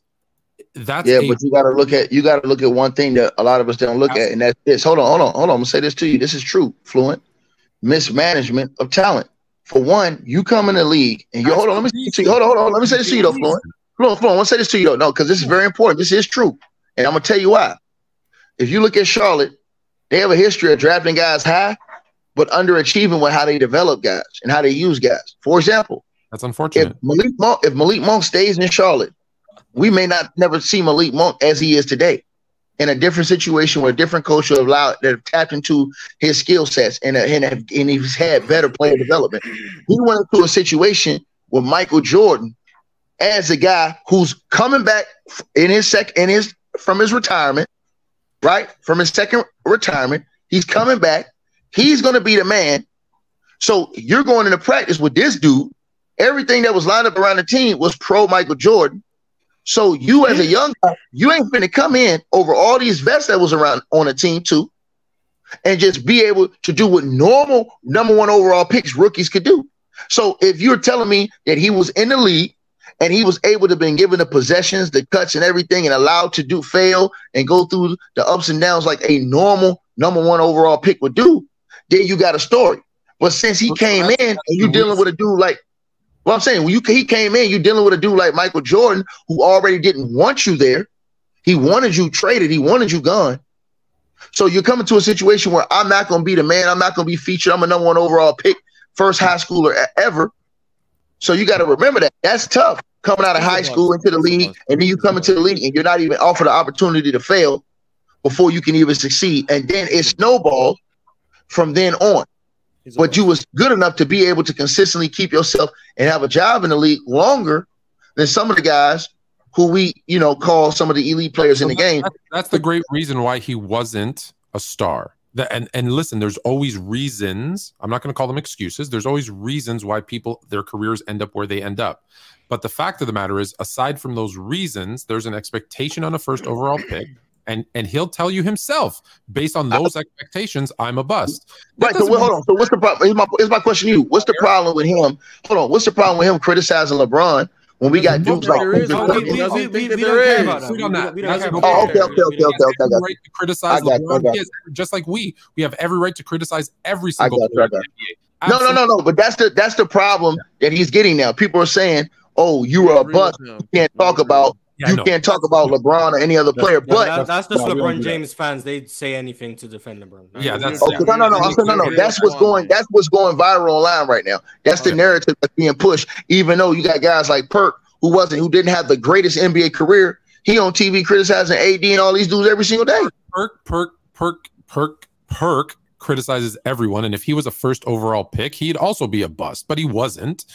that's Yeah, a, but you got to look at you got to look at one thing that a lot of us don't look at, and that's this. Hold on, hold on, hold on. I'm gonna say this to you. This is true, fluent mismanagement of talent. For one, you come in the league and you hold on. Let me say this to you. Hold on, hold on. Let me say this to you though, fluent. Fluent, fluent. I want to say this to you though, no, because this is very important. This is true, and I'm gonna tell you why. If you look at Charlotte, they have a history of drafting guys high, but underachieving with how they develop guys and how they use guys. For example, that's if unfortunate Malik Monk, if Malik Monk stays in Charlotte, we may not never see Malik Monk as he is today. In a different situation where a different coach will allow that have tapped into his skill sets and, and, and he's had better player development. He went into a situation with Michael Jordan as a guy who's coming back in his sec in his from his retirement, right? From his second retirement. He's coming back. He's gonna be the man. So you're going into practice with this dude everything that was lined up around the team was pro Michael Jordan. So you as a young guy, you ain't finna come in over all these vets that was around on a team too, and just be able to do what normal number one overall picks rookies could do. So if you're telling me that he was in the league and he was able to been given the possessions, the cuts, and everything, and allowed to do fail and go through the ups and downs like a normal number one overall pick would do, then you got a story. But since he came in and you dealing with a dude like well, I'm saying when you he came in, you're dealing with a dude like Michael Jordan who already didn't want you there. He wanted you traded. He wanted you gone. So you're coming to a situation where I'm not going to be the man. I'm not going to be featured. I'm a number one overall pick, first high schooler ever. So you got to remember that. That's tough coming out of high school into the league, and then you come into the league and you're not even offered the opportunity to fail before you can even succeed, and then it snowballs from then on He's but you was good enough to be able to consistently keep yourself and have a job in the league longer than some of the guys who we, you know, call some of the elite players in the game. That's, the great reason why he wasn't a star. That, and and listen, there's always reasons. I'm not going to call them excuses. There's always reasons why people their careers end up where they end up. But the fact of the matter is, aside from those reasons, there's an expectation on a first overall pick, and and he'll tell you himself based on those expectations, I'm a bust. That Right. So well, hold on. So what's the problem? Here's my, here's my question to you. What's the problem with him? Hold on. What's the problem with him criticizing LeBron when we got dudes like there is. Oh, Doesn't we, we, think we, that we, we there don't care about that. We, on we, we don't That's care about Oh, that. okay, okay, okay, okay, okay, I every got right to criticize got LeBron. got He just like we, we have every right to criticize every single got player I got NBA. No, no, no, no. But that's the that's the problem that he's getting now. People are saying, oh, you were a bust. You can't talk about Yeah, you can't talk about LeBron or any other player. Yeah, But that- that's just No, we don't LeBron that. James fans. They say anything to defend LeBron. Yeah, that's- Okay, no, no, no, I'm saying, no, no. That's what's going. That's what's going viral online right now. That's the Okay. narrative that's being pushed. Even though you got guys like Perk, who wasn't, who didn't have the greatest NBA career, he on TV criticizing AD and all these dudes every single day. Perk, perk, perk, perk, perk criticizes everyone, and if he was a first overall pick, he'd also be a bust, but he wasn't.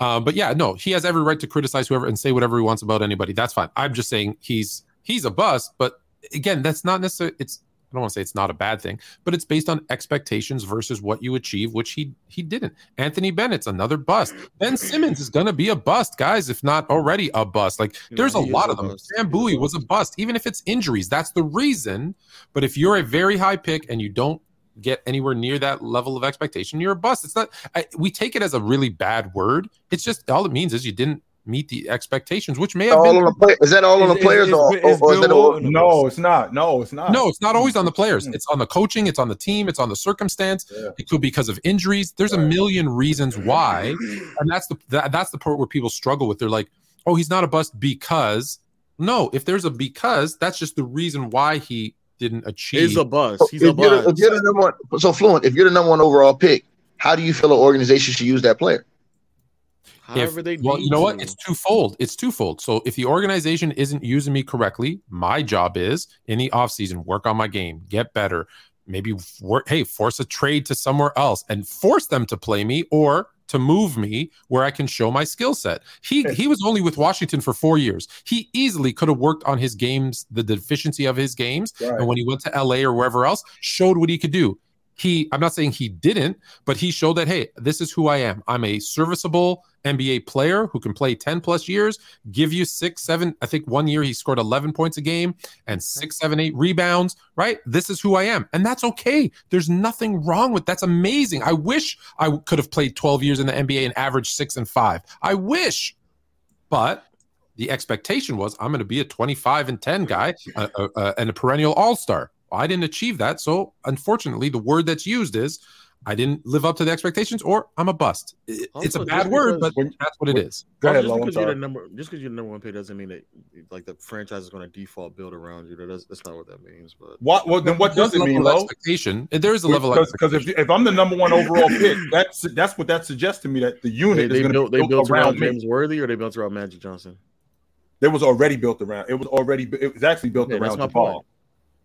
Uh, but yeah, no, he has every right to criticize whoever and say whatever he wants about anybody. That's fine. I'm just saying he's he's a bust, but again, that's not necessarily. It's I don't want to say it's not a bad thing, but it's based on expectations versus what you achieve, which he he didn't. Anthony Bennett's another bust. Ben Simmons is going to be a bust, guys, if not already a bust. Like You there's know, a lot of them. bust. Sam He is a Bowie was a bust, even if it's injuries. That's the reason. But if you're a very high pick and you don't get anywhere near that level of expectation, you're a bust. It's not. I, we take it as a really bad word. It's just all it means is you didn't meet the expectations, which may have All been. on the play, is that all on the Is- players is- or, is or, or is Bill all? No, it's not. No, it's not. No, it's not always on the players. It's on the coaching. It's on the team. It's on the circumstance. Yeah. It could be because of injuries. There's a million reasons why, and that's the that, that's the part where people struggle with. They're like, "Oh, he's not a bust because." No, if there's a because, that's just the reason why he didn't achieve. He's a bust. He's if, a you're if you're the number one, so fluent. If you're the number one overall pick, how do you feel an organization should use that player? However, if, they well, you need know what? It's twofold. It's twofold. So if the organization isn't using me correctly, my job is in the offseason, work on my game, get better, maybe work, hey, force a trade to somewhere else and force them to play me or to move me where I can show my skill set. He he was only with Washington for four years. He easily could have worked on his games, the deficiency of his games, Right. and when he went to LA or wherever else, showed what he could do. He, I'm not saying he didn't, but he showed that, hey, this is who I am. I'm a serviceable NBA player who can play 10 plus years, give you six, seven. I think one year he scored 11 points a game and six, seven, eight rebounds, right? This is who I am. And that's okay. There's nothing wrong with that's amazing. I wish i could have played 12 years in the NBA and averaged six and five. I wish. But the expectation was I'm going to be a 25 and 10 guy uh, uh, uh, and a perennial all star. I didn't achieve that. So, unfortunately, the word that's used is I didn't live up to the expectations or I'm a bust. It- it's a bad word, but because- that's what it is. Go ahead, just because you're the number, just because you're the number one pick doesn't mean that like the franchise is going to default build around you. That's, that's not what that means. But What? Well, then what does it mean, level expectation. There is a level of Because if, if I'm the number one overall pick, that's that's what that suggests to me that the they, unit is they going to built they built around around. James Worthy or they built around Magic Johnson. It was already built around. It was already. It was actually built Yeah, around my the ball.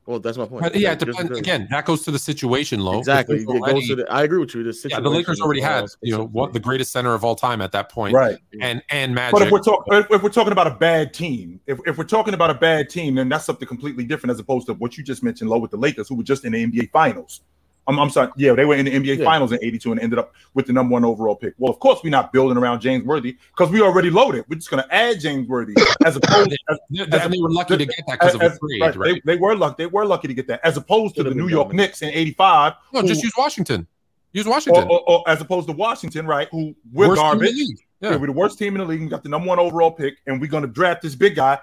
Point. Well, that's my point. But yeah, it depends. because- Again, that goes to the situation, low. Exactly. It goes already- to the, I agree with you. The yeah, the Lakers already uh, had, you know, what the greatest center of all time at that point, Right. and and Magic. But if we're talking, if, if we're talking about a bad team, if, if we're talking about a bad team, then that's something completely different as opposed to what you just mentioned, low with the Lakers, who were just in the NBA Finals. I'm, I'm sorry, yeah, they were in the NBA Yeah. Finals in '82 and ended up with the number one overall pick. Well, of course, we're not building around James Worthy because we already loaded. We're just going to add James Worthy as opposed. as, They- and they were lucky to get that because of a as- trade, right, right? They, they were lucky. They were lucky to get that, as opposed to the New York dominant. Knicks in '85, No, just use Washington. Use Washington. or, or as opposed to Washington, right? Who we're Worst team in the garbage. Yeah. Yeah. we're the worst team in the league. We got the number one overall pick, and we're going to draft this big guy.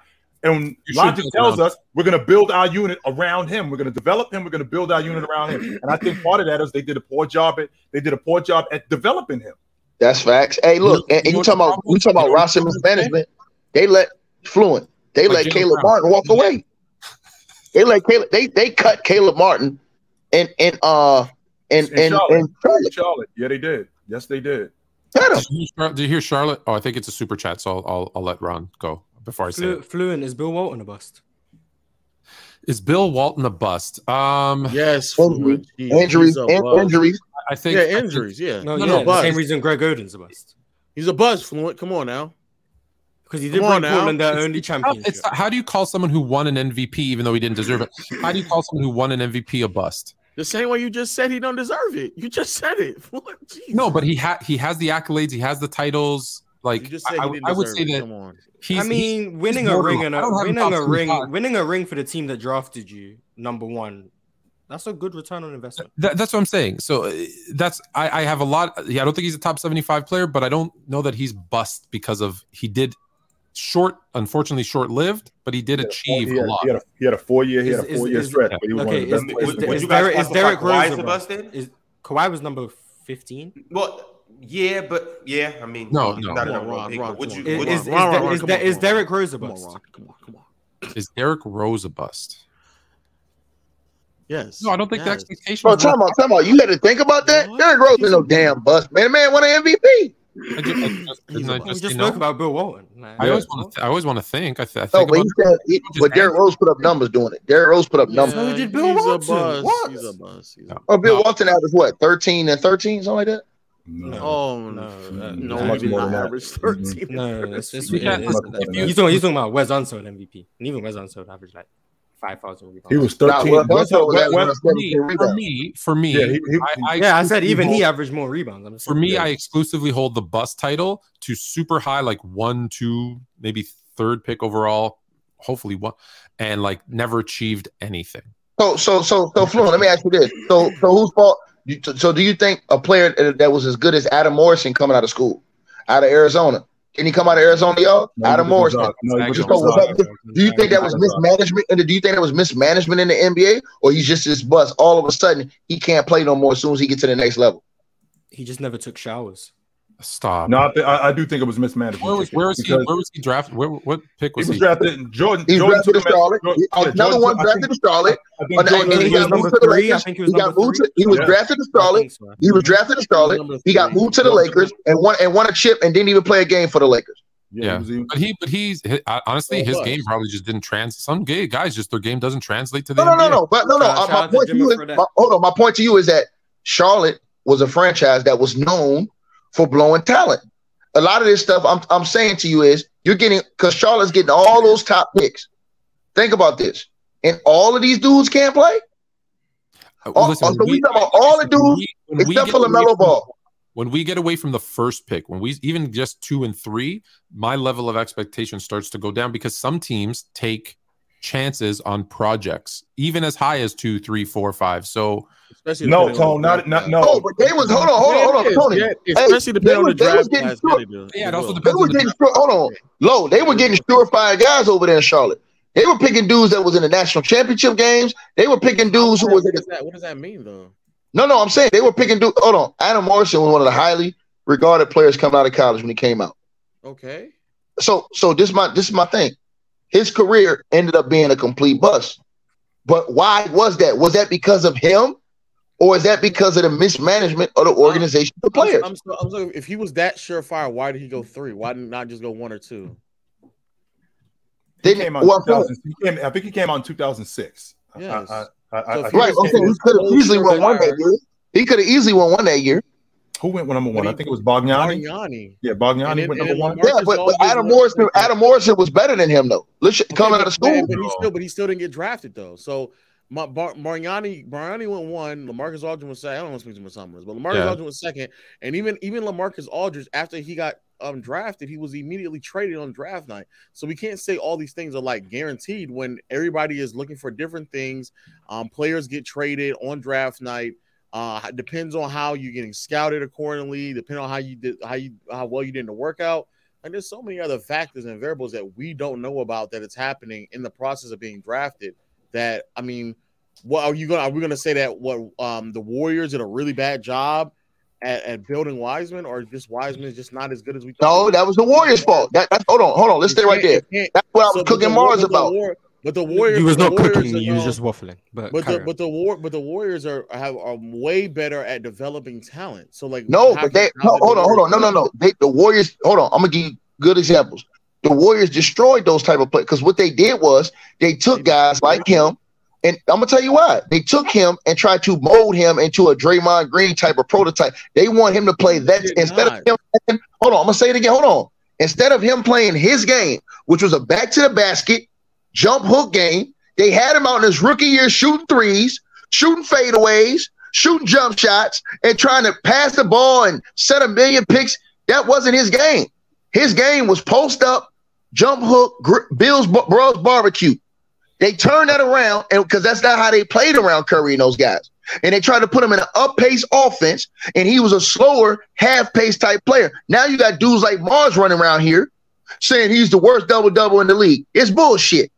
And You logic tells us we're going to build our unit around him. We're going to develop him. We're going to build our unit around him. And I think part of that is they did a poor job at they did a poor job at developing him. That's facts. Hey, look, You know- and, and you you talking about we talking problem- about you know roster what the problem is, mismanagement. They let fluent. They Like let Jalen Caleb Brown. Martin walk away. They let Caleb. They they cut Caleb Martin and and uh and In and Charlotte. and Charlotte. Charlotte, yeah, they did. Yes, they did. Cut. Did you, hear- did you hear Charlotte? Oh, I think it's a super chat, so I'll I'll, I'll let Ron go before I say Flu- it. Fluent is Bill Walton a bust? Is Bill Walton a bust? Um, Yes, Injuries, Fluid. He- injuries, a in- bust. injuries. I think Yeah, I think- injuries. Yeah, No, no, yeah, no, the bust. same reason Greg Oden's a bust He's a bust. Fluent. Come on now. because he did Come bring. Portland their It's- only it's championship. It's how do you call someone who won an MVP even though he didn't deserve it? How do you call someone who won an MVP a bust? The same way you just said he don't deserve it. You just said it. No, but he had he has the accolades, he has the titles. Like just said I, he didn't I would say it. that Come on. I mean, winning a ring and I a don't have him winning a ring, 25. winning a ring for the team that drafted you, number one. That's a good return on investment. That, that's what I'm saying. So uh, that's I, I have a lot. Yeah, I don't think he's a top 75 player, but I don't know that he's bust because of he did short, unfortunately short lived, but he did achieve he a lot. He had a, he had a four year, he Is- had a is- four year is- stretch, but he was okay, one of the is- best is- players. is. Derrick- is classify Derrick Kawhi Rose as a a bust? Is Kawhi was number fifteen? Well, yeah, but yeah, I mean, No, he's no. not Come a on, number Ron, pick. Ron, Would you? Is, would is, you Ron, Ron, is, Ron, is, come that- on, is Derrick Rose a Come on, bust? Come on, come on. Is Derrick Rose a bust? Yes. No, I don't think the yes. expectations. Bro, were- time out, time out. You had to think about that. What? Derrick Rose is no damn bust, man. The man won an MVP. I just, I just, He's I a just We just no. spoke about Bill Walton. Like, I always want to. I always want to think. I, th- I No, think but about he said, he, but Derrick Rose put up numbers doing it. Derrick Rose put up numbers. So did Bill he's Walton. A bust. What? He's a bust. He's a No. Oh, Bill No. Walton averaged what, 13 and 13, something like that? No. Oh No, no, no, much more not than average thirteen. Mm-hmm. No, it's, it's, We it's, can't- it's, listen, if you- he's talking, he's talking about Wes Unseld MVP, and even Wes Unseld averaged like five thousand rebounds. He was Nah, 13. well, Wes- Unseld was Wes- Wes- for me, for me, for me, Yeah, he- he- I, I yeah, I said even he averaged more rebounds. I'm For me, Yeah. I exclusively hold the bus title to super high, like one, two, maybe third pick overall, hopefully one, and like never achieved anything. So, so, so, so, Fluent, let me ask you this. So, so whose fault? You- So, do you think a player that was as good as Adam Morrison coming out of school, out of Arizona, can he come out of Arizona, y'all? No, Adam Morrison. Gonzaga. No, he was So was Gonzaga. that- Do you think that was mismanagement? And do you think that was mismanagement in the NBA, or he's just this bust? All of a sudden, he can't play no more as soon as he gets to the next level. he just never took showers. Stop. No, I, I, I do think it was mismanagement. where was where was he? Where was he drafted? Where, what pick he was was he? drafted. Jordan. He's Jordan drafted to took him at- Charlotte. Jordan- yeah, Another Jordan one drafted think- to Charlotte. I think And, Jordan and he was got moved to the three. Lakers. he He was got moved to. He was Yeah. drafted to Charlotte. so. He was drafted to Charlotte. He got moved to the Lakers and won and won a chip and didn't even play a game for the Lakers. Yeah, Yeah. he even- But he, but he's hi- uh, honestly, his game probably just didn't trans. Some gay guys just their game doesn't translate to the No, no, no, no. But no, no. Shout- uh, my point to you is, my, hold on. My point to you is that Charlotte was a franchise that was known for blowing talent. A lot of this stuff I'm I'm saying to you is you're getting because Charlotte's getting all those top picks. Think about this, and all of these dudes can't play Uh, Oh, listen, oh, so when we talking about all the dudes we- except for Lamelo Ball. When we get away from the first pick, when we even just two and three, my level of expectation starts to go down because some teams take chances on projects, even as high as two, three, four, five. So Especially No, Tone, not not no. Oh, but they was hold on, hold on, hold on, Yeah, Tony. yeah, especially they depending on the was- they was draft getting class. struck. yeah, they it also will. They were on the getting sure, hold on, low. They were getting surefire guys over there in Charlotte. They were picking dudes that was in the national championship games. They were picking dudes who was What does that, what does that mean though? No, no, I'm saying they were picking dudes. Hold on, Adam Morrison was one of the highly regarded players coming out of college when he came out. Okay. So, so this my this is my thing. His career ended up being a complete bust. But why was that? Was that because of him, or is that because of the mismanagement of the organization the players? I'm, I'm, so, I'm so, if he was that surefire, why did he go three? Why did not just go one or two? He They- came out well, he came- I think he came out in 2006. I- Yes. I, I, I, So I if think he right. Okay, he could have easily won one that year. He could have easily won one that year. Who went number one? But I think it was Bargnani. Mariani. Yeah, Bargnani And went and number then one. Yeah, but, but Adam won- Morrison, Adam Morrison was better than him though. Let's coming out of Okay, school. but he still, but he still didn't get drafted though. So. Ma- Bar- Mariani, Mariani went one. Lamarcus Aldridge was second. I don't want to speak too much Summers, but Lamarcus Yeah. Aldridge was second. And even even Lamarcus Aldridge, after he got um drafted, he was immediately traded on draft night. So we can't say all these things are like guaranteed when everybody is looking for different things. Um, players get traded on draft night. Uh, depends on how you're getting scouted accordingly. Depending on how you did, how you how well you did in the workout. And there's so many other factors and variables that we don't know about that it's happening in the process of being drafted. That I mean, what are you gonna? Are we gonna say that what um the Warriors did a really bad job at, at building Wiseman, or just Wiseman is just not as good as we No, thought? that was the Warriors' fault. That, that's hold on, hold on. Let's stay right there. That's what I was cooking Mars about. War- But the Warriors, He was not Warriors cooking. are He was just waffling. But, But the on. but the war but the Warriors are have are way better at developing talent. So like No, but they how no, did the hold on, hold on. No, no, Warriors- no. They, the Warriors, hold on. I'm gonna give you good examples. The Warriors destroyed those type of players because what they did was they took guys like him, and I'm gonna tell you why. They took him and tried to mold him into a Draymond Green type of prototype. They want him to play that instead not. of him. playing- Hold on, I'm gonna say it again. Hold on. Instead of him playing his game, which was a back to the basket, jump hook game, they had him out in his rookie year shooting threes, shooting fadeaways, shooting jump shots, and trying to pass the ball and set a million picks. That wasn't his game. His game was post up, jump hook, gr- Bill's Bros barbecue. They turned that around, and because that's not how they played around Curry and those guys. And they tried to put him in an up pace offense, and he was a slower, half pace type player. Now you got dudes like Mars running around here saying he's the worst double double in the league. It's bullshit.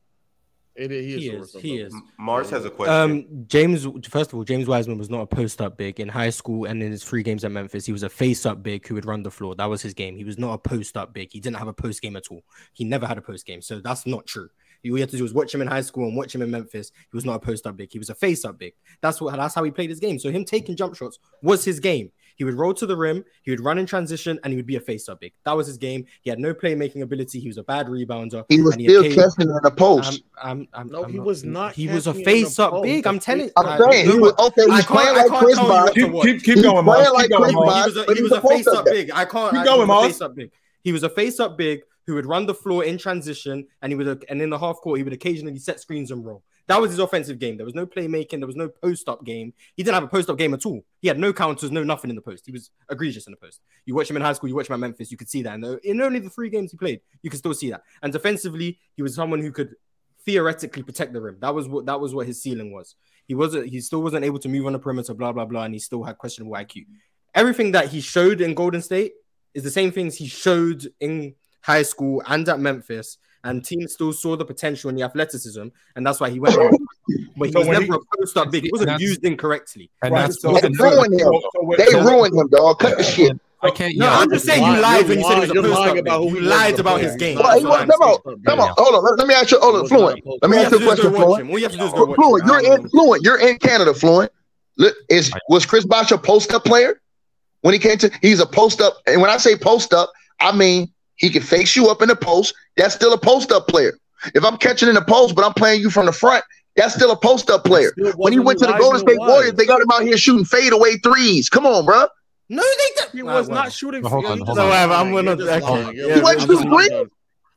It, he is. He short is. stuff, He is. Mars has a question. Um, James. First of all, James Wiseman was not a post up big in high school and in his three games at Memphis. He was a face up big who would run the floor. That was his game. He was not a post up big. He didn't have a post game at all. He never had a post game. So that's not true. All you had to do was watch him in high school and watch him in Memphis. He was not a post up big. He was a face up big. That's what. That's how he played his game. So him taking jump shots was his game. He would roll to the rim, he would run in transition, and he would be a face up big. That was his game. He had no playmaking ability. He was a bad rebounder. He was and still occasionally- catching in the post. I'm, I'm, I'm, No, I'm he was not He was a catching in the face up big. I'm telling. face- I'm saying he was okay. He's can't- playing I like can't Chris tell you Bosh. what Keep, keep, keep going, Mars. playing Keep like going, Chris He was a, he was a a face post-up big. I can't. Keep going, he was a Mars. face up big. He was a face up big who would run the floor in transition, and he would and in the half court he would occasionally set screens and roll. That was his offensive game. There was no playmaking. There was no post up game. He didn't have a post up game at all. He had no counters, no nothing in the post. He was egregious in the post. You watch him in high school, you watch him at Memphis, you could see that. And in only the three games he played, you could still see that. And defensively, he was someone who could theoretically protect the rim. That was what that was what his ceiling was. He wasn't. He still wasn't able to move on the perimeter. Blah blah blah, and he still had questionable IQ. Everything that he showed in Golden State is the same things he showed in high school and at Memphis. And teams still saw the potential and the athleticism, and that's why he went. But he So was never he- a post up big. He wasn't used incorrectly. And Right, that's so- They ruined him. So- so They so- ruined him, dog. Cut the shit. I can't. No, yeah, I'm just saying you lied when you said he was a post up about big. who You he lied about his game. Well, Well, he was, come on, come on. Hold on. Let, let me ask you. Hold on, Fluent. Let me you ask you a do question, go watch Fluent. him. you have to do is go Fluent, you're in. Fluent. You're in Canada, Fluent. Look, is was Chris Bosh a post up player when he came to? He's a post up, and when I say post up, I mean he can face you up in the post. That's still a post up player. If I'm catching in the post, but I'm playing you from the front, that's still a post up player. When he went to the who Golden Wiseman State Warriors, they got him out here shooting fadeaway threes. Come on, bro. No, they did. He Nah, was well. not shooting. Well, hold you're on, hold on. lying. No, I'm- I'm You're not- just okay. Yeah, He went just to lying. three?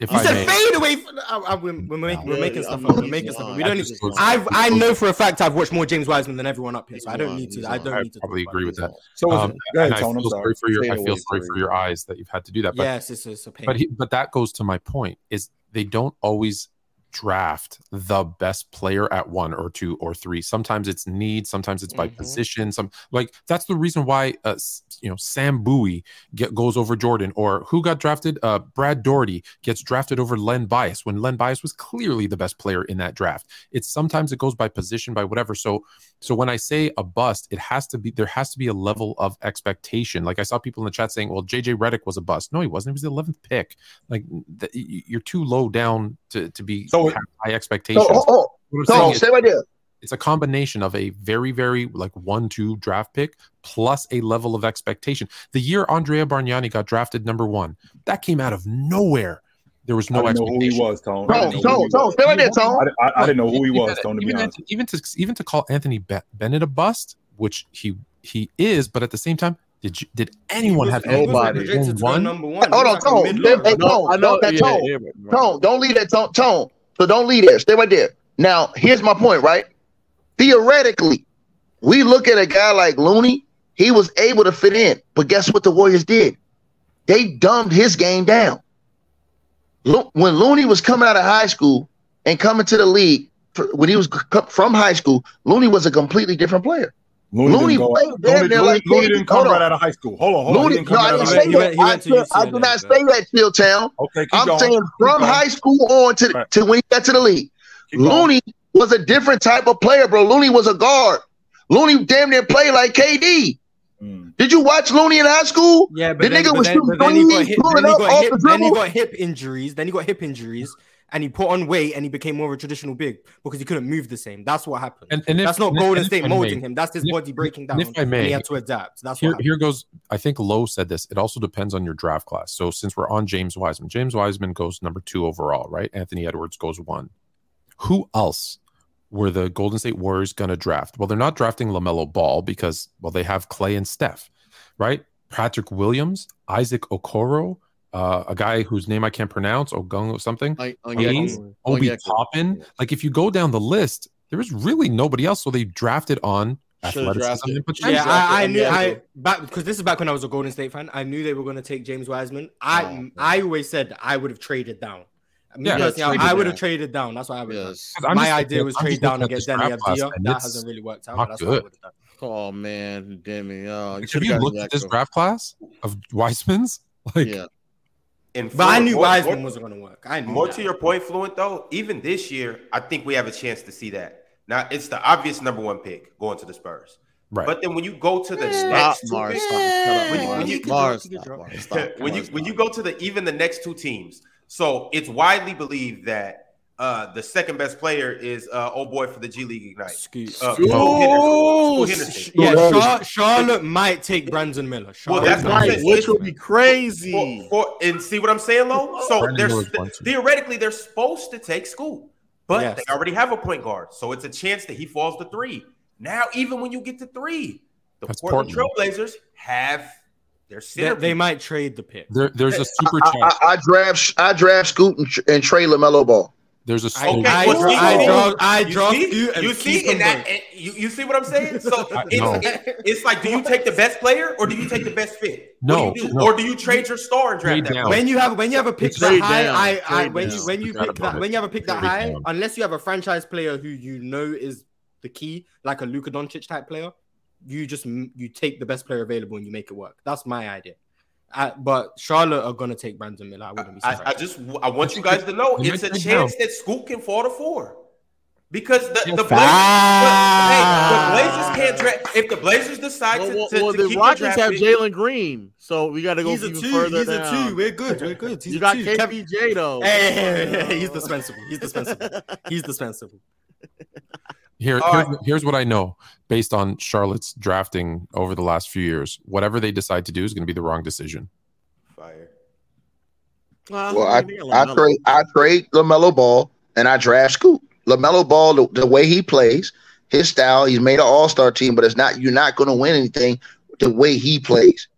If You I said may, fade away. From, I, I, we're, we're, make, we're making yeah, stuff up. We're making stuff up. We don't. Need, was- I've, I know for a fact I've watched more James Wiseman than everyone up here, so I don't need to. I don't need to. probably agree with that. So Um, ahead, I feel sorry. sorry for your. I feel sorry for your eyes that you've had to do that. But Yes, it's, it's a pain. but he, but that goes to my point is they don't always draft the best player at one or two or three. Sometimes it's need sometimes it's by Mhm. position some like that's the reason why uh you know sam bowie get, goes over jordan or who got drafted? Uh brad daugherty gets drafted over len bias when len bias was clearly the best player in that draft. It's sometimes it goes by position by whatever. So so when i say a bust it has to be there has to be a level of expectation like i saw people in the chat saying well jj Redick was a bust no he wasn't he was the 11th pick like you're too low down to, to be So- high expectations. So, oh, oh, What I'm so saying is, stay it's a combination of a very, very like one, two draft pick plus a level of expectation. The year Andrea Bargnani got drafted number one, that came out of nowhere. There was no I didn't know who he was, Tone. I Tone, didn't know who Tone, he Tone, was. stay right there, Tone. I, I, I didn't know who he was, Tone, to be even honest. to, even to even to call Anthony Bennett a bust, which he he is, but at the same time, did you, did anyone have was- he was nobody. projected to go one? number one. Hold on, was like Tone. mid-low. Hey, No, Tone, I know. that yeah, Tone. yeah, but- Tone, don't leave that tone. Tone. So don't leave there. Stay right there. Now, here's my point, right? Theoretically, we look at a guy like Looney, he was able to fit in. But guess what the Warriors did? They dumbed his game down. Lo- When Looney was coming out of high school and coming to the league, when he was from high school, Looney was a completely different player. Looney, Looney played damn Looney, near Looney, like Looney didn't come right out of high school. Hold on, hold on. Looney, He didn't come no, I didn't say high went- school. that. I, to I UCLA, did not say that, Chill Town. Okay, I'm going. saying from going. high school on to, Right. to when he got to the league. Keep going. Looney was a different type of player, bro. Looney was a guard. Looney damn near played like KD. Mm. Did you watch Looney in high school? Yeah, The but then, nigga but was then, shooting then he got hip, pulling up off hip, the then he got hip injuries, then he got hip injuries, and he put on weight and he became more of a traditional big because he couldn't move the same. That's what happened. And, and if, That's not and Golden if State molding may, him. That's his and if- body breaking down. if I may, he had to adapt. That's here, what here goes. I think Lowe said this. It also depends on your draft class. So since we're on James Wiseman, James Wiseman goes number two overall, right? Anthony Edwards goes one. Who else were the Golden State Warriors going to draft? Well, they're not drafting Lamelo Ball because well they have Clay and Steph, right? Patrick Williams, Isaac Okoro, uh, a guy whose name I can't pronounce, Ogung or something. I- I- Hayes, I- Obi yeah, Toppin. Like if you go down the list, there is really nobody else. So they drafted on athleticism and potential. Yeah, I, I knew I back because this is back when I was a Golden State fan. I knew they were going to take James Wiseman. I Oh, I always said I would have traded down. Me Yeah, personally, I- traded I would have traded down. That's what I would have. Yes. I'm My just idea was I'm trade down looking and at get this Danny draft class, Avdija. and That hasn't really worked out. not But what I good. would have done. Oh man, Demi. Oh, you Have should've you looked at this draft class of Wiseman's? Like, Yeah. And But I Fluent- knew more- Wiseman more- wasn't going to work. I knew More that. to your point, Fluent, though, even this year, I think we have a chance to see that. Now, it's the obvious number one pick going to the Spurs. Right. But then when you go to the Stop, next two Mars. Stop. Shut When you- Mars. when you- Mars, stop, Mars. Stop. when you when you go to the even the next two teams, so it's widely believed that uh, the second best player is uh, old boy for the G League Ignite. Scoot. Uh, Scoot. Scoot Henderson. Scoot Sh- Henderson. Yeah, Right. Char- Charlotte might take Brandon Miller. Well, Charlotte that's what I'm Right, saying. which would be crazy. For, for, and see what I'm saying, Lo? So Brandon they're Miller's one, too. theoretically they're supposed to take Scoot, but Yes. they already have a point guard, so it's a chance that he falls to three. Now, even when you get to three, the That's Portland Portland. Trailblazers have their They, center. they might trade the pick. There, there's a super I, chat. I, I draft I draft Scoot and, tr- and Trey Lamelo Ball. There's a I, super Okay, I, well, dra- I see, draw, I you draw see, you and you see, them and that, and you, you see what I'm saying? So I- it's, no. it- it's like, do you take the best player or do you take the best fit? No, do do? no. or do you trade your star and draft Trade that? down. when you have when you have a pick It's that high, down. I, I Trade when down. you when you pick that it. when you have a pick that high, down. unless you have a franchise player who you know is the key, like a Luka Doncic type player, you just you take the best player available and you make it work. That's my idea. Uh, but Charlotte are gonna take Brandon Miller. I wouldn't be surprised. I, I just I want you guys to know You it's a chance take that Scoot can fall to four. Because the, the, Blazers, Facts. hey, the Blazers can't draft. If the Blazers decide Well, to, well, to, well, to the keep Rockets the draft have Jalen Green, so we got to go he's a even two. further He's down. a two. We're good. We're good. He's you a got two. KPJ though. Hey, hey, hey, hey, he's dispensable. He's dispensable. He's dispensable. Here, here's, right. here's what I know based on Charlotte's drafting over the last few years. Whatever they decide to do is going to be the wrong decision. Fire. Well, I, I trade I trade LaMelo Ball and I draft Scoot. LaMelo Ball, the, the way he plays, his style, he's made an All Star team, but it's not you're not going to win anything the way he plays.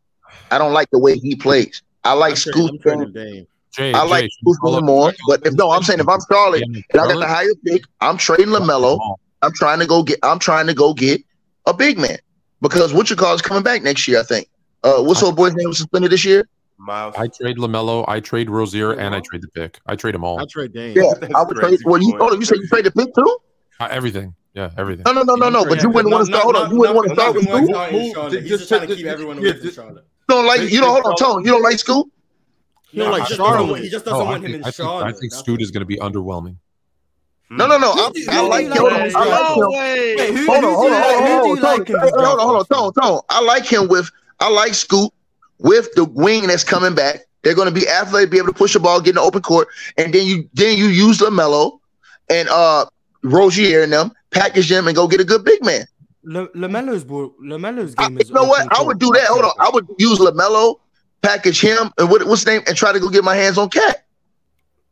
I don't like the way he plays. I like Scoot. Dame. Jay, I like Jay, Scoot follow- more, but if no, I'm saying if I'm Charlotte Yeah, and I got the Charlotte- higher pick, I'm trading LaMelo. I'm trying to go get. I'm trying to go get a big man because what you call is coming back next year. I think. Uh, what's old boy's name was suspended this year? Miles. I trade LaMelo, I trade Rozier, and I trade the pick. I trade them all. I trade Dame. Yeah, That's I would trade. crazy Well, you, point. hold on, you said you traded the pick too? Uh, everything. Yeah, everything. No, no, no, no, no. But you wouldn't want to start. Hold on, you wouldn't want to start with Nothing Scoot. works out in Charlotte. He's Just- just trying to just- keep everyone yeah, away from just- Charlotte. You don't like. You don't hold on, Tone. You don't like Scoot. He don't like Charlotte. He just doesn't want him in Charlotte. I think Scoot is going to be underwhelming. No, no, no. I, do- I who do like him. like? I like No him. way. Wait, who, Hold who on, hold on, like? hold on, hold on, like in Tone. this Hold on, hold on, draft? Tone, Tone. I like him with. I like Scoot with the wing that's coming back. They're going to be athletic, be able to push the ball, get in the open court, and then you then you use LaMelo and uh Rozier and them, package them, and go get a good big man. La- LaMelo's ball, LaMelo's I, game is. you know what? open I would do that. Hold on. I would use LaMelo, package him, and what, what's his name, and try to go get my hands on Cat.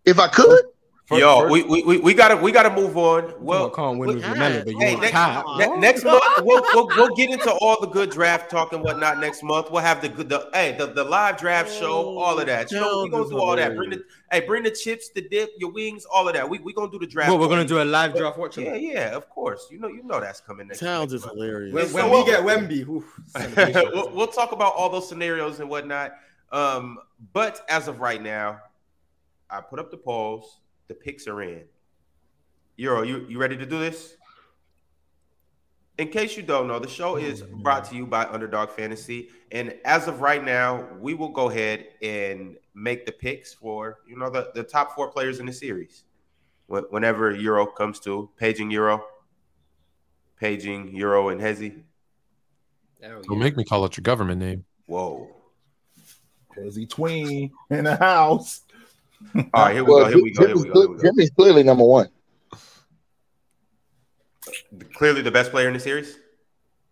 If I could. Yo, we, we we we gotta we gotta move on. Well, Well, can't win with Hey, but you hey, next, ne- next month we'll, we'll we'll get into all the good draft talk and whatnot. Next month we'll have the good the hey the, the live draft show, all of that. You know, we gonna do all that. Bring the hey, bring the chips, the dip, your wings, all of that. We we gonna do the draft. Well, we're gonna do a live draft watch. Yeah, yeah, of course. You know, you know that's coming next. Towns is hilarious. When, when what- we get Wemby, we'll, we'll talk about all those scenarios and whatnot. Um, but as of right now, I put up the polls. The picks are in. Euro, you, you ready to do this? In case you don't know, the show is brought to you by Underdog Fantasy. And as of right now, we will go ahead and make the picks for, you know, the, the top four players in the series. Whenever Euro comes to paging Euro, paging Euro and Hezi. Don't yeah. make me call out your government name. Whoa. Hezzy Tween in the house. All right, here we Well, go. Here we go. Here Jimmy's, we go. Here we go. Jimmy's clearly number one. Clearly the best player in the series.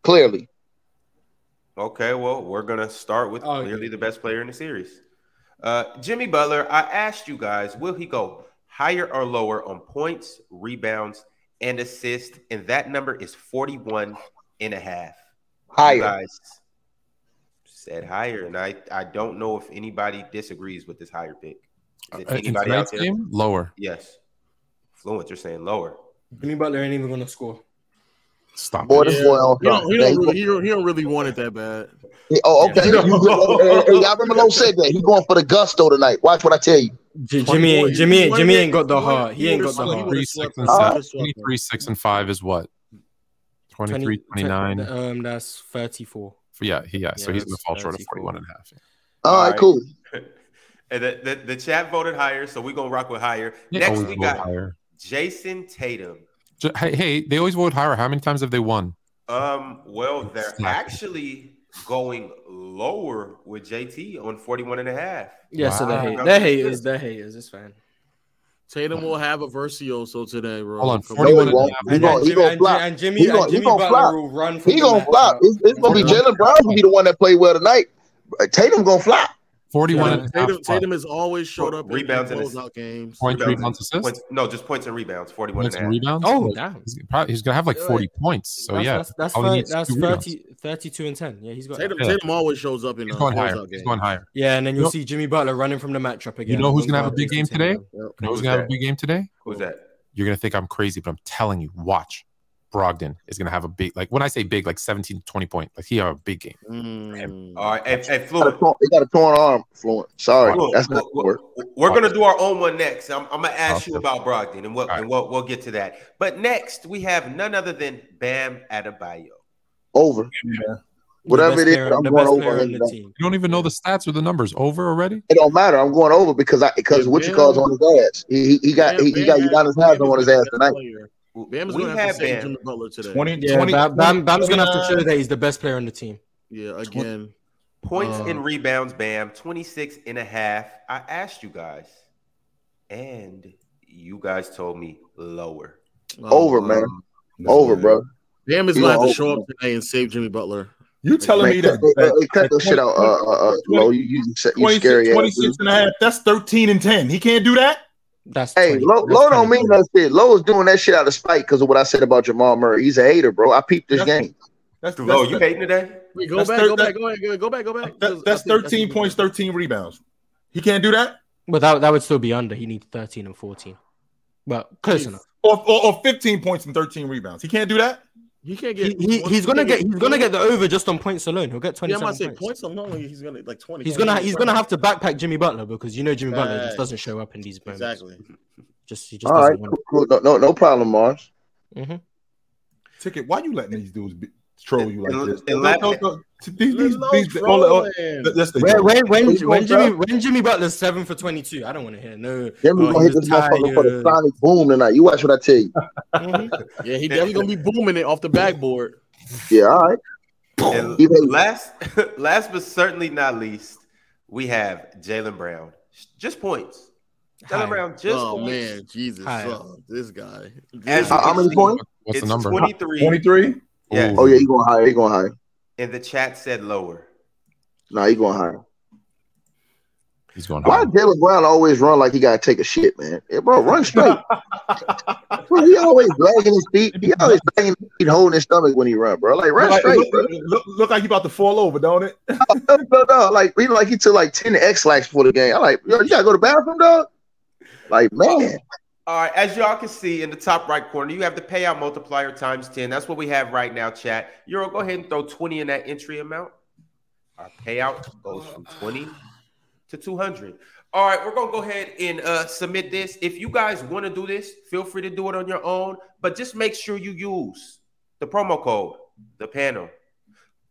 Clearly. Okay, well, we're gonna start with Oh, clearly yeah. the best player in the series. Uh, Jimmy Butler. I asked you guys, will he go higher or lower on points, rebounds, and assists? And that number is 41 and a half. You Higher. guys said higher, and I I don't know if anybody disagrees with this higher pick. Is it Uh, in anybody out tonight's there? game, lower. Yes. Fluent, you're saying lower. Jimmy Butler ain't even gonna score. Stop. Boy, it. this boy on He don't, he, don't really, he, don't, he don't really want it that bad. He- oh, okay. Yeah. You- hey, hey, y'all remember Lowe said that. He going for the gusto tonight. Watch what I tell you. J- Jimmy ain't Jimmy ain't Jimmy ain't got the heart. He ain't got the heart. would've Three, swept six, and. Seven. 23, 6, and 5 is what? 23, 29. Um, that's thirty-four. Yeah, he, yeah. so he's going to fall short of 34. 41 and a half. All right, right. cool. And the, the, the chat voted higher, so we're gonna rock with higher. They Next, we got higher. Jayson Tatum. Hey, hey, they always vote higher. How many times have they won? Um, well, they're Exactly. actually going lower with JT on 41 and a half. Yeah, so they're, Wow. hate, they're haters. They're haters. It's fine. Tatum will have a Virtuoso today, bro. Hold on, Come 41 No, and a half. He And, gonna- Jimmy, gonna and, flop. and Jimmy, He gonna- and he gonna flop. will run from He gonna flop. It's, it's gonna be Jaylen Brown gonna be the one that play well tonight. Tatum gonna flop. 41 Tatum, and a half. Tatum, Tatum has always showed up Rebounds in and closeout games. Points, Rebounds rebounds, assists. Points, no, just points and rebounds. 41 Points and and rebounds. Oh, Like, damn. He's, probably, he's gonna have like Yeah, 40 points. So that's, yeah, that's, that's, all he thir- needs is that's 30, 32 and 10. Yeah, he's got Tatum, that. Yeah. Tatum always shows up in He's going higher. closeout He's going higher. Yeah, and then you'll You know- see Jimmy Butler running from the matchup again. You know who's gonna have a big game today? Yep. You know Who's who's gonna have a big game today? Who's that? You're gonna think I'm crazy, but I'm telling you, watch. Brogdon is gonna have a big, like when I say big, like 17, 20 point. Like he have a big game. Mm. All right, hey, hey Got a Fluent. torn- He got a torn arm, Fluent. Sorry, Fluent, that's not we're, work. we're gonna do our own one next. I'm, I'm gonna ask you about Brogdon, and, we'll, All and we'll, we'll get to that. But next, we have none other than Bam Adebayo. Over. The Whatever it is, player- I'm going over player him on the team. You don't even know the stats or the numbers. Over already? It don't matter. I'm going over because I because Yeah, what you Bam- call's on his ass. He he, he got Bam- he, he got has- Udonis Bam Haslem on his ass tonight. player. Bam is We going to have have to save Bam. Jimmy Butler today. 20, Yeah, 20 Bam, Bam, Bam's gonna have to show that he's the best player on the team. Yeah, again. Points Uh, and rebounds, Bam, 26 and a half. I asked you guys, and you guys told me lower. Over, um, man. Over, bro. Bam is going to have gonna show up today and save Jimmy Butler. You telling Man, me cut, that, hey, that, cut that that shit out, uh, uh, uh, 20 Lo. You, you, you 26, scary 26 dude. and a half. That's 13 and 10. He can't do that. That's Hey, 20 Lo, that's Lo don't mean that shit. Lo is doing that shit out of spite because of what I said about Jamal Murray. He's a hater, bro. I peeped this That's- game. That's, that's, Low, you hating today? Wait, go back, thir- go back, go back, go back, go back, go back. that- that's 13 points, 13 rebounds. He can't do that? But that, that would still be under. He needs 13 and 14. Well, close enough. Or, or, or 15 points and 13 rebounds. He can't do that? He can't get. he, he's gonna get he's gonna get the over just on points alone. He'll get twenty. Yeah, I'm 27 about to say points. points alone. He's gonna like 20. He's gonna he's gonna have to backpack Jimmy Butler because you know Jimmy Butler just doesn't show up in these moments. exactly. Just he just All doesn't right, cool, cool. No, no, no problem, Marz. it. hmm Ticket, why you letting these dudes be, troll you like this? and Don't- don't- don't- These, these, these, all- all- that's the When when when, when Jimmy when Jimmy Butler's seven for 22, I don't want to hear no. Jimmy oh, gonna hit this motherfucker for the sonic boom tonight. You watch what I tell you. Mhm. Yeah, he definitely gonna be booming it off the backboard. Yeah, all right. And He last, last but certainly not least, we have Jaylen Brown. Just points. Jaylen Brown, just oh points. man, Jesus, oh, this guy. As How, you how many points? What's it's the number? 23. 23? Yeah. Oh yeah, he going higher. He going higher. And the chat said lower. Nah, he going higher. He's going Why high. does Jaylen Brown always run like he gotta take a shit, man? Yeah, bro, run straight. bro, he always dragging his feet. He always dragging his feet, holding his stomach when he run, bro. Like run Look, straight, look, look, look like he about to fall over, don't it? no, no, no. Like he like he took like ten Ex-Lax for the game. I'm like, yo, you gotta go to the bathroom, dog. Like man, All right, as y'all can see in the top right corner, you have the payout multiplier times 10. That's what we have right now, chat. Euro, go ahead and throw 20 in that entry amount. Our payout goes from 20 to 200. All right, we're going to go ahead and uh, submit this. If you guys want to do this, feel free to do it on your own, but just make sure you use the promo code, the panel.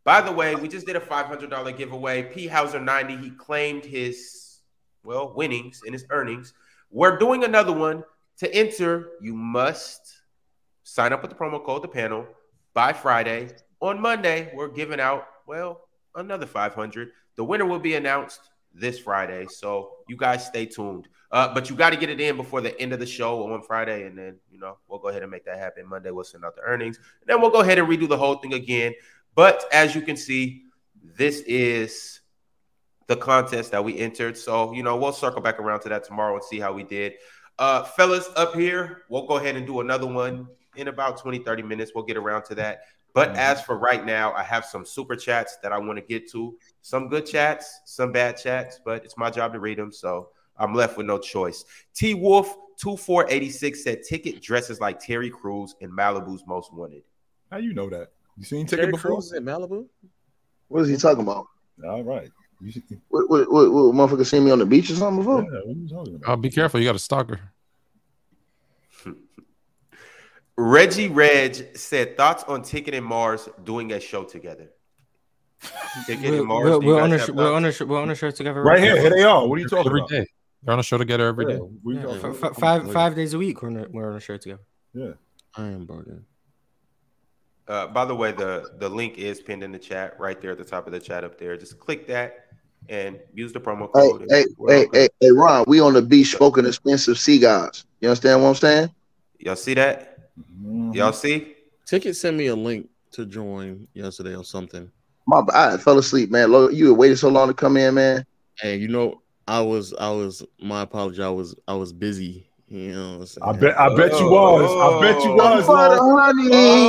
By the way, we just did a $500 giveaway. P. Hauser 90, he claimed his, well, winnings and his earnings. We're doing another one. To enter, you must sign up with the promo code the panel by Friday. On Monday, we're giving out, well, another 500. The winner will be announced this Friday. So you guys stay tuned. Uh, but you got to get it in before the end of the show on Friday. And then, you know, we'll go ahead and make that happen. Monday, we'll send out the earnings. And then we'll go ahead and redo the whole thing again. But as you can see, this is the contest that we entered. So, you know, we'll circle back around to that tomorrow and see how we did. Uh, fellas, up here, we'll go ahead and do another one in about 20, 30 minutes. We'll get around to that. But as for right now, I have some super chats that I want to get to. Some good chats, some bad chats, but it's my job to read them. So I'm left with no choice. T Wolf 2486 said ticket dresses like Terry Crews in Malibu's Most Wanted. How you know that? You seen Terry ticket before? Crews is in Malibu. what is he talking about? All right. You What, what, what, what motherfucker seen me on the beach or something before? Yeah, what you talking about? Uh, be careful. You got a stalker. Reggie Reg said thoughts on Ticket and Marz doing a show together. Ticket We're, and Marz, we're, we're on a sh- we're on a sh- we're on a show together Right now. here, here they are. What are you talking every about? day. They're on a show together every day. We Yeah, talking f- about- f- five five five days a week. We're on a, we're on a show together. Yeah, I am bugging. Uh, by the way, the the link is pinned in the chat right there at the top of the chat up there. Just click that and use the promo code. and hey, hey, hey, hey, Ron, we on the beach smoking expensive cigars. You understand what I'm saying? Y'all see that? Mhm. Y'all see? Ticket sent me a link to join yesterday or something. My, I fell asleep, man. Lo- You waited so long to come in, man. Hey, you know, I was, I was, my apology. I was, I was busy. You know I'm? I bet I bet you was. I bet you was, For the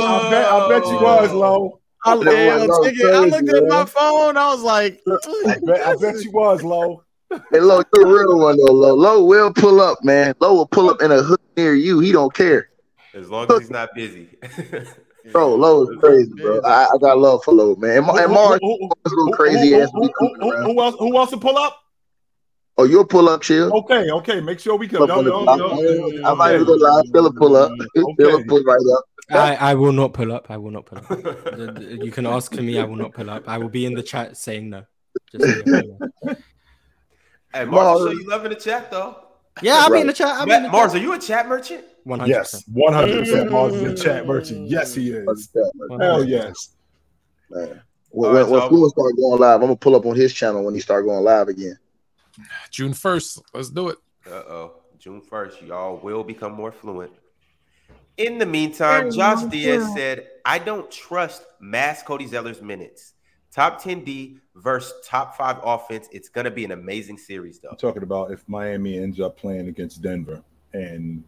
I bet I bet you was, Lo. I, That yeah, was so Ticket, I looked crazy, at my phone. I was like, I bet I bet you was, Lo. Hey, Lo, you're a real one, though, Lo. Lo will pull up, man. Lo will pull up in a hood near you. He don't care. As long as he's not busy. Bro, Lo is crazy, bro. I, I got love for Lo, man. And, Ma- and Marz, Who- who- who- Marz a little who- crazy who- ass. who- who- who- Who else? Who wants to pull up? Oh, you'll pull up, chill. Okay, okay. Make sure we can. Pull up No, no, no. I might even go live. Philip pull up. Philip Okay. pull right up. I, I will not pull up. I will not pull up. The- the- you can ask me. I will not pull up. I will be in the chat saying no. Just so you know. hey, Marz, Marz. show you love in the chat though. yeah, I'll be in the chat. I'll be in the Marz, chat. are you a chat merchant? 100%. Yes, one hundred percent. Marz is a chat merchant. Yes, he is. Hell yes. Man. When, All right, when, when so- Fluent start going live, I'm gonna pull up on his channel when he start going live again. June first. Let's do it. Uh oh. June 1st, y'all will become more fluent. In the meantime, Josh Diaz said, I don't trust mass Cody Zeller's minutes. Top 10 D versus top five offense. It's going to be an amazing series, though. I'm talking about if Miami ends up playing against Denver, and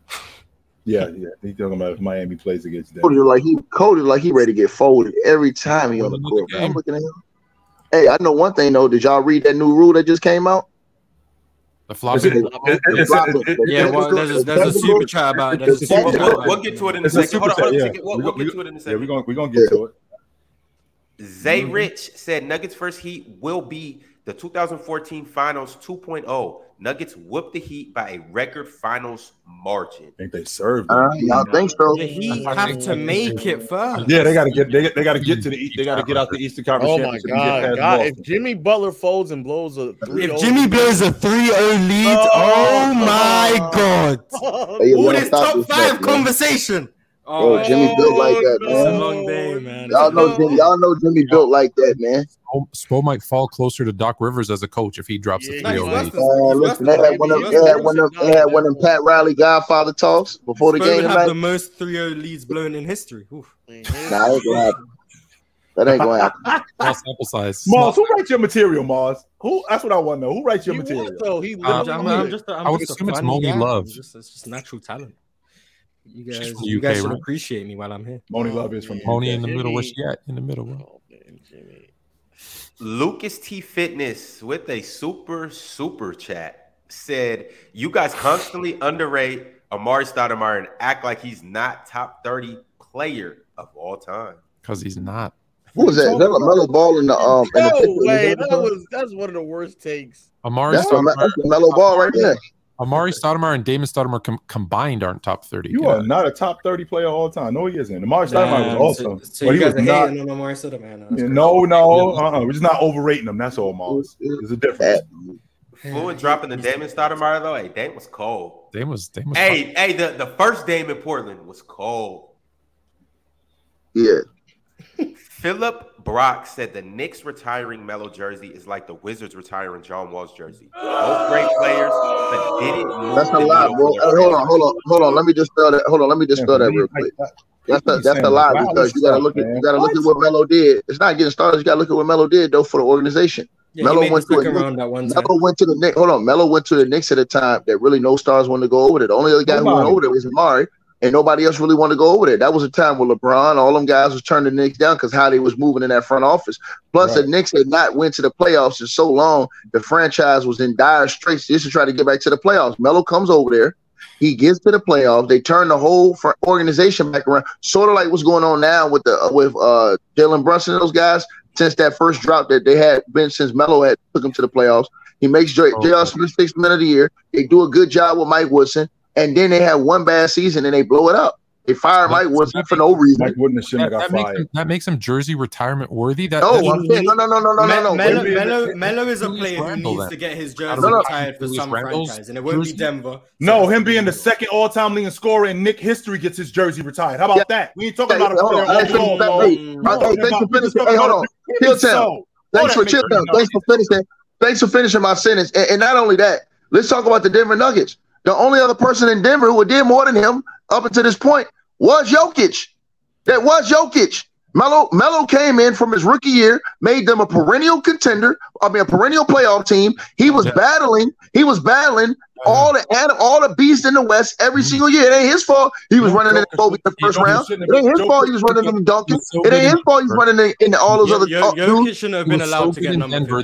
yeah, yeah, he's talking about if Miami plays against Cody Denver. like he Cody like he ready to get folded every time he on the court. I'm looking at him. Hey, I know one thing though. Did y'all read that new rule that just came out? The floppy. it- it- it- it- Yeah, it- well, there's a, there's a super chat about it. There's a super We'll, chat chat. we'll, about we'll it. get to it in a second. Hold on, hold on a. We'll, we'll get to it in a second. we're we're gonna get to it. Zay Rich said Nuggets first heat will be the 2014 Finals 2.0. Nuggets whooped the Heat by a record Finals margin. I think they served. Uh, them. y'all think so? The Heat have to make it first. Yeah, they got to get they, they got to get to the They got to get out the Eastern Conference. oh my Championship and get god, god! If Jimmy Butler folds and blows a 3 If Jimmy blows a 3-0 lead, Oh, oh my god. Hey, you All this top five stuff, man. conversation. Bro, Oh, Jimmy built like that, it's a man. long day, man. Y'all know Jimmy. Y'all know Jimmy built like that, man. Spo, Spo might fall closer to Doc Rivers as a coach if he drops Yeah, a No, 3 he's 0 worse lead. than- Uh, he's listen, they had one of Jimmy. they had one of they had one of them Pat Riley Godfather talks before the Spo game would have tonight. the most 3-0 leads blown in history. Oof. Nah, ain't gonna happen. That ain't gonna happen. Small sample size. Marz, who writes your material, Marz? Who? That's what I want to know. Who writes your He material? was, though. He I'm, I'm, Uh, I'm just, a, I'm I would just assume it's funny Moni guy. Love. I'm Just, it's just natural talent. You guys, from you UK, guys should right? appreciate me while I'm here. Monie Love is from the Pony in the middle. Where she at? In the middle. bro. Oh, man, Jimmy. Lucas T Fitness with a super super chat said, "You guys constantly underrate Amar'e Stoudemire and act like he's not top thirty player of all time." Because he's not. Who was that? Is that Mellow Ball in the um in the way, that was that's one of the worst takes. Amar'e That's a, Stoudemire, that's a Mellow Ball right there. Amar'e Stoudemire and Damon Stoudemire com- combined aren't top 30. You are not a top 30 player all time. No, he isn't. Amar'e Stoudemire Damn, was so- awesome. So, but you he guys was are not. hating on Amar'e Stoudemire now. That's Yeah, no, no, uh-uh. we're just not overrating him. That's all, Marz. There's a difference. Fluent dropping the Damon Stoudemire though. Hey, Dame was cold. Dame was, Dame was Hey, hey, the, the first Dame in Portland was cold. Yeah. Philip Brock said the Knicks retiring Melo jersey is like the Wizards retiring John Wall's jersey. Both great players, but didn't That's a the lie, needle bro. for Hey, hold on, hold on, hold on. Let me just spell that. Hold on, let me just spell that real quick. That's a, that's a lie because you gotta look at you gotta look at what Melo did. It's not getting started. You gotta look at what Melo did though for the organization. Yeah, Melo went to a second Knicks- round that one. Melo went to the Knicks. Hold on, Melo went to the Knicks at a time that really no stars wanted to go over there. The only other guy who went over there was Amar'e, and nobody else really wanted to go over there. That was a time where LeBron, all them guys was turning the Knicks down because how they was moving in that front office. Plus, the Right. Knicks had not went to the playoffs in so long. The franchise was in dire straits just to try to get back to the playoffs. Melo comes over there. He gets to the playoffs. They turn the whole organization back around, sort of like what's going on now with the with uh Jalen Brunson and those guys. Since that first drop that they had been since Melo had took them to the playoffs, he makes J- Oh. J.R. Smith six man of the year. They do a good job with Mike Woodson, and then they have one bad season and they blow it up. They fire Mike Woodson for no reason. Mike Wooden should that, have got that fired. Makes him, that makes him Jersey retirement worthy. That, no, that saying, no, no, no, no, no, no, no. Melo, Melo, Melo is a player who needs to get his jersey retired for some Randall's franchise, and it won't jersey? be Denver. No, him being the second all-time leading scorer in Knick history gets his jersey retired. How about yeah. that? We ain't talking yeah, about a player hey, overall. Hey, hey, thanks for finishing. Hey, hold on. Chill town. Thanks for chill. Thanks for finishing. Thanks for finishing my sentence. And not only that, let's talk about the Denver Nuggets. The only other person in Denver who did more than him up until this point was Jokic. That was Jokic. Melo, Melo came in from his rookie year, made them a perennial contender, I mean, a perennial playoff team. He was yeah. battling. He was battling all the all the beasts in the West every mm-hmm. single year. It ain't his fault. He was running in Kobe the first round. It ain't his fault. He was running in Duncan. It ain't his fault. He's running in, all those other. Your, your shouldn't oh, oh, oh, have been allowed to get number Denver.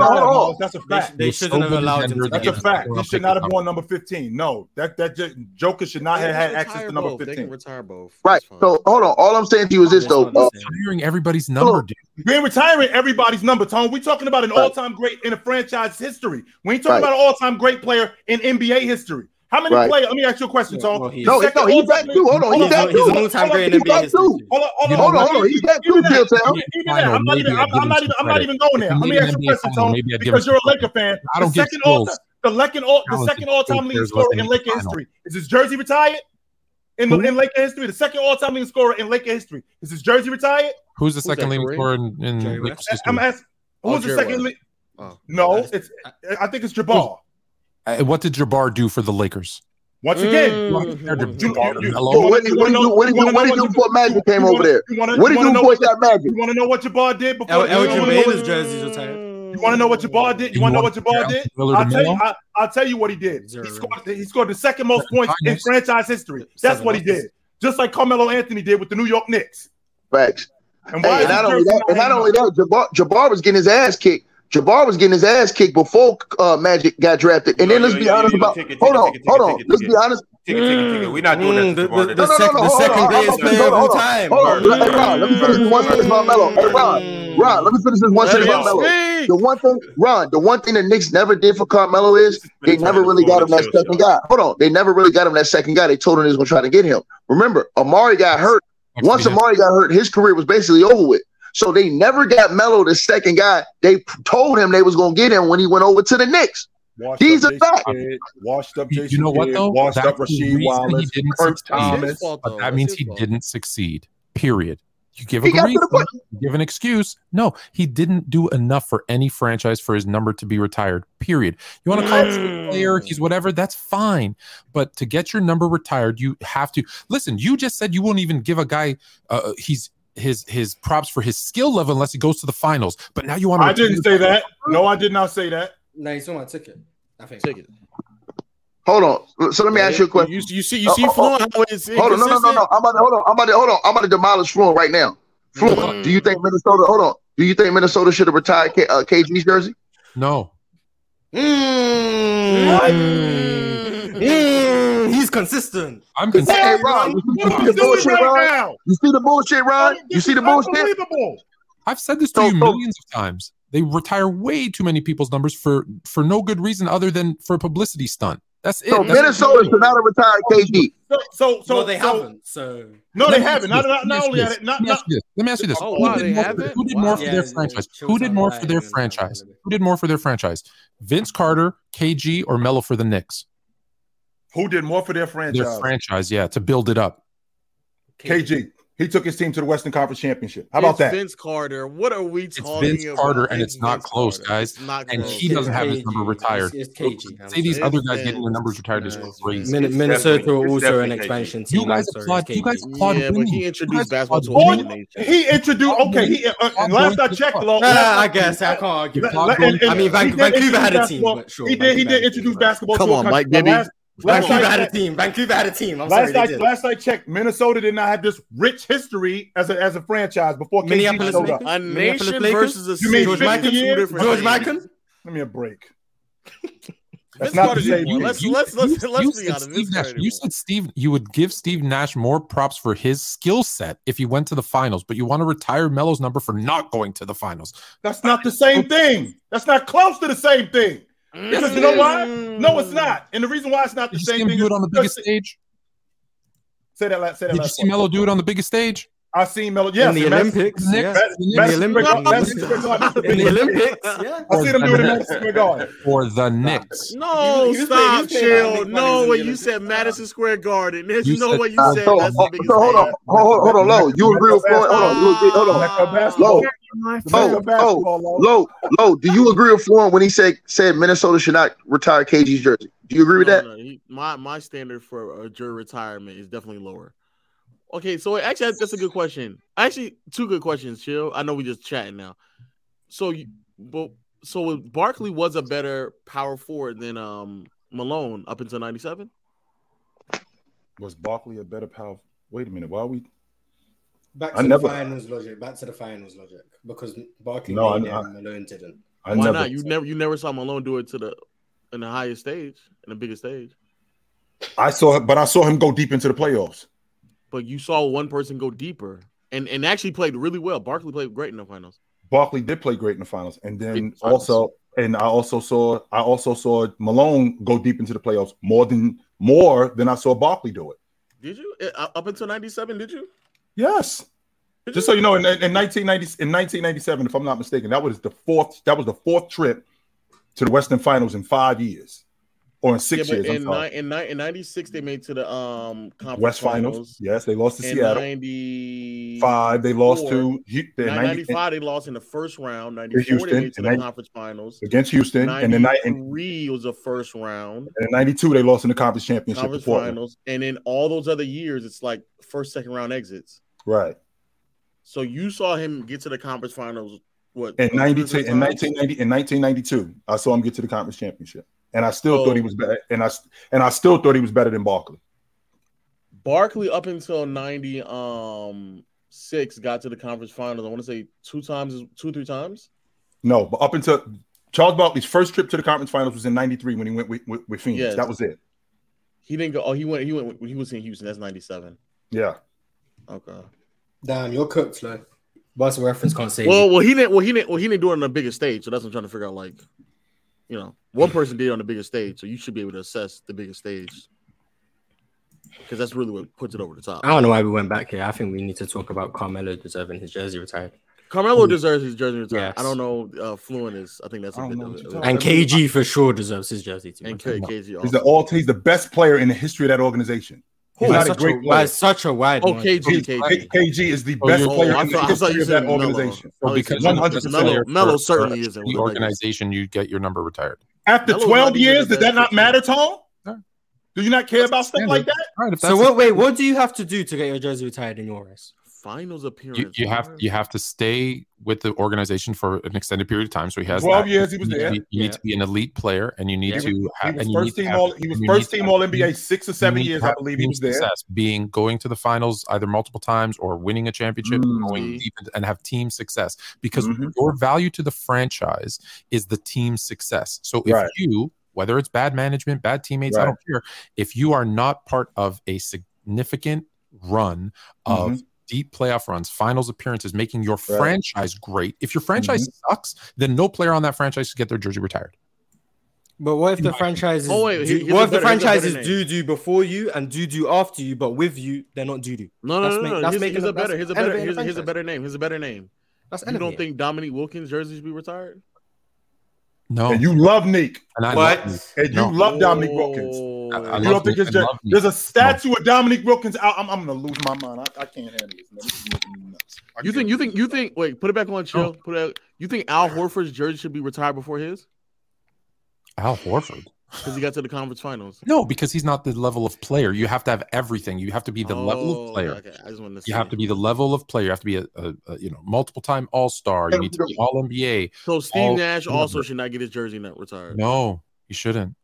Oh. That's a fact. They, shouldn't have allowed him. That's a fact. He should not have won number fifteen. No, that that Joker should not have had access to number fifteen. Retire both. Right. So hold on. All I'm saying to you is this though. Retiring uh, everybody's number, dude. You're retiring everybody's number, Tone. We're talking about an right. all-time great in a franchise history. We ain't talking right. about an all-time great player in NBA history. How many right. players? Let me ask you a question, Tone. Well, no, no, he's that too. Hold on, he's that too. He's all time great in NBA history. Hold on, hold on. He's that too, Bill Town. I'm not even, I'm, I'm not even, I'm not even going there. Let me ask you a question, Tone, because you're a Laker fan. I don't get close. The second all, the second all-time leading scorer in Laker history is his jersey retired in in Laker history. The second all-time leading scorer in Laker history is his jersey retired. Who's the second leading scorer in, in League I'm asking, who's oh, the second? Le- oh. No, it's. I think it's Jabbar. What did Jabbar do for the Lakers? Once again, mm-hmm. What did you, know, what did you, what did you before Magic came over there? What did you do before that Magic? You want to know what Jabbar did before? El Jermaine's jerseys retired. You want to know what Jabbar did? You, you want to know what Jabbar did? I'll tell, you, I, will tell you what he did. He scored, he scored the second most points in franchise history. That's what he did. Just like Carmelo Anthony did with the New York Knicks. Facts. And, hey, and not only that, and not only that, Jabbar, Jabbar was getting his ass kicked. Jabbar was getting his ass kicked before uh, Magic got drafted. And then let's be honest about hold on, hold on. Let's be honest. Ticket, ticket, ticket. We're not doing mm, that. The, the, the, no, no, no, the second greatest player of all time. Hold on. Hey, Ron, mm. let me finish this one sentence about Melo. Hey, Ron, Ron, let me finish this one sentence about Melo. The one thing, Ron, the one thing the Knicks never did for Carmelo is they never really got him that second guy. Hold on, they never really got him that second guy. They told him they was gonna try to get him. Remember, Amar'e got hurt once Amar'e got hurt, his career was basically over with. So they never got Melo, the second guy. They told him they was gonna get him when he went over to the Knicks. Washed These are facts. Washed up Jason You know what though? Washed That's up Rasheed Wallace, Kurt Thomas. But that means he didn't succeed. Period. You give a reason, you give an excuse. No, he didn't do enough for any franchise for his number to be retired. Period. You want to call him a mm. player, he's whatever, that's fine. But to get your number retired, you have to listen. You just said you won't even give a guy uh, uh he's his his props for his skill level unless he goes to the finals. But now you want to I didn't say that. No, I did not say that. No, he's on my ticket. I think ticket. Hold on. So let me ask you a question. You, you see, you uh, see, oh, Fluent. Oh, oh. Hold on, no, no, no, no. I'm about to hold on. I'm about to hold on. I'm about to demolish Fluent right now. Fluent, mm. do you think Minnesota? Hold on. Do you think Minnesota should have retired K, uh, KG's jersey? No. Mm. What? Mm. mm. He's consistent. I'm consistent. Hey, Ron, you see, the bullshit, right Ron? Now. You see the bullshit, Ron? You see the bullshit? I've said this to so, you millions so. of times. They retire way too many people's numbers for for no good reason other than for a publicity stunt. That's it. So That's Minnesota should not have retired oh, KD. So, so, so they so, haven't. So no, they haven't. Not, not, not only this. Not, not, Let me ask you this: oh, who, wow, did more, who, did wow. for yeah, their franchise? Who did more for their franchise? Who did more for their franchise? Vince Carter, KG, or Melo for the Knicks? Who did more for their franchise? Their franchise, yeah, to build it up. KG. He took his team to the Western Conference Championship. How about it's that? Vince Carter. What are we it's about? Vince about? Carter, and it's not close, Carter. guys. Not and close. he it's doesn't have his number retired. It's, Say these other guys getting their numbers retired is crazy. Minnesota also an expansion team. You guys applaud. You guys applaud. Yeah, but he introduced basketball to a. He introduced. Okay, he uh, uh, last I checked, nah, I guess I can't argue. I mean, Vancouver had a team, sure. He did. He did introduce basketball. Come on, Mike Bibby. Last Vancouver I had a team. Vancouver had a team. I'm last, sorry, I, last I checked, Minnesota did not have this rich history as a, as a franchise before KG Minneapolis showed up. A nation versus a you mean George Mikan? George Mikan? Give me a break. That's let's not to same. you, let's, you, let's, you, let's, let's, be honest. Steve Nash, you said Steve, you would give Steve Nash more props for his skill set if he went to the finals, but you want to retire Melo's number for not going to the finals. That's not the same thing. That's not close to the same thing. Because you know mm. why? No, it's not. And the reason why it's not the Did you see same him thing do it on the biggest stage? Say that last. Say that Did you see part. Melo do it on the biggest stage? I seen Melo. Yes, in the Olympics, Knicks- yeah. Madison- In the Madison Olympics, Square- Madison Square Garden. in the Olympics, yeah. I seen him do it in Madison Square Garden. For the Knicks. No, He was- stop, paying- he was paying chill. No in way. the You said Madison Square Garden. There's You no said- way you said so, that's uh, the biggest so hold on, hold, hold on, Low. You agree with Floyd? Hold on, you agree, hold on. Mecca. Low, The Oh, Low. Low, Low. Do you agree with Floyd when he said said Minnesota should not retire KG's jersey? Do you agree with No, that? no, he- my my standard for a jury retirement is definitely lower. Okay, so actually that's, that's a good question. Actually, two good questions. Chill. I know we just chatting now. So, you, but so Barkley was a better power forward than um Malone up until '97. Was Barkley a better power? Wait a minute. Why are we? Back I to never- the finals logic. Back to the finals logic. Because Barkley No, made I- it and Malone didn't. I Why never. not? You never you never saw Malone do it to the in the highest stage, in the biggest stage. I saw, but I saw him go deep into the playoffs. But you saw one person go deeper and and actually played really well. Barkley played great in the finals. Barkley did play great in the finals, and then also, and I also saw, I also saw Malone go deep into the playoffs more than more than I saw Barkley do it. Did you Uh, up until '97? Did you? Yes. Did Just you? so you know, in, in 1990, in 1997, if I'm not mistaken, that was the fourth. That was the fourth trip to the Western Finals in five years, or in six yeah, years. In, ni- in, ni- in 96, they made to the um conference West Finals. Yes, they lost to In Seattle. 95, they lost to 90 95, they lost in the first round. 94, Houston, they made to the nine- conference finals. against Houston, and then ni- in, 93 was the first round. in '92 they lost in the conference championship Conference finals. And then all those other years, it's like first, second round exits. Right. So you saw him get to the conference finals. What In two '92, in times? 1990, in 1992, I saw him get to the conference championship, and I still So- thought he was better. And I and I still thought he was better than Barkley. Barkley up until 90 um six got to the conference finals. I want to say two times, two, three times. No, but up until Charles Barkley's first trip to the conference finals was in '93 when he went with, with, with Phoenix. Yes. That was it. He didn't go. Oh, he went. He went. He was in Houston. That's ninety seven. Yeah. Okay. Damn, you're cooked, Flo. What's reference can't say. Well, well, he didn't. Well, he didn't. Well, he didn't do it on the biggest stage. So that's what I'm trying to figure out. Like, you know, one person did it on the biggest stage, so you should be able to assess the biggest stage because that's really what puts it over the top. I don't know why we went back here. I think we need to talk about Carmelo deserving his jersey retired. Carmelo deserves his jersey retired. Yes. I don't know. Uh, Fluent is. I think that's I a don't bit of what it. you're And KG for sure deserves his jersey too. and K- KG. He's the all. He's the best player in the history of that organization. He's by, not a such great a, by such a wide Oh, margin. KG. KG. KG is the Oh, best you're- player I in the thought- history you of that said organization. Oh, he because 100% the Melo- player Melo for- certainly isn't The with organization, you get your number retired. After Melo's 12 years, the did that not matter, Tone? No. Do you not care about stuff like that? All right, if So what? Wait, what do you have to do to get your jersey retired in your eyes? Finals appearance. you, you have you have to stay with the organization for an extended period of time. So he has 12 that. years he was You need to there. be- You need to be an elite player, and you need Yeah. to. He was and you need first team have- all. He was first team have All NBA six or seven years. I believe he team was there. Success, being going to the finals either multiple times or winning a championship, Mm. going deep and- and have team success. Because Mhm. your value to the franchise is the team success. So if Right. you, whether it's bad management, bad teammates, I don't care. If you are not part of a significant run of Mm-hmm. Deep playoff runs, finals appearances, making your Right. franchise great. If your franchise mm-hmm. sucks, then no player on that franchise should get their jersey retired. But what if the franchises? Oh, wait, do, what if the better- here's a better franchises do do before you and do do after you, but with you they're not do do? No, no, That's no, make- no. that's Here's, making here's a better. that's Here's a better. elevating Here's, here's a better name. Here's a better name. That's You don't think Dominique Wilkins jersey should be retired? No, And you love Nick, and I What? love you. and you No. love Dominique Wilkins. I- I You love don't think it's just, there's a statue of Dominique Wilkins out? I'm, I'm gonna lose my mind. I, I can't handle this. Man. This is making me nuts. I You can't. think? You think? You think? Wait, put it back on chill. Put it. Out. You think Al Horford's jersey should be retired before his Al Horford. Because he got to the conference finals? No, because he's not the level of player. You have to have everything. You have to be the level Oh, of player. Okay, I just want to. You have to be the level of player. You have to be a, a, a you know multiple time All Star. You need to be All NBA. So Steve all- Nash also should not get his jersey not retired. No, he shouldn't.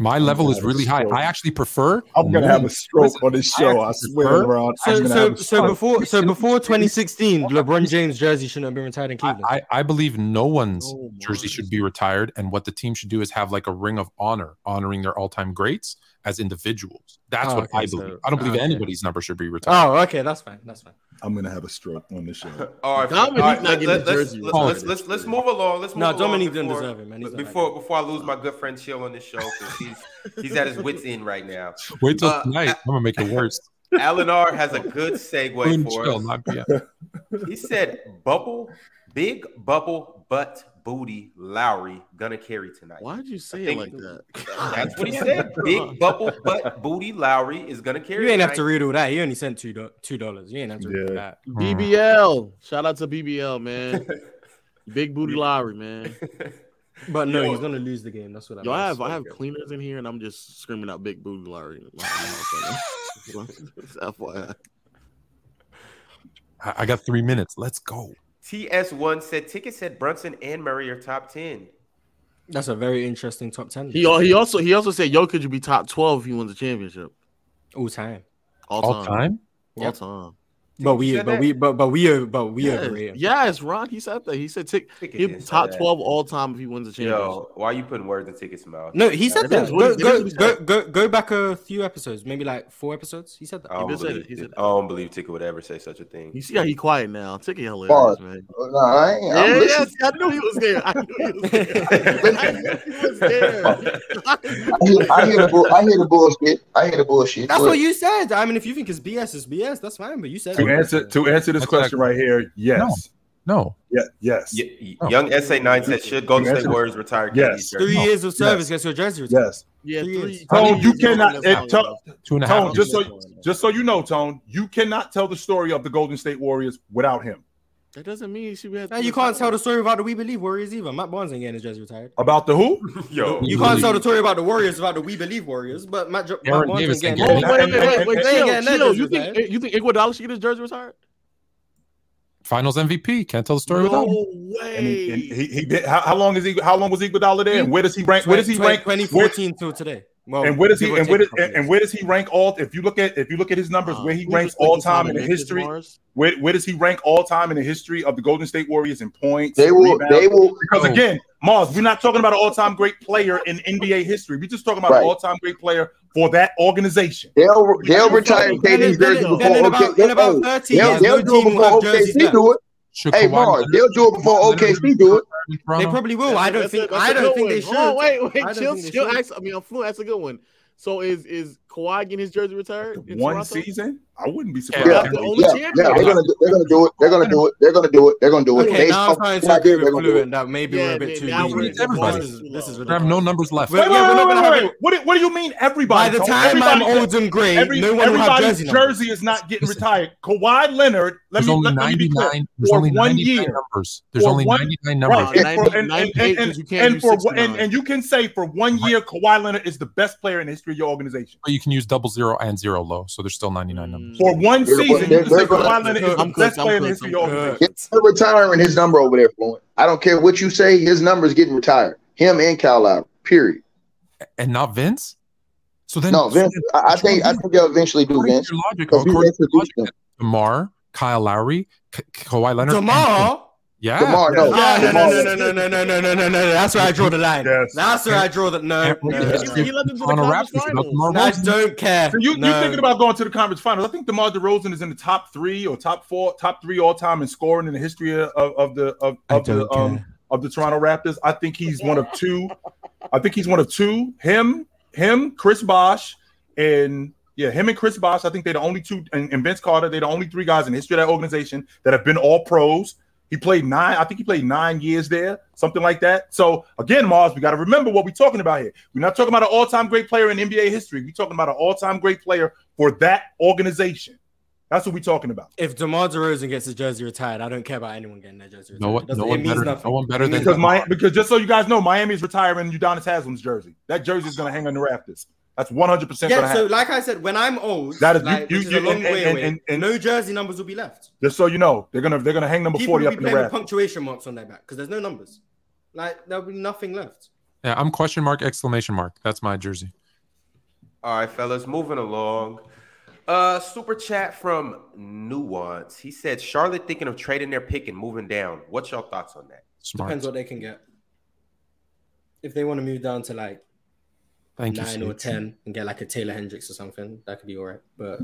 My level gonna is really high. I actually prefer. I'm gonna have a stroke on this show. I actually swear, prefer- Ron. So, so, so before so before 2016, LeBron James jersey shouldn't have been retired in I, Cleveland. I, I believe no one's Oh, jersey should be retired, and what the team should do is have like a ring of honor, honoring their all-time greats as individuals. That's Oh, what okay, I so- believe. I don't believe okay. anybody's number should be retired. Oh, okay, that's fine. That's fine. I'm gonna have a stroke on this show. All right, Dominique all right, not let, getting let, the let's, jersey let's, let's, let's, let's move along. Let's move No, along Dominique didn't deserve it, man. He's not before before I lose my good friend Chill on this show because he's he's at his wits end right now. Wait till Uh, tonight. I'm gonna make it worse. Alan R has a good segue for chill, us. not He said, "Bubble, big bubble butt booty Lowry gonna carry tonight." Why'd you say it like that? That's what he said. Big bubble butt booty Lowry is gonna carry. You ain't have to tonight. read all that. He only sent two two dollars. You ain't have to read Yeah. that. BBL. Shout out to BBL, man. Big booty Lowry, man. But no, Yo. he's gonna lose the game. That's what I. Yo, I have I have cleaners in here, and I'm just screaming out big booty Lowry. FYI. I I got three minutes. Let's go. TS1 said ticket said Brunson and Murray are top ten. That's a very interesting top ten. He he also he also said Yo could you be top twelve if he wins the championship all time. all, All time. time. all Yep. time. But we, said but that? we, but but we, are, but we Yes, overrate him. yes, Ron. He said that. He said tick, Ticket he'll didn't be say top that. twelve all time if he wins the championship. Yo, why are you putting words in ticket's mouth? No, he said That that. is Go, he- that is go, go, go, go back a few episodes, maybe like four episodes. He said that. I don't, did say believe, that. He said Ticket- that. I don't believe Ticket would ever say such a thing. You see how he quiet now? Ticket hilarious, Pause. man. Oh, no, I ain't. Yeah, I'm yeah, see, I knew he was there. I knew he was there. I knew he was there. I hear, I hear the bull, I hear the bullshit. I hear the bullshit. That's what you said. I mean, if you think it's BS, it's BS. That's fine. But you said To it. Answer to answer this That's question right here, yes, No. yeah, yes, Y- y- Oh. Young SA9 said, should Golden State Warriors retire Yes. Three jersey? years of service Yes. gets your jersey retired. yes. Yeah, Three three. years. Tone, you years cannot. is It, long Tone, enough. Two and a half. Tone, just so just so you know, Tone, you cannot tell the story of the Golden State Warriors without him. That doesn't mean she had. Now you can't tell the story about the We Believe Warriors either. Matt Barnes ain't getting his jersey retired. About the who? Yo, You can't tell the story about the Warriors about the We Believe Warriors, but Matt, Jo- Matt Barnes Davis ain't ain't getting. Oh, getting wait, wait, wait, wait, And- and- chill, chill. You and- think you think Iguodala should get his jersey retired? Finals MVP. Can't tell the story without him. No And he, and way. he, he did. How, how long is he? How long was Iguodala there? And where does he rank? Where does he rank? 2014 till today. Well, and where does he? And where does and, where does he rank all? If you look at if you look at his numbers, Uh, where he ranks all time in the history. Where, where does he rank all time in the history of the Golden State Warriors in points? They will. rebounds? They will. Because Oh. again, Marz, we're not talking about an all-time great player in NBA history. We're just talking about Right. an all-time great player for that organization. They'll. They'll retire KD's jersey before then in OK. about, in about 30 they'll, years, they'll no do it before have OKC do it. Should Hey, Kawhi Marz, they'll do it before Leonard OKC do it. They probably will. I don't That's think. a- that's I a don't good think they should. Oh, wait, wait, I don't chill, chill. Ask, I mean, I'm fluent. That's a good one. So is is Kawhi getting his jersey retired? in One Toronto? season, I wouldn't be surprised. Yeah, That's only yeah, yeah. They're gonna. do- They're gonna do it. They're gonna do it. They're gonna do it. They're gonna do it. Okay, Based now I'm trying to I agree they're gonna do it. Fluent that maybe Yeah, we're a bit too now lenient. we're- This everybody. is- This is They have no ridiculous. numbers left. Well, Wait, yeah, wait, we're wait, gonna wait, wait. What, do- what do you mean everybody? By the Tone? time I'm old and gray, Every, no one will have everybody's jersey numbers. jersey is not getting retired. Kawhi Leonard, let There's me, only let, let me be clear. 99. There's For only one 99 year. numbers. There's only 99 numbers. And, for, and, and, 98 and, 'cause you can't and do for 69. and, and you can say for one year Kawhi Leonard is the best player in the history of your organization. But you can use double zero and zero low, so there's still 99 numbers. Mm. For one season, they're- you can say they're Kawhi Leonard is the I'm best cooked, I'm player in the cooked, history your I'm. They're retiring his number over there, Fluent. I don't care what you say. His number is getting retired. Him and Kyle Lowry. Period. And not Vince? So then No, Vince. I, I think. I think they'll eventually do according Vince. to your logic, Because he according to your logic, DeMar, Kyle Lowry, K- Kawhi Leonard, and- Tomorrow. Yeah. Demar, no. Ah, no, no, no, no, no, no, no, no, no, no. That's where I draw the line. Yes. That's where I draw the no. No, no, Yeah. no. He, he led them to the Toronto conference Raptors finals. I don't care. So you no. you thinking about going to the conference finals? I think DeMar DeRozan is in the top three or top four, top three all time in scoring in the history of, of the of, of the don't um of the Toronto Raptors. I think he's one of two. I think he's one of two. Him, him, Chris Bosh, and yeah, him and Chris Bosh. I think they're the only two, and, and Vince Carter. They're the only three guys in the history of that organization that have been all pros. He played nine. I think he played nine years there, something like that. So again, Marz, we got to remember what we're talking about here. We're not talking about an all-time great player in NBA history. We're talking about an all-time great player for that organization. That's what we're talking about. If DeMar DeRozan gets his jersey retired, I don't care about anyone getting their jersey retired. No It one, no one better, nothing. no one better than Because DeMar. my because just so you guys know, Miami's retiring Udonis Haslem's jersey. That jersey is going to hang on the rafters. That's 100 percent going to Yeah, so happen. like I said, when I'm old, That is- like, you- which is you- a long and- way and- away, and- and- no jersey numbers will be left. Just so you know, they're gonna they're gonna hang number People 40 will up be in the playing with punctuation marks on their back because there's no numbers. Like there'll be nothing left. Yeah, I'm question mark exclamation mark. That's my jersey. All right, fellas, moving along. Uh, super chat from Nuance. He said Charlotte thinking of trading their pick and moving down. What's your thoughts on that? Smart. Depends what they can get. If they want to move down to like Thank you. nine or ten and get like a Taylor Hendricks or something. That could be all right, but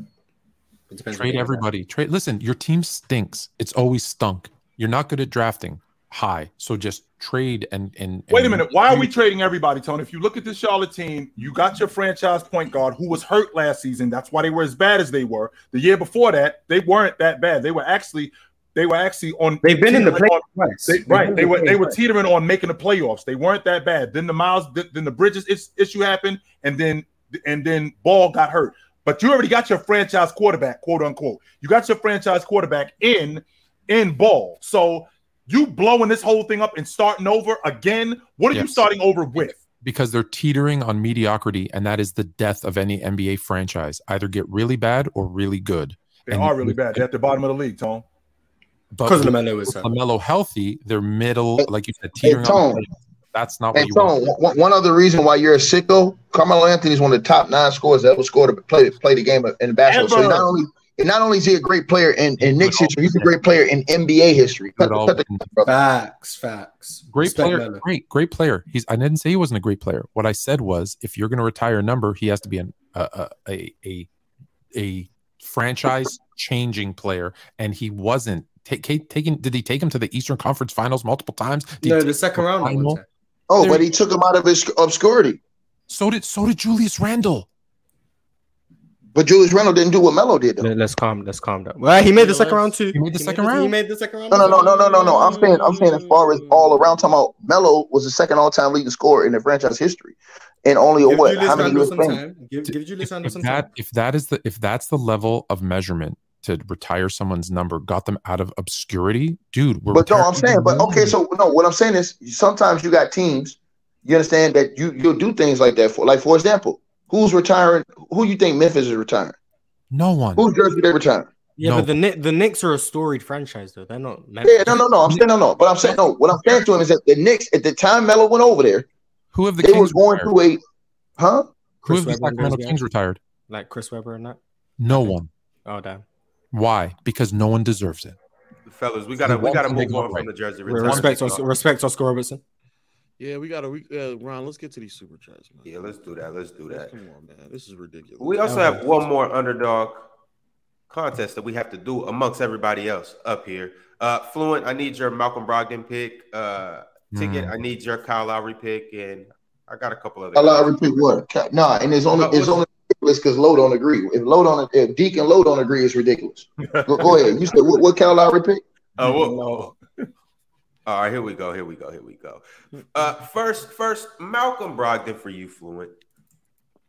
it depends. Trade they get. everybody. Trade. Listen, your team stinks. It's always stunk. You're not good at drafting high, so just trade and and. Wait a minute. Why are we trading everybody, Tony? If you look at this Charlotte team, you got your franchise point guard who was hurt last season. That's why they were as bad as they were. The year before that, they weren't that bad. They were actually they were actually on. They've been in the teetering play on- They, They've right. They in the were they were teetering on making the playoffs. They weren't that bad. Then the Miles, then the Bridges issue happened, and then and then Ball got hurt. But you already got your franchise quarterback, quote unquote. You got your franchise quarterback in in Ball. So you blowing this whole thing up and starting over again. What are you starting over with? because they're teetering on mediocrity, and that is the death of any NBA franchise. Either get really bad or really good. They And- are really bad. They're at the bottom of the league, Tom. But Because with LaMelo is hurt. LaMelo healthy, they're middle, Hey- like you said, hey, teetering on. Tone. That's not what And you want. Tone, one, one other reason why you're a sicko, Carmelo Anthony is one of the top nine scorers that ever scored to play play the game in basketball. So not only not only is he a great player in, in Knicks history, he's a great player in NBA history. Cut, cut the. Facts, facts. Great Respect player, Melo. great, great player. He's. I didn't say he wasn't a great player. What I said was, if you're going to retire a number, he has to be an, a, a a a franchise changing player, and he wasn't. Take, take, taking, did he take him to the Eastern Conference Finals multiple times? Did No, the second to round. final? Oh, There- but he took him out of his obscurity. So did so did Julius Randle. But Julius Randle didn't do what Melo did. Though. Let- Let's calm. Let's calm down. Well, he made the second round too. He made the second He round? made the second round. No, no, no, no, no, no, no. I'm saying, I'm saying, as far as all around, talking about Melo was the second all-time leading scorer in the franchise history, and only a Give what? Julius How many Randle years? some time. Give, give Julius If, Randle if some that time. if that is the if that's the level of measurement to retire someone's number, got them out of obscurity, dude. We're But no, I'm saying, but okay, so no, what I'm saying is sometimes you got teams, you understand that you you'll do things like that for like for example, who's retiring? Who you think Memphis is retiring? no one. Who's jersey they retiring? Yeah, No. but the Knick- the Knicks are a storied franchise though. They're not. Yeah, no, no, no. I'm saying no, no. But I'm saying no. What I'm saying to him is that the Knicks at the time Melo went over there, Who have the they were Kings going retired? through a, huh? Who have the Sacramento. Kings retired? like Chris Webber and that. No one. Oh damn. Why? Because no one deserves it. Fellas, we gotta The we gotta move got on right. from the jersey. Re- retirement Respect, talk. Oscar, respect Oscar Robertson. Yeah, we gotta. We, uh, Ron, let's get to these super chats, man. Yeah, let's do that. Let's do that. Come on, man. This is ridiculous. We also have one more underdog contest that we have to do amongst everybody else up here. Uh, Fluent, I need your Malcolm Brogdon pick. Uh, Ticket, Hmm. I need your Kyle Lowry pick, and I got a couple other. I guys. to repeat what? Ca- Nah, and it's only it's only ridiculous because Low don't agree. If Low don't, if Deacon and Low don't agree, it's ridiculous. Go, go ahead. You said what? What Kyle Lowry pick? Uh, what- No. All right, here we go. Here we go. Here we go. Uh, first, first, Malcolm Brogdon for you, Fluent.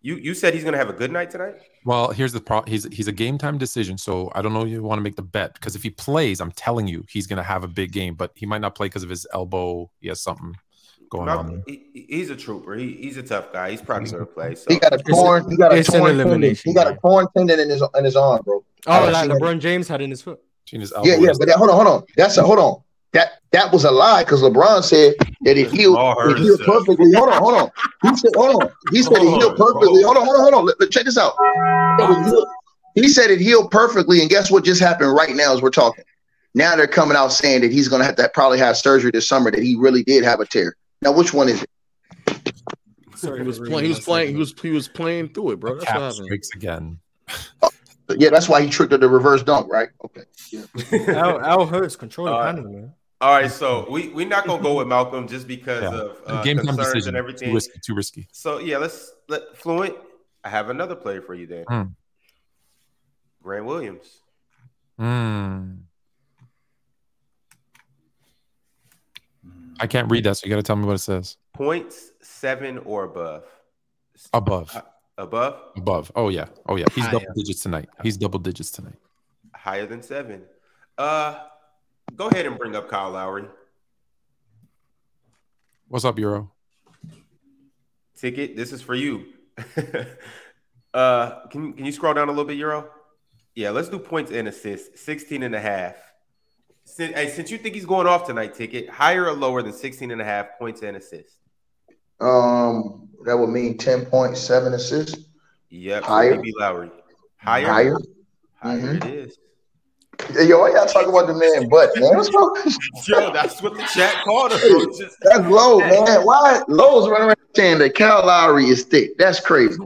You you said he's gonna have a good night tonight. Well, here's the pro. He's he's a game time decision, so I don't know if you want to make the bet because if he plays, I'm telling you, he's gonna have a big game. But he might not play because of his elbow. He has something going on. He, he's a trooper. He, he's a tough guy. He's probably gonna play. So He got a torn. He got a it's an torn tendon. elimination He got a torn tendon in his in his arm, bro. Oh, I've like seen it. LeBron James had in his foot. Seen his Yeah, yeah, but that, hold on, hold on. That's a hold on. That that was a lie because LeBron said that it healed, All it healed uh. perfectly. Hold on, hold on. He said, hold on. He said it healed perfectly. Hold on, hold on, hold on. Let- let- check this out. It was healed- He said it healed perfectly, and guess what just happened right now as we're talking? Now they're coming out saying that he's going to have to probably have surgery this summer. That he really did have a tear. Now, which one is it? Sorry, He was playing. He was playing. He was he was playing through it, bro. The That's what cap happened. strikes again. Yeah, that's why he tricked the reverse dunk, right? Okay. statement. Al, Al Hurts control the Uh, panel, man. all right, so we we're not gonna go with Malcolm just because Yeah. of uh, game time concerns decision. and Too everything. risky. Too risky. So yeah, let's let Fluent. I have another player for you then. Hmm. Grant Williams. Mm. I can't read that, so you got to tell me what it says. Points seven or above. Above. Above, Above. Oh yeah. Oh yeah. He's Higher. double digits tonight. He's double digits tonight. higher than seven. Uh, go ahead and bring up Kyle Lowry. What's up, Euro? Ticket. This is for you. uh, can can you scroll down a little bit, Euro? Yeah, let's do points and assists. 16 and a half. Since, hey, since you think he's going off tonight, Ticket, higher or lower than 16 and a half points and assists? Um, that would mean ten point seven assists. Yep. so Higher? BB Lowry. Higher? Higher. Higher Mhm. it is. Yo, why y'all talking about the man butt, man? What's wrong? Yo, that's what the chat called him. bro. Just- That's low, man. Why Lowe's running around saying that Kyle Lowry is thick? That's crazy.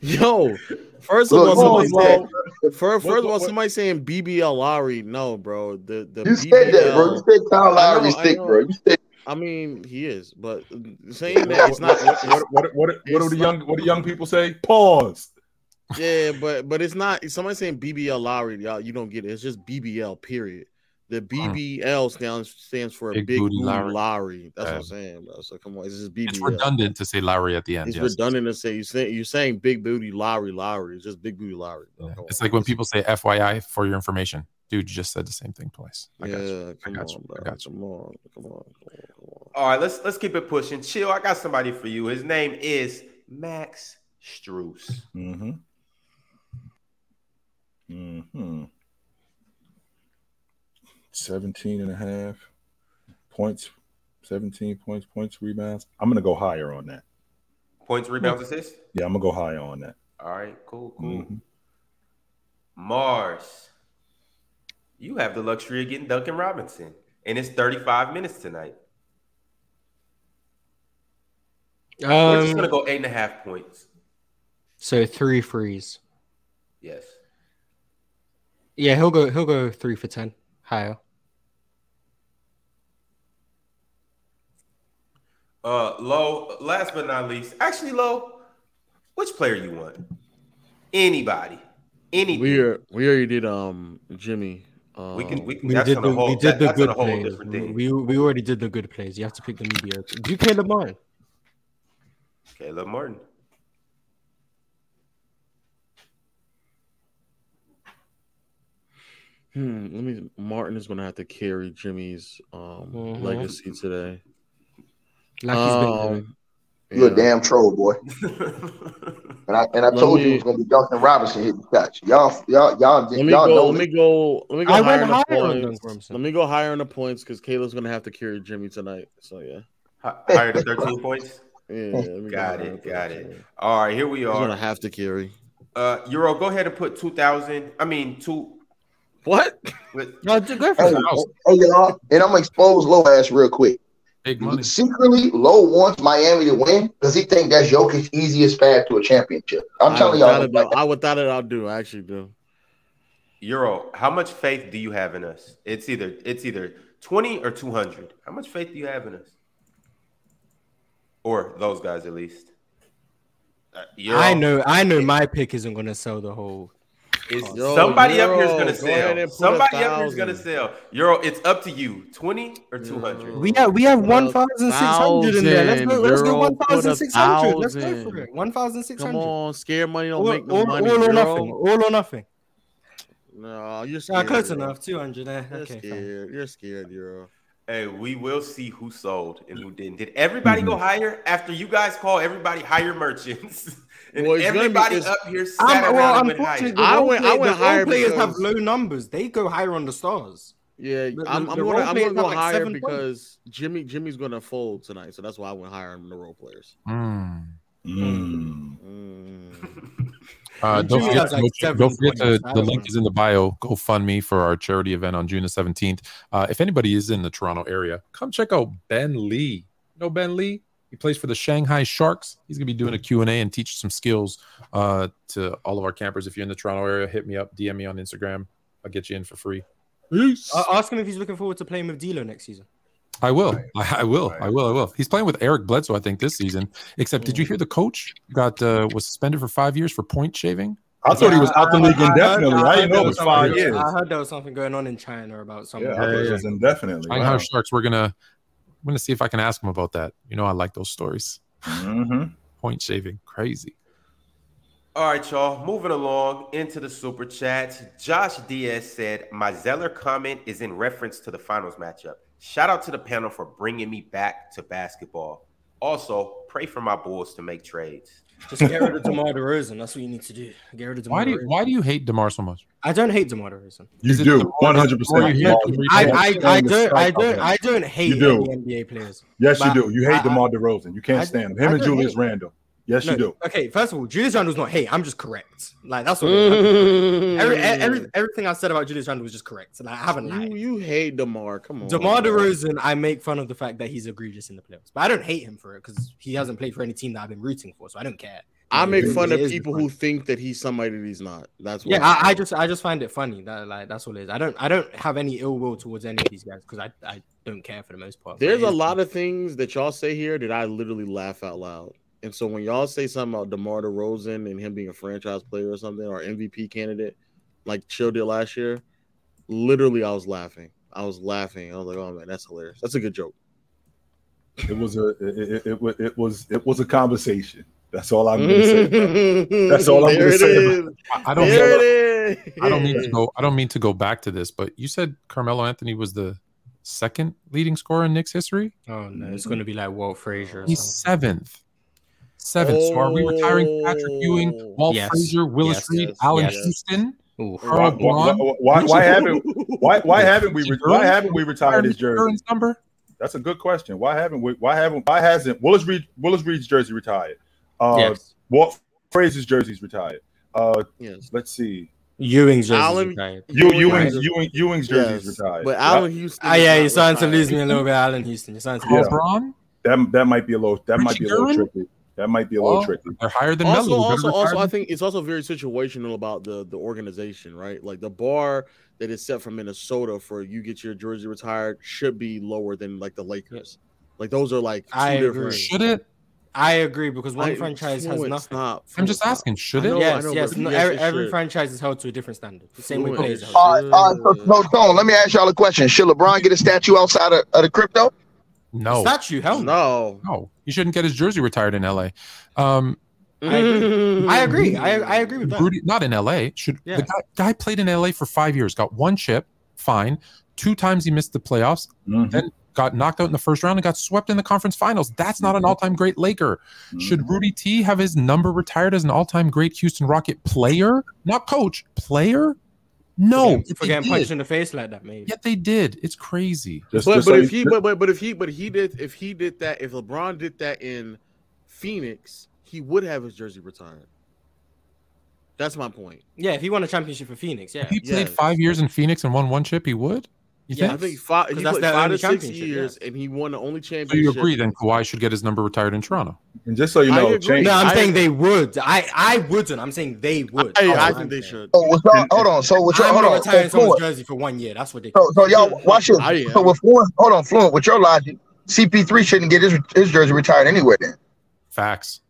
Yo, first of all, somebody said, first, first of all, somebody saying BBL Lowry. No, bro. The the You said that, bro. You said Kyle I Lowry is I thick, bro. You said I mean, he is, but saying that it's not. What, what, what, what, what do the young what do young people say? Pause. Yeah, but but it's not. Somebody saying BBL Lowry, y'all. You don't get it. It's just BBL. Period. The BBL stands stands for Big Big, Booty Booty Lowry. Lowry. That's what I'm saying, bro. So come on, it's just BBL. It's redundant to say Lowry at the end. It's yes. redundant to say you say you're saying Big Booty Lowry Lowry. It's just Big Booty Lowry. bro. Yeah. It's on. like when people say FYI for your information. Dude, you just said the same thing twice. I yeah, got you. I come got you. on, I bro. got you. Come on, come on, come on, come on. All right, let's let's keep it pushing. Chill. I got somebody for you. His name is Max Strus. Mm-hmm. Mm-hmm. 17 and a half points, 17 points, points, rebounds. I'm gonna go higher on that. Points, rebounds, assists. Yeah, I'm gonna go higher on that. All right, cool, cool. Mhm. Marz, you have the luxury of getting Duncan Robinson, and it's 35 minutes tonight. We're just gonna Um, go eight and a half points. so three three threes. Yes. Yeah, he'll go. He'll go three for ten. Higher. Uh, low. Last but not least, actually, low. Which player you want? Anybody? Any? We are, we already did um Jimmy. Um, We can. We can. We that's did the whole. we did that- the that's good whole plays. We we already did the good plays. You have to pick the mediocre. Do you Caleb Martin. Caleb Martin. Hmm, let me. Martin is gonna have to carry Jimmy's um Mhm. legacy today. Like he's been doing. Um, you a yeah. damn troll, boy. And I and I Let told you me- it was gonna be Duncan Robinson hitting shots. Y'all, y'all, y'all, Let me y'all go. know Let me me. go. Let me go I higher went on the higher on points. Duncan Robinson. Let me go higher on the points because Caleb's gonna have to carry Jimmy tonight. So yeah, Higher than 13 points. yeah. let me go Got it. Got it. yeah. All right, here we are. He's gonna have to carry. Uh, Euro, go ahead and put 2,000. I mean, two. What? With, No, do- go for Hey, hey, y'all, and I'm gonna expose low ass real quick. Big money. Secretly, Low wants Miami to win because he think that's Jokic's easiest path to a championship. I'm I telling y'all, it, though, I without it, I'll do. I actually do. Euro, how much faith do you have in us? It's either it's either 20 or 200. How much faith do you have in us? Or those guys at least. Uh, Euro, I know. I know. My pick isn't gonna sell the whole. Is Yo, somebody up here is gonna go sell. and Somebody up here is gonna sell. Euro, it's up to you. 20 or 200. We have we have one thousand six hundred in there. Let's go. Let's go Euro, one thousand six hundred. Let's go for it. One thousand six Come on, scare money don't All, make no all, money. all or Euro. nothing. All or nothing. No, you're Yeah, scared. close Euro. enough. Two hundred. Eh? You're Okay. fine. scared. You're scared, Euro. Hey, we will see who sold and who didn't. Did everybody go higher after you guys call everybody higher merchants? and Well, it's be- everybody it's- up here sat around well, and went higher. unfortunately, the I role, went- I went the higher players have low numbers. They go higher on the stars. Yeah, The- I'm, the- I'm gonna role I'm players gonna go like higher seven points. because Jimmy Jimmy's gonna fold tonight, so that's why I went higher on the role players. Mm. Mm. Mm. Uh, don't forget, has, like, don't seven forget to, the link is in the bio. GoFundMe for our charity event on June the 17th. Uh, if anybody is in the Toronto area, come check out Ben Lee. You know Ben Lee? He plays for the Shanghai Sharks. He's gonna be doing a Q&A and teach some skills uh, to all of our campers. If you're in the Toronto area, hit me up, DM me on Instagram. I'll get you in for free. Peace. Uh, ask him if he's looking forward to playing with D'Lo next season. I will. Right. I, I will. I will. I will. He's playing with Eric Bledsoe, I think, this season. Except, did you hear the coach got uh, was suspended for five years for point shaving? I thought he was out the league I indefinitely. I, heard didn't know there it was something- five years. I heard there was something going on in China about something. Yeah, I thought it was indefinitely. Shanghai Wow. Sharks. We're gonna. I'm gonna see if I can ask him about that. You know, I like those stories. Mhm. Point shaving, crazy. All right, y'all. Moving along into the super chats. Josh Diaz said, My Zeller comment is in reference to the finals matchup. Shout out to the panel for bringing me back to basketball. Also, pray for my Bulls to make trades. Just get rid of DeMar DeRozan. That's what you need to do. Get rid of DeMar Why do you, DeRozan. why do you hate Demar so much? I don't hate DeMar DeRozan. You do one hundred the more percent. you hit the I, I, I don't I don't I don't hate You do. any NBA players. Yes, you do. You hate I- DeMar DeRozan. You can't I- stand him. Him and Julius hate- Randle. Yes, No, you do. Okay, first of all, Julius Randle's not hate. I'm just correct. Like that's what. it is. every, Mm. every, everything I said about Julius Randle was just correct. Like, I haven't lied. you, you hate Demar. Come on. DeMar bro. DeRozan, I make fun of the fact that he's egregious in the playoffs, but I don't hate him for it because he hasn't played for any team that I've been rooting for, so I don't care. I make fun of people who think that he's somebody that he's not. That's what Yeah, I, I just I just find it funny that like that's all it is. I don't I don't have any ill will towards any of these guys because I, I don't care for the most part. There's a is lot of things that y'all say here that I literally laugh out loud. And so when y'all say something about DeMar DeRozan and him being a franchise player or something or MVP candidate, like Chill did last year, literally I was laughing. I was laughing. I was like, oh man, that's hilarious. That's a good joke. It was a it, it, it, it was it was a conversation. That's all I'm gonna say. That's all I'm there gonna say is. I I don't. There mean. I don't mean to go. I don't mean to go back to this, but you said Carmelo Anthony was the second leading scorer in Knicks history. Oh no, it's gonna be like Walt Frazier. Or He's something. Seventh. Seventh. So are we retiring Patrick Ewing, Oh. Walt Yes. Frazier, Willis Yes, Reed, yes, Allan yes. Houston? Ooh. Why, Carl why, Braun? why, why haven't why why haven't we why haven't we retired his jersey? Number? That's a good question. Why haven't we? Why haven't? Why hasn't Willis Reed Willis Reed's jersey retired? Uh, yes. Walt Frazier's jersey's retired. Uh, Yes. let's see. Ewing's jersey Allan- retired. You, Ewing- Ewing's, Ewing, Ewing's jersey's Yes. retired. But That- Allan Houston. Ah, yeah, you're starting to lose me a little bit, Allan Houston. You're starting to Carl Yeah. Braun? that that might be a little that might be a little Gervin? tricky. That might be a little tricky. They're higher than also, Melo. You also, retire also, I think it's also very situational about the the organization, right? Like the bar that is set for Minnesota for you get your jersey retired should be lower than like the Lakers. Like those are like two I different. agree. Should it? I agree because one I- franchise has Fluent, nothing. stop, I'm just stop. asking, should it? know, yes, know, yes. No, yes, every, it every franchise is held to a different standard. The same way players it are. All held. right. So, so, Tone, let me ask y'all a question. Should LeBron get a statue outside of, of the crypto? No. Statue, hell no. No. No. He shouldn't get his jersey retired in LA. Um, I agree. I agree. I, I agree with that. Rudy, not in LA. Should Yeah. the guy, guy played in LA for five years, got one chip, fine. Two times he missed the playoffs, Mhm. then got knocked out in the first round and got swept in the conference finals. That's not an all-time great Laker. Should Rudy T have his number retired as an all-time great Houston Rocket player, not coach, player? No, for yet getting, punched did. in the face like that, maybe. Yet they did. It's crazy. Just- But just but so if he but, but but if he but he did if he did that if LeBron did that in Phoenix, he would have his jersey retired. That's my point. Yeah, if he won a championship for Phoenix, yeah. If he played Yes. five years in Phoenix and won one chip, he would. You Yeah, think? I think five. He 'Cause that's played five only to six years, yeah. and he won the only championship. So you agree then Kawhi should get his number retired in Toronto? and just so you know, agree. change, No, I'm I- saying they would. I I wouldn't. I'm saying they would. I, That's I think they should. So, what y'all, hold on. So, what y'all, I'm hold on. retiring So, someone's Fluent, jersey for one year. That's ridiculous. so, so y'all, watch this. I am. So, with Fluent, hold on, Fluent, with your logic, CP3 shouldn't get his, his jersey retired anywhere then. Facts.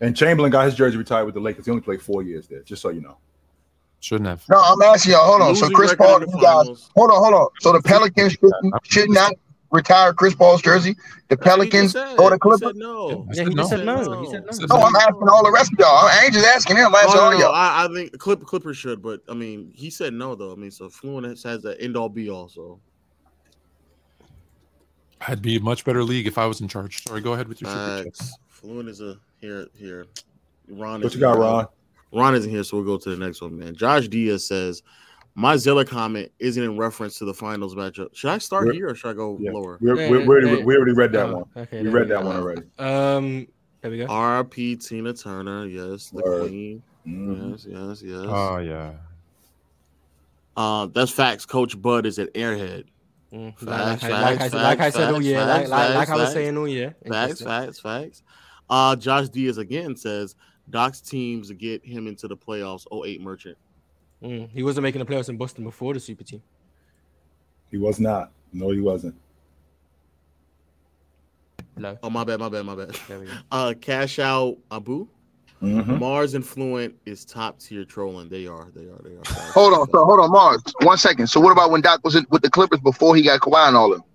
and Chamberlain got his jersey retired with the Lakers. He only played four years there. Just so you know. Shouldn't have. No, I'm asking y'all. Hold on. So, Chris Paul, you guys, hold on, hold on. So, the Pelicans should, should not retire Chris Paul's jersey. The Pelicans He just said- or the Clippers. no. Yeah, he just said no. He said no. No, I'm asking all the rest of y'all. I ain't just asking him. I'm No, asking no, all no, y'all. I, I think Clip, Clippers should, but I mean, he said no though. I mean, so Fluent has, has the end all be all. So I'd be a much better league if I was in charge. Sorry, go ahead with your super chat. Facts. Fluent is a here here. Ron, What is you got, here. Ron? Ron isn't here, so we'll go to the next one, man. Josh Diaz says, "My Zilla comment isn't in reference to the finals matchup. Should I start We're- here or should I go Yeah. lower? We, Hey, we, hey, we, already, hey. we already read that Oh, one. Okay, We there read go. that one already. Um, there we go. R.P. Tina Turner, yes, the Word. queen, Mhm. yes, yes, yes. Oh yeah. Uh, that's facts. Coach Bud is an Airhead. Mm, Facts, like, like, I- facts, like I said, like I said all facts, year, like, like, like I was saying all year. Facts, facts, facts. Uh, Josh Diaz again says Doc's teams to get him into the playoffs. 08 Merchant. Mm, he wasn't making the playoffs in Boston before the super team. He was not. No, he wasn't. No, Oh my bad, my bad, my bad. there we go. Uh, Cash Out Abu. Mhm. Marz Influent is top tier trolling. They are, they are, they are. Hold on. So, hold on, Marz. One second. So, what about when Doc was in, with the Clippers before he got Kawhi and all of them?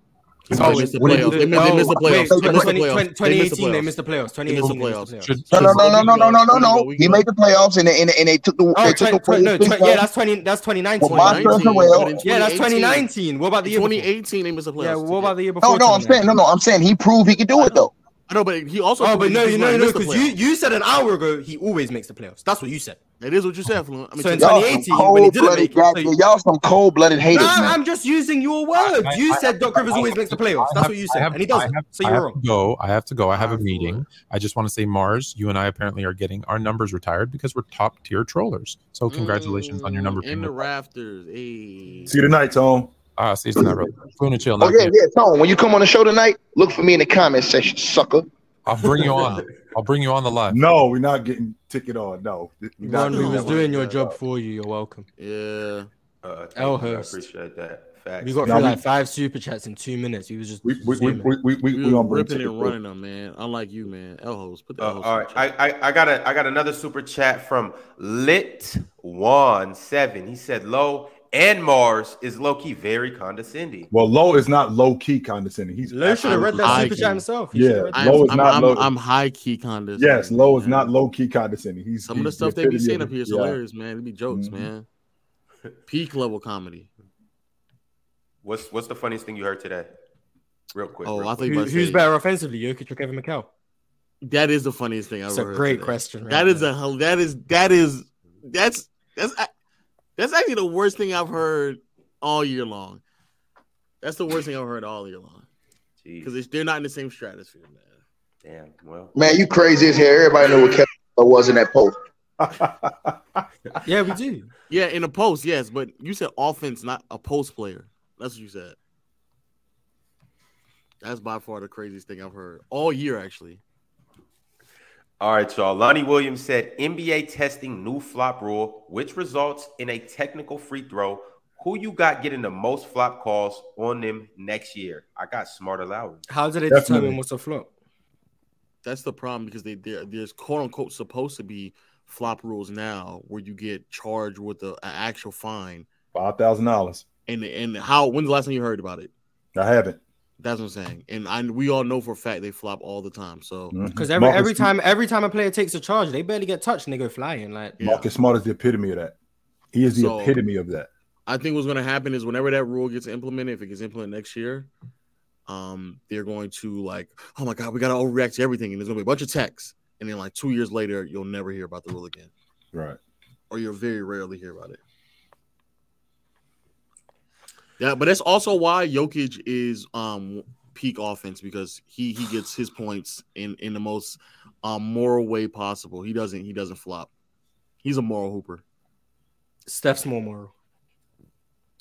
They missed the playoffs. you They missed- the Oh, playoffs. They missed the playoffs. 20 They missed the 2018 they missed the playoffs. They missed the 2018 they playoffs. missed the playoffs. No, no, no, no, no, no, no, no, We no. go, we He made the playoffs and they, and, and they took the Oh, they took 20, away no, 20, yeah, that's 20. That's 2019. Well, my 2019, well. yeah, that's 2019. What about the year before? 2018, they missed the playoffs. Yeah, what about the year No, before? no, no, I'm saying no, no. I'm saying he proved he could do it though. I know, but he also. Oh, but no, he you no, because you you said an hour ago he always makes the playoffs. That's what you said. That is what you said, Fluent. I mean, So in 2018, some when he didn't make it, so you- Y'all some cold-blooded haters, Nah, man. I'm just using your words. I- You I- said Doc Rivers I- always makes the playoffs. That's have- what you said, have- and he doesn't. have- So you're have wrong. to go. I have to go. I have a meeting. I just want to say, Marz, you and I apparently are getting our numbers retired because we're top tier trollers. So congratulations on your number Mm, in the rafters. Hey. See you tonight, Tone. Ah, see you tonight, brother. Fluent and chill. Oh yeah, yeah. Tone, when you come on the show tonight, look for me in the comment section, sucker. I'll bring you on. I'll bring you on the live. No, we're not getting ticket on. No, we not Ron, we was doing your job for you. You're welcome. Yeah. Uh, thank El you. I appreciate that. Facts. We got No, through we- like five super chats in two minutes. We was just We we we zooming. we we, we, We we on ripping ticket and running them, man. Unlike you, man. El host. Put the Uh, El host. all in right, the I. I I got a I got another super chat from Lit One Seven. He said, "Low and Marz is low key very condescending." Well, low is not low key condescending. He's Low should have read that super key. chat himself. He Yeah. read that. I'm, Low is I'm, not I'm, low. I'm high key condescending. yes, low is man. not low key condescending. He's Some of the stuff they be epitome saying up here is yeah. hilarious, man. It be jokes, Mhm. man. Peak level comedy. What's what's the funniest thing you heard today? Real quick. Oh, real I think Who- who's say- better offensively, Jokic or Kevin McHale? That is the funniest thing I've It's ever a great today. question. right That is there. a hell- that is that is that's that's that's actually the worst thing I've heard all year long. That's the worst thing I've heard all year long because they're not in the same stratosphere, man. Damn. Well, Man, you crazy as hell. Everybody know what Kevin was in that post. yeah, we do. Yeah, in a post, yes, but you said offense, not a post player. That's what you said. That's by far the craziest thing I've heard all year, actually. All right, y'all. Lonnie Williams said NBA testing new flop rule, which results in a technical free throw. Who you got getting the most flop calls on them next year? I got Smarter Lowry. How do they Definitely. determine what's a flop? That's the problem because they there, there's quote unquote supposed to be flop rules now where you get charged with a, an actual fine. Five thousand dollars. And and how when's the last time you heard about it? I haven't. That's what I'm saying. And I we all know for a fact they flop all the time. So Mhm. Because every Marcus- every time every time a player takes a charge, they barely get touched and they go flying. Like yeah. Marcus Smart is the epitome of that. He is the So- epitome of that. I think what's going to happen is whenever that rule gets implemented, if it gets implemented next year, um, they're going to like, oh my god, we got to overreact to everything, and there's going to be a bunch of texts, and then like two years later, you'll never hear about the rule again, Right. or you'll very rarely hear about it. Yeah, but that's also why Jokic is um peak offense because he he gets his points in in the most um moral way possible. He doesn't he doesn't flop. He's a moral hooper. Steph's more moral.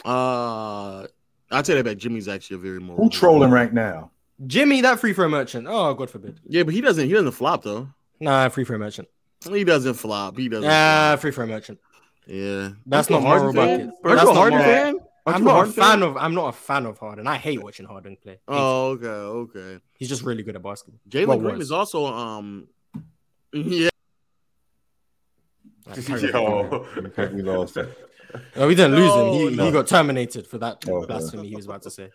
Uh, I'll tell you that back. Jimmy's actually a very moral. Who trolling right now? Jimmy, that free throw merchant. Oh, God forbid. Yeah, but he doesn't. He doesn't flop though. Nah, free throw merchant. He doesn't flop. He doesn't. Ah, flop. free throw merchant. Yeah, That's Aren't not you a Harden moral fan? bucket. Aren't That's you a not Harden moral. Fan? Aren't I'm not a Harden fan of. I'm not a fan of Harden. I hate watching Harden play. Hate. Oh, okay, okay. He's just really good at basketball. Jalen Well, Green was. is also um. Yeah, Like. Yo. I we lost it. Oh, we didn't lose him. He, No, he got terminated for that Oh, okay. blasphemy he was about to say.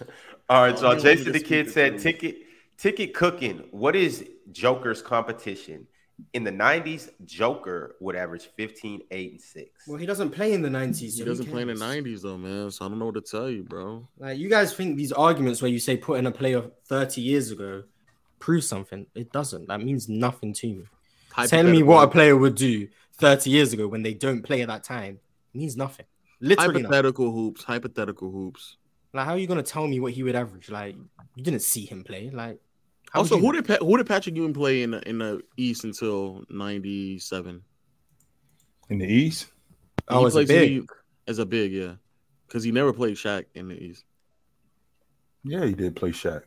All right, Oh, y'all. you Jason want the Kid said ticket ticket cooking. What is Joker's competition? In the 90s, Joker would average 15, 8, and 6. Well, he doesn't play in the 90s. he so who doesn't play in the '90s though, man. So I don't know what to tell you, bro. Like you guys think these arguments where you say put in a player 30 years ago proves something. It doesn't. That means nothing to me. Telling me what a player would do 30 years ago when they don't play at that time means nothing. Literally nothing. hypothetical hoops, hypothetical hoops. Like, how are you gonna tell me what he would average? Like, you didn't see him play. Like, how Also, you who know? did Pa- who did Patrick Ewing play in the, in the East until '97? In the East? Oh, as a big. the- as a big, yeah, because he never played Shaq in the East. Yeah, he did play Shaq.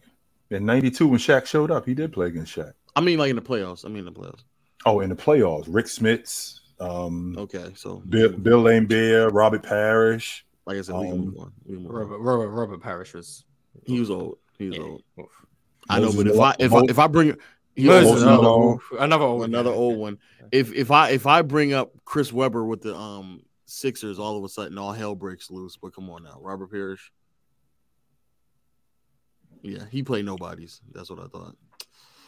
In 92, when Shaq showed up, he did play against Shaq. I mean, like in the playoffs. I mean, in the playoffs. Oh, in the playoffs, Rick Smits, um, Okay, so Bill, Bill Laimbeer, Robert Parish. like I said, we can Um, move on. We can move on. Robert, Robert, Robert Parish was. He was old. He was Yeah. old. Oof. I know, but if I if I if I bring he Moses, Moses oh, Malone. another old, another old one. If if I if I bring up Chris Webber with the um Sixers, all of a sudden all hell breaks loose. But come on now, Robert Parish. Yeah, he played nobodies. That's what I thought.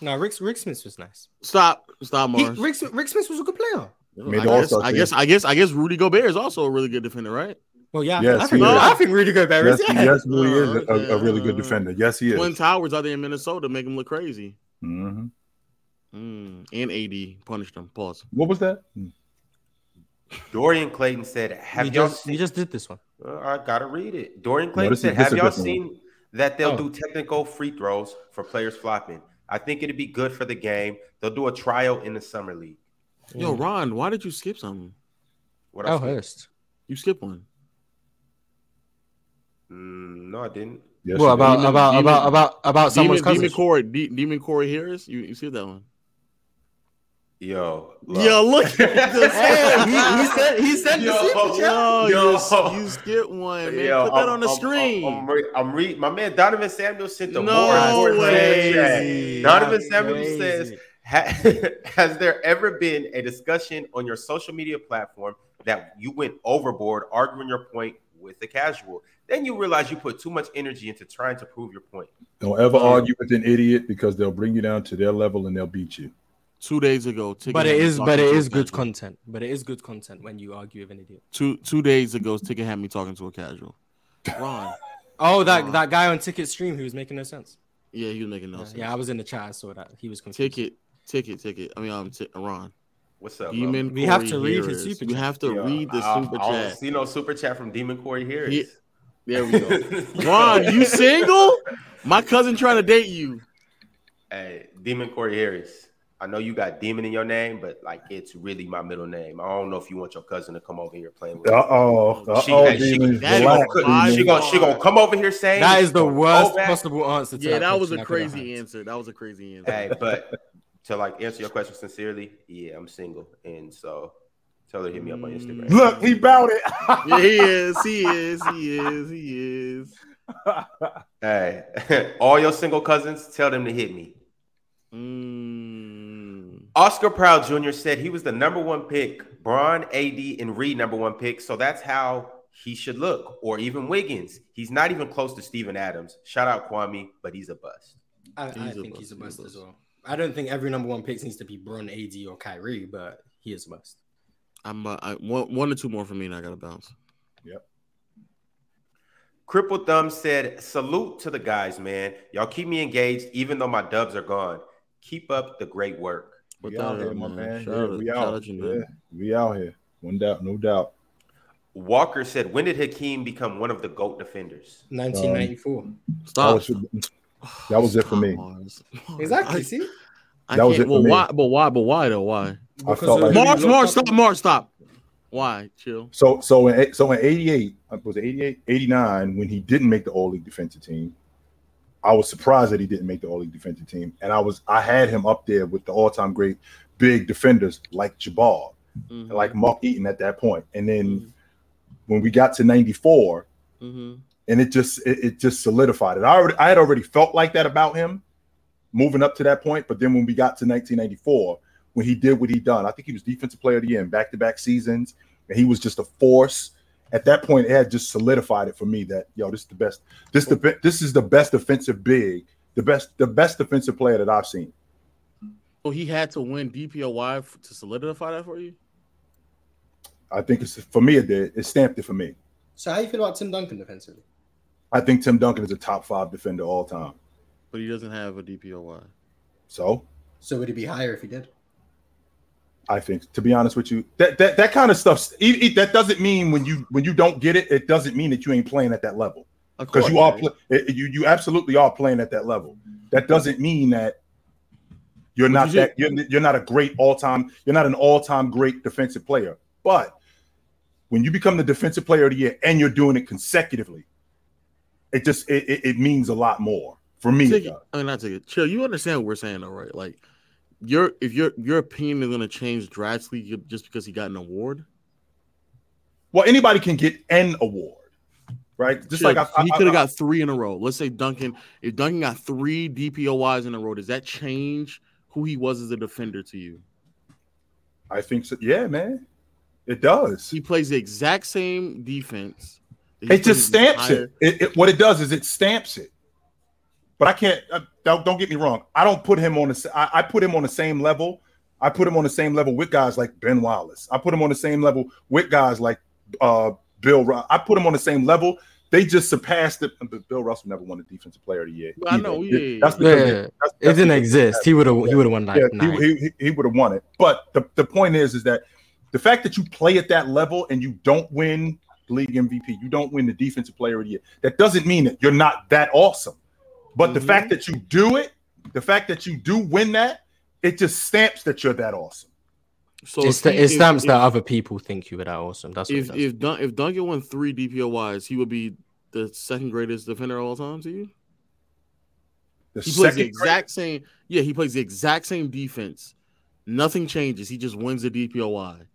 No, Rick, Rick Smits was nice. Stop, stop, He, Rick, Rick Smits was a good player. Made I guess, I guess I guess I guess Rudy Gobert is also a really good defender, right? Well, yeah, I Yes, think, I think, he is. I think Rudy Gobert Yes, is. he, Yeah. yes, really is a, Okay, a really good defender. Yes, he is. Twin Towers out there in Minnesota make him look crazy. Mm-hmm. Mm, and AD punished him. Pause. What was that? Hmm. Dorian Clayton said, "Have y'all just, seen?" we just did this one. Uh, I gotta read it. Dorian Clayton this said, "Have y'all different seen that they'll Oh. do technical free throws for players flopping? I think it'd be good for the game. They'll do a trial in the summer league." Yo, Ron, why did you skip something? What Oh, else? Hurst. You skipped one. Mm, no, I didn't. Yes, What you about Demon- about Demon- about about about someone's Demon, cousin? Demon Corey, D, Demon Corey Harris. You you skipped that one. Yo, Yo, look at this. Hey, he, he said he said the Yo. super chat. Yo, Yo. You, you skipped one, man. Yo, Put that I'm- on the I'm- screen. I'm, I'm, I'm reading. My man Donovan Samuel sent the No more way. chat. Donovan Samuel crazy. says, "Has there ever been a discussion on your social media platform that you went overboard arguing your point with the casual? Then you realize you put too much energy into trying to prove your point. Don't ever argue with an idiot because they'll bring you down to their level and they'll beat you. Two days ago, Ticket But had it me is talking but it to a is good casual. content. But it is good content when you argue with an idiot. Two two days ago, Ticket had me talking to a casual. Ron, Oh, that Uh, that guy on Ticket Stream who was making no sense. yeah, he was making no Yeah, sense. yeah, I was in the chat. I saw that he was confused. Ticket, ticket, ticket. I mean, um, t- Ron. What's up, bro? Demon. We have to read his Harris. super You have to Yo, read the I- super I don't chat. see no super chat from Demon Corey Harris. He- There we go. Ron, you single? My cousin trying to date you. Hey, Demon Corey Harris. I know you got Demon in your name, but like it's really my middle name. I don't know if you want your cousin to come over here playing with. Uh me. oh. Uh She- oh, hey, she- demons. that is Relax. She gonna she gonna come over here saying That she is the worst possible answer. To Yeah, that was question a I could have crazy answer. That was a crazy answer. Hey, but to like answer your question sincerely, yeah, I'm single, and so tell her hit me up on Instagram. Look, he bout it. Yeah, he is. He is. He is. He is. Hey, all your single cousins, tell them to hit me. Mm. Oscar Proud Jr. said he was the number one pick, Bron, AD, and Reed number one pick. So that's how he should look, or even Wiggins. He's not even close to Steven Adams. Shout out Kwame, but he's a bust. I, I He's a think bust, he's a he's a bust as well. I don't think every number one pick needs to be Bron, AD, or Kyrie, but he is a bust. I'm uh, I, one, one or two more for me, and I gotta bounce. Yep. Cripple Thumb said, Salute to the guys, man. Y'all keep me engaged even though my dubs are gone. Keep up the great work. We out here, it, my man. man. Yeah, we out. out you, Yeah, man. we out here. One doubt, no doubt. Walker said, When did Hakeem become one of the GOAT defenders? 1994. That Stop. Was, that was it for me. Marz. exactly. I, See, I That was can't- it for well, me. why? But why? But why though? Why? I Because felt like- who he Marz, Marz, stop, Marz, stop. Why? Chill. So so in so in 88, uh, was it 88, 89, when he didn't make the all league defensive team, I was surprised that he didn't make the all league defensive team. And I was I had him up there with the all-time great big defenders like Jabbar, Mhm. like Mark Eaton at that point. And then when we got to 94, Mhm. And it just it, it just solidified it. I already I had already felt like that about him moving up to that point, but then when we got to 1994, when he did what he done, I think he was defensive player of the year in back-to-back seasons, and he was just a force. At that point, it had just solidified it for me that yo, this is the best. This the this is the best defensive big, the best the best defensive player that I've seen. So he had to win DPOY f- to solidify that for you. I think it's for me it did. It stamped it for me. So how you feel about Tim Duncan defensively? I think Tim Duncan is a top five defender all time. But he doesn't have a DPOY. So So would he be higher if he did? I think, to be honest with you, that that, that kind of stuff. It, it- that doesn't mean when you when you don't get it, it doesn't mean that you ain't playing at that level. Of Because course, you are man. pl- it- you you absolutely are playing at that level. That doesn't mean that you're But not you that you're, you're not a great all time. You're not an all time great defensive player. But when you become the defensive player of the year and you're doing it consecutively, it just it, it, it means a lot more for me. Take it. I mean, not take it. Chill. You understand what we're saying, though, right? Like, your if your your opinion is going to change drastically just because he got an award. Well, anybody can get an award, right? Just Chill. like I, he could have got three in a row. Let's say Duncan. If Duncan got three DPOYs in a row, does that change who he was as a defender to you? I think so. Yeah, man, it does. He plays the exact same defense. That he It just stamps entire- it. It, it. What it does is it stamps it. But I can't. Uh, don't, don't get me wrong. I don't put him on the. s- I, I put him on the same level. I put him on the same level with guys like Ben Wallace. I put him on the same level with guys like uh, Bill. Ru- I put him on the same level. They just surpassed it. But Bill Russell never won the Defensive Player of the Year. I know, yeah, That's yeah. because Yeah, that's- it didn't exist. He would have. He would have won like yeah, nine. he, he, he would have won it. But the, the point is, is that The fact that you play at that level and you don't win league MVP, you don't win the defensive player of the year. That doesn't mean that you're not that awesome. But the Mhm. fact that you do it, the fact that you do win that, it just stamps that you're that awesome. So it's if the, it stamps if- that other people think you were that awesome. That's what if it does. if Dun- if Duncan won three DPOYs, he would be the second greatest defender of all time to you. The He plays the exact same. Yeah, he plays the exact same defense. Nothing changes. He just wins the DPOY.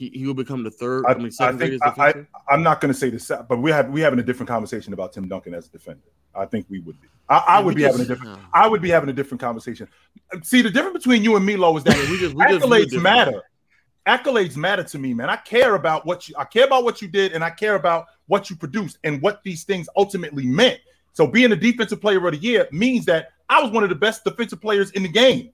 He he will become the third. I, I, mean, I think I, I. I'm not going to say this, but we have we having a different conversation about Tim Duncan as a defender. I think we would be. I, I Yeah, would be having a just- different. I would be having a different conversation. See, the difference between you and Milo is that we just we just accolades differently. matter. Accolades matter to me, man. I care about what you. I care about what you did, and I care about what you produced and what these things ultimately meant. So, being a defensive player of the year means that I was one of the best defensive players in the game.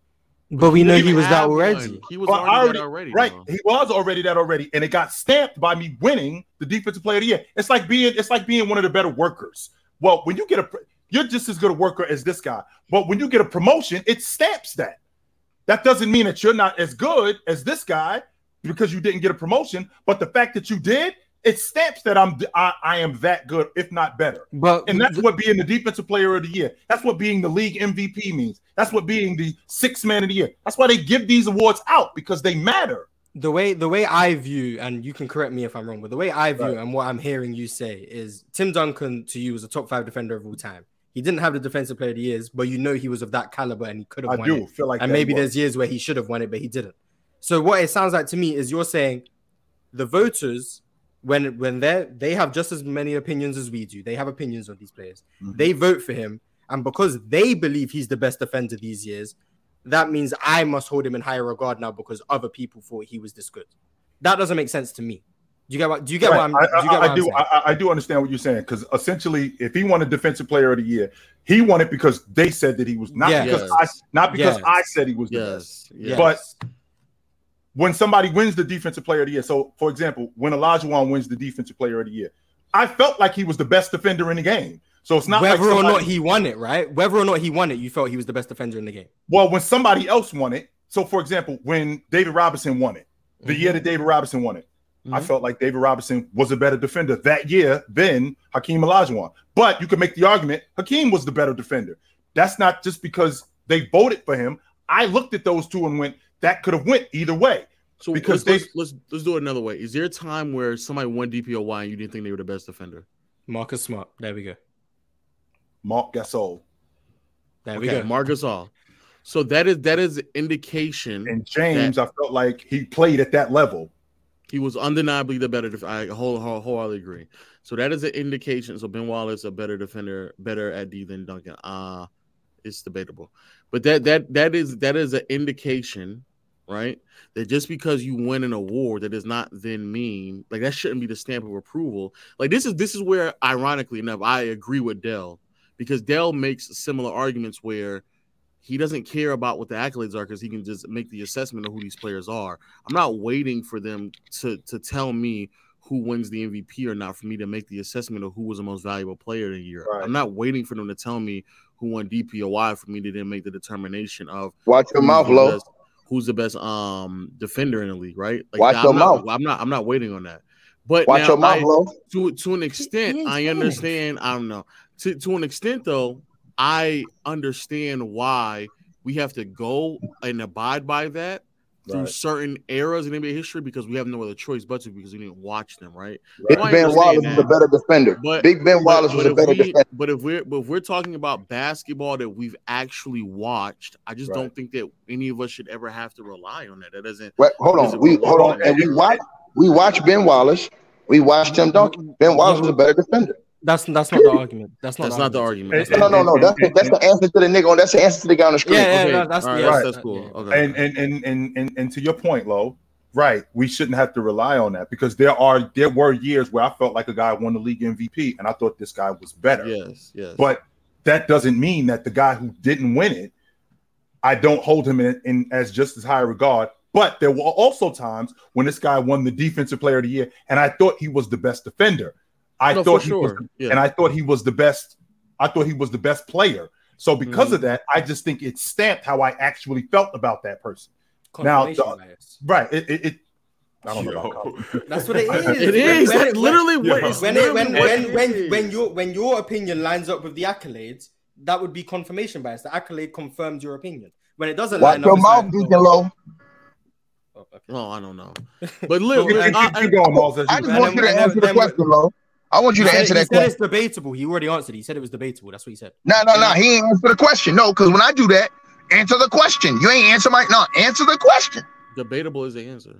But we know he was that have one. already. He was Well, I already, that already- already. Right. though. He was already that already, and it got stamped by me winning the defensive player of the year. It's like being it's like being one of the better workers. Well, when you get a you're just as good a worker as this guy, but when you get a promotion, it stamps that. That doesn't mean that you're not as good as this guy because you didn't get a promotion, but the fact that you did, it stamps that I'm I, I am that good, if not better. But And that's th- what being the defensive player of the year. That's what being the league MVP means. That's what being the sixth man of the year. That's why they give these awards out because they matter. the way the way I view, and you can correct me if I'm wrong, but the way I view Right. and what I'm hearing you say is Tim Duncan to you was a top five defender of all time. He didn't have the defensive player of the years, but you know he was of that caliber and he could have I won do it. feel like and maybe was. there's years where he should have won it, but he didn't. So what it sounds like to me is you're saying the voters, when when they they have just as many opinions as we do, they have opinions on these players. Mhm. They vote for him, and because they believe he's the best defender these years, that means I must hold him in higher regard now because other people thought he was this good. That doesn't make sense to me. Do you get what? Do you get Right. what I'm? I, do you get I- what I I'm do. saying? I, I- I do understand what you're saying because essentially, if he won a defensive player of the year, he won it because they said that he was not Yeah. because Yes. I not because Yes. I said he was the best. Yes. Yes. But when somebody wins the defensive player of the year, so for example, when Wan wins the defensive player of the year, I felt like he was the best defender in the game. So it's not Whether like or not he won it, right? Whether or not he won it, you felt he was the best defender in the game. Well, when somebody else won it, so for example, when David Robinson won it, the year that David Robinson won it, I Mhm. felt like David Robinson was a better defender that year than Hakeem Olajuwon. But you could make the argument Hakeem was the better defender. That's not just because they voted for him. I looked at those two and went, that could have went either way. So because let's, they- let's, let's let's do it another way. Is there a time where somebody won DPOY and you didn't think they were the best defender? Marcus Smart. There we go. Marc Gasol There we Okay, go. Marcus All. So that is that is an indication and James, I felt like he played at that level. he was undeniably the better. Def- I whole, whole wholeheartedly agree. So that is an indication. So Ben Wallace a better defender, better at D than Duncan. Uh it's debatable, but that that that is that is an indication, right? That just because you win an award, that does not then mean like that shouldn't be the stamp of approval. Like this is this is where, ironically enough, I agree with Dell because Dell makes similar arguments where he doesn't care about what the accolades are because he can just make the assessment of who these players are. I'm not waiting for them to to tell me who wins the MVP or not for me to make the assessment of who was the most valuable player of the year. Right. I'm not waiting for them to tell me who won DPOY for me to then make the determination of Watch your who's mouth, the Lo. best- who's the best um defender in the league, right? Like Watch I'm your not, mouth. I'm not I'm not waiting on that. But Watch now your mouth, I- Lo. to to an extent, I understand. I don't know. To to an extent, though, I understand why we have to go and abide by that through Right. certain eras in NBA history because we have no other choice but to because we didn't watch them, right? Big Ben Wallace was a better defender. But- Big Ben Wallace but, was but a better we, defender. but if we're but if we're talking about basketball that we've actually watched, I just Right. don't think that any of us should ever have to rely on that. That doesn't. Wait, hold on. We hold on, and we watch. We watch Ben Wallace. We watched Tim Duncan. Ben Wallace was a better defender. That's that's not the argument. That's not. That's not the argument. That's No, no, no, no. That's the, that's the answer to the nigga. on That's the answer to the guy on the screen. Yeah, yeah, Okay, no, that's all right, yeah, that's, that's cool. Okay. And and, and and and and to your point, Lo, right? We shouldn't have to rely on that because there are there were years where I felt like a guy won the league MVP and I thought this guy was better. yes, yes. But that doesn't mean that the guy who didn't win it, I don't hold him in, in as just as high regard. But there were also times when this guy won the defensive player of the year, and I thought he was the best defender. I No, thought for he was. Yeah. and I thought he was the best. I thought he was the best player. So because Mm-hmm. of that, I just think it stamped how I actually felt about that person. Now, Confirmation the- bias. Right. It, it, it I don't know Yo. about. That's what it is. It is When- That's when- literally what yeah. it's when it, when literally when what when, when your when your opinion lines up with the accolades, that would be confirmation bias. The accolade confirms your opinion. When it doesn't Watch line your up, it's mouth, like, Deacon oh, oh, okay. Oh, I don't know. But look, Keep, I- keep going, Miles. I just want you to answer the question, Low. I want you He to said, answer he that said question. it's debatable. He already answered. He said it was debatable. That's what he said. No, no, no. He ain't answer the question. No, because when I do that, answer the question. You ain't answer my no. Answer the question. debatable is the answer.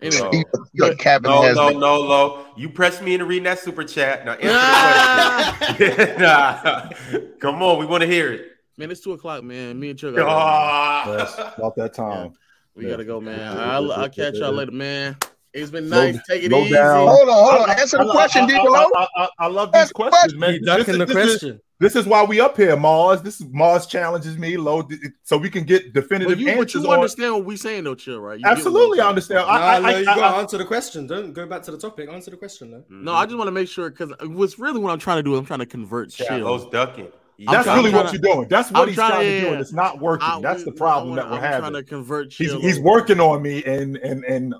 No. Anyway, You, you're a cabin No, has no, no, low. You pressed me into reading that super chat. Now answer the question. nah. Come on, we want to hear it. man, it's two o'clock, man. Me and Chill gotta go. Ah. Yes, about that time. We Yeah. gotta go, man. I'll, I'll catch y'all later, man. It's been Slow- nice. Take it easy. down. Hold on, hold on. I- Answer I- the question, I- I- Deacon Low. I, I, I love these Answer the questions, man. He This is- the this is- question. This is why we up here, Marz. This is Marz challenges me, low, so we can get definitive But you, but answers you on. understand what we saying, though, Chill, right? You Absolutely, I'm I understand. I, Nah, I, no, I, you gotta answer the question. Don't go back to the topic. Answer the question, though. No, I just want to make sure because what's really what I'm trying to do. I'm trying to convert Yeah, those Chill. ducking. that's I'm really what to- you're doing. That's what I'm he's trying trying, to- to do, and it's not working. I- that's the problem wanna- that we're I'm having. trying to convert He's, Chill. he's working on me, and and and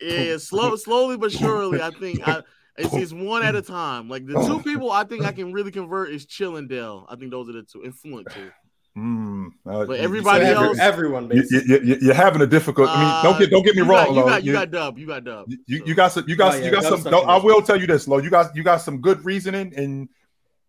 Yeah, slow, slowly but surely. I think I, it's, it's one at a time. Like the two people I think I can really convert is Chill and Dell. I think those are the two. And Fluent too. mm, uh, But everybody you- every- else- everyone, you, basically. you, you, you're having a difficult. I mean, don't get don't get me Uh, you wrong, Got, you Lo. got, you You- got dub. You got dub. You, you, So- you got some you got Oh, yeah, you got some I will tell you this Lo you got you got some good reasoning and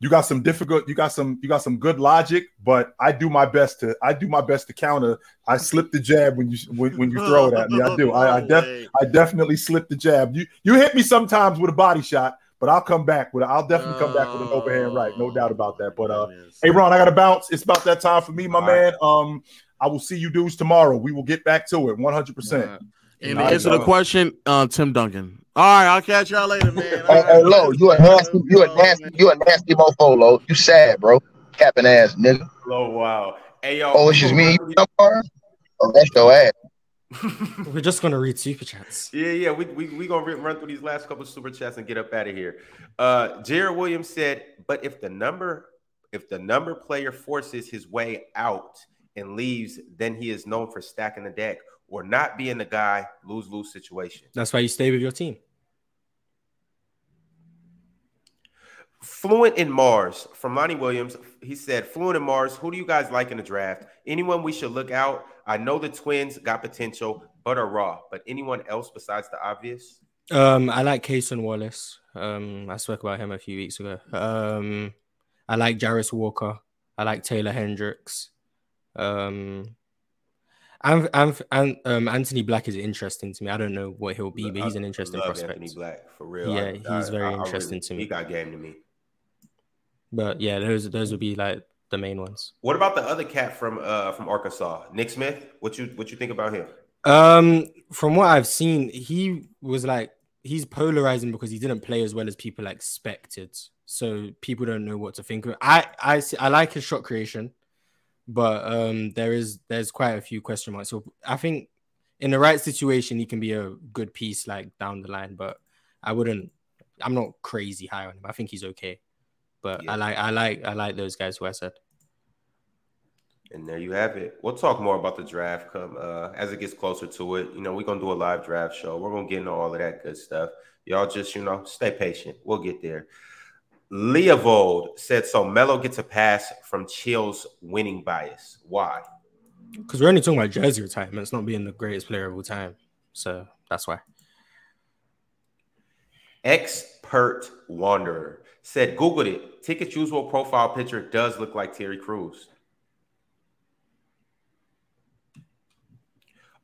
you got some difficult you got some you got some good logic but I do my best to I do my best to counter. I slip the jab when you when, when you throw it at me. I do. I I, def. I definitely slip the jab. You you hit me sometimes with a body shot but I'll come back with I'll definitely come back with an overhand right no doubt about that. But uh hey Ron I got to bounce. It's about that time for me my All right. man. Um I will see you dudes tomorrow. We will get back to it 100 percent. And All answer the question, uh, Tim Duncan. All right, I'll catch y'all later, man. Hey, All hey, right. Low, you a nasty, you a nasty, you a nasty mofo, Low. You sad, bro. Capping ass, nigga. Oh wow. Hey yo. Oh, it's just me you no more? Oh, that's your ass. We're just gonna read super chats. Yeah, yeah, we we we gonna re- run through these last couple super chats and get up out of here. Uh, Jared Williams said, "But if the number, if the number player forces his way out and leaves, then he is known for stacking the deck or not being the guy lose lose situation." That's why you stay with your team. Fluent in Marz from Lonnie Williams. He said, "Fluent in Marz. Who do you guys like in the draft? Anyone we should look out? I know the Twins got potential, but are raw. But anyone else besides the obvious?" Um, I like Cason Wallace. Um, I spoke about him a few weeks ago. Um, I like Jarace Walker. I like Taylor Hendricks. Um, and, and, and um, Anthony Black is interesting to me. I don't know what he'll be, but he's an interesting Love prospect. Anthony Black for real. Yeah, he's very interesting to me. He got game to me. But yeah, those those would be like the main ones. What about the other cat from uh from Arkansas, Nick Smith? What you what you think about him? Um, from what I've seen, he was like he's polarizing because he didn't play as well as people expected. So people don't know what to think of. I I see- I like his shot creation, but um, there is there's quite a few question marks. So I think in the right situation, he can be a good piece like down the line. But I wouldn't. I'm not crazy high on him. I think he's okay. But Yeah. I like I like I like those guys who I said. And there you have it. We'll talk more about the draft come uh, as it gets closer to it. You know, we're gonna do a live draft show. We're gonna get into all of that good stuff. Y'all just you know stay patient. We'll get there. Leovold said so. Melo gets a pass from Chill's winning bias. Why? Because we're only talking about jersey retirement. It's not being the greatest player of all time. So that's why. Expert Wanderer said, Googled it. Ticket's usual profile picture does look like Terry Crews.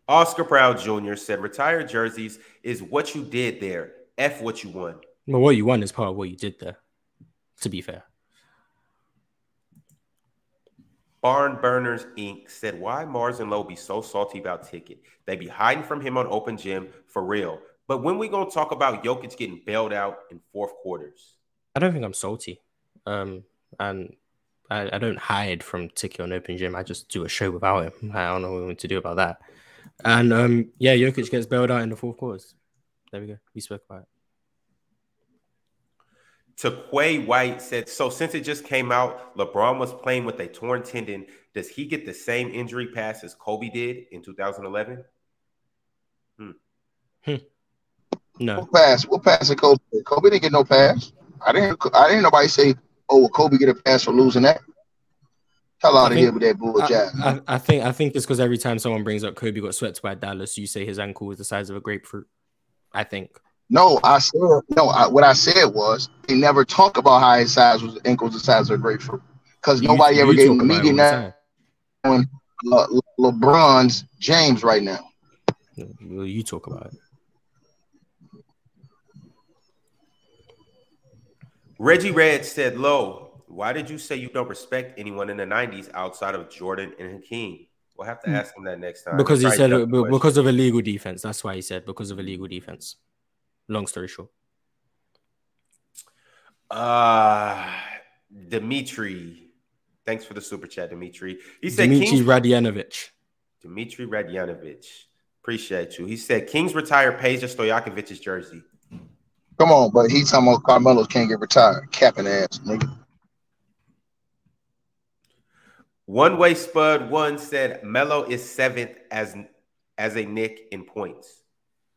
Oscar Proud Jr. said, retired jerseys is what you did there. F what you won. Well, what you won is part of what you did there. To be fair, Barn Burners Inc. said, why Marz and Lowe be so salty about Ticket? They be hiding from him on open gym for real. But when we gonna talk about Jokic getting bailed out in fourth quarters? I don't think I'm salty. Um, and I, I don't hide from Tiki on open gym. I just do a show without him. I don't know what we want to do about that. And um, yeah, Jokic gets bailed out in the fourth quarters. There we go. We spoke about it. Taquay White said, so since it just came out, LeBron was playing with a torn tendon. Does he get the same injury pass as Kobe did in 2011? Hmm. Hmm. No. What pass? What pass did Kobe? get? Kobe didn't get no pass. I didn't. I didn't. Nobody say, "Oh, will Kobe get a pass for losing that." Hell out of think- here with that bull I. I, I think I think it's because every time someone brings up Kobe got swept by Dallas, you say his ankle was the size of a grapefruit. I think. No, I said no. I, what I said was they never talk about how his size was ankles the size of a grapefruit because You- nobody ever you gave him the about media now. time. Le- Le- LeBron's James right now. Well, you talk about it. Reggie Red said, "Low, why did you say you don't respect anyone in the '90s outside of Jordan and Hakeem?" We'll have to ask him that next time. Hmm. Because he said to question. because of illegal defense. That's why he said because of illegal defense. Long story short. Uh Dimitri. Thanks for the super chat, Dimitri. He said Dimitri Kings Radyanovich. Dimitri Radyanovich. Appreciate you. He said Kings retire Peja Stojakovic's jersey. Come on, but he's talking about Carmelo can't get retired. Capping ass, nigga. One way Spud one said Melo is seventh as as a Knick in points.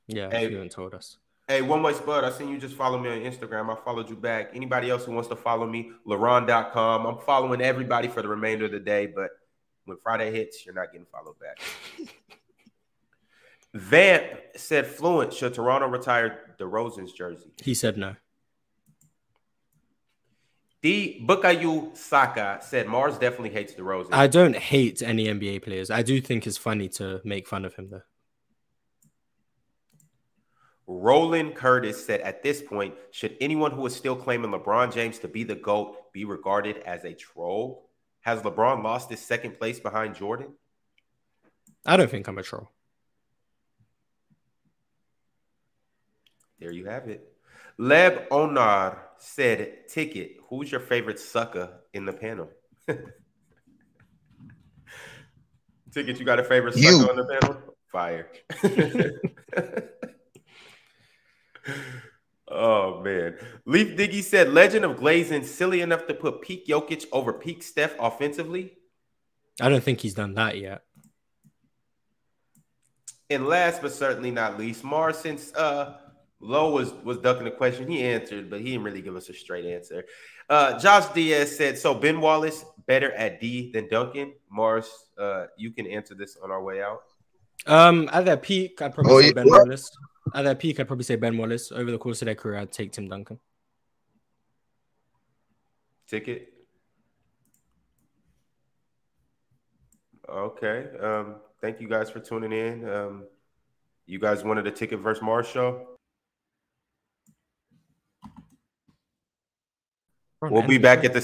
Yeah, Hey. you told us. Hey, one way Spud, I seen you just follow me on Instagram. I followed you back. Anybody else who wants to follow me, LaRon.com. I'm following everybody for the remainder of the day, but when Friday hits, you're not getting followed back. Vamp said fluent. Should Toronto retire DeRozan's jersey? He said no. D Bukayo Saka said Marz definitely hates DeRozan. I don't hate any NBA players. I do think it's funny to make fun of him though. Roland Curtis said, at this point, should anyone who is still claiming LeBron James to be the GOAT be regarded as a troll? Has LeBron lost his second place behind Jordan? I don't think I'm a troll. There you have it. Leb Onar said, Ticket, who's your favorite sucker in the panel? Ticket, you got a favorite sucker You. on the panel? Fire. oh, man. Leaf Diggy said, Legend of Glazing silly enough to put peak Jokic over peak Steph offensively. I don't think he's done that yet. And last but certainly not least, Marz, since uh Lowe was was ducking the question, he answered, but he didn't really give us a straight answer. Uh Josh Diaz said, so Ben Wallace better at D than Duncan. Marz, uh, you can answer this on our way out. Um, at their peak, I'd probably Oh, say yeah. Ben Wallace. At their peak, I'd probably say Ben Wallace. Over the course of their career, I'd take Tim Duncan. Ticket. Okay. Um, thank you guys for tuning in. Um, you guys wanted a ticket versus Marz show? We're on We'll be back at the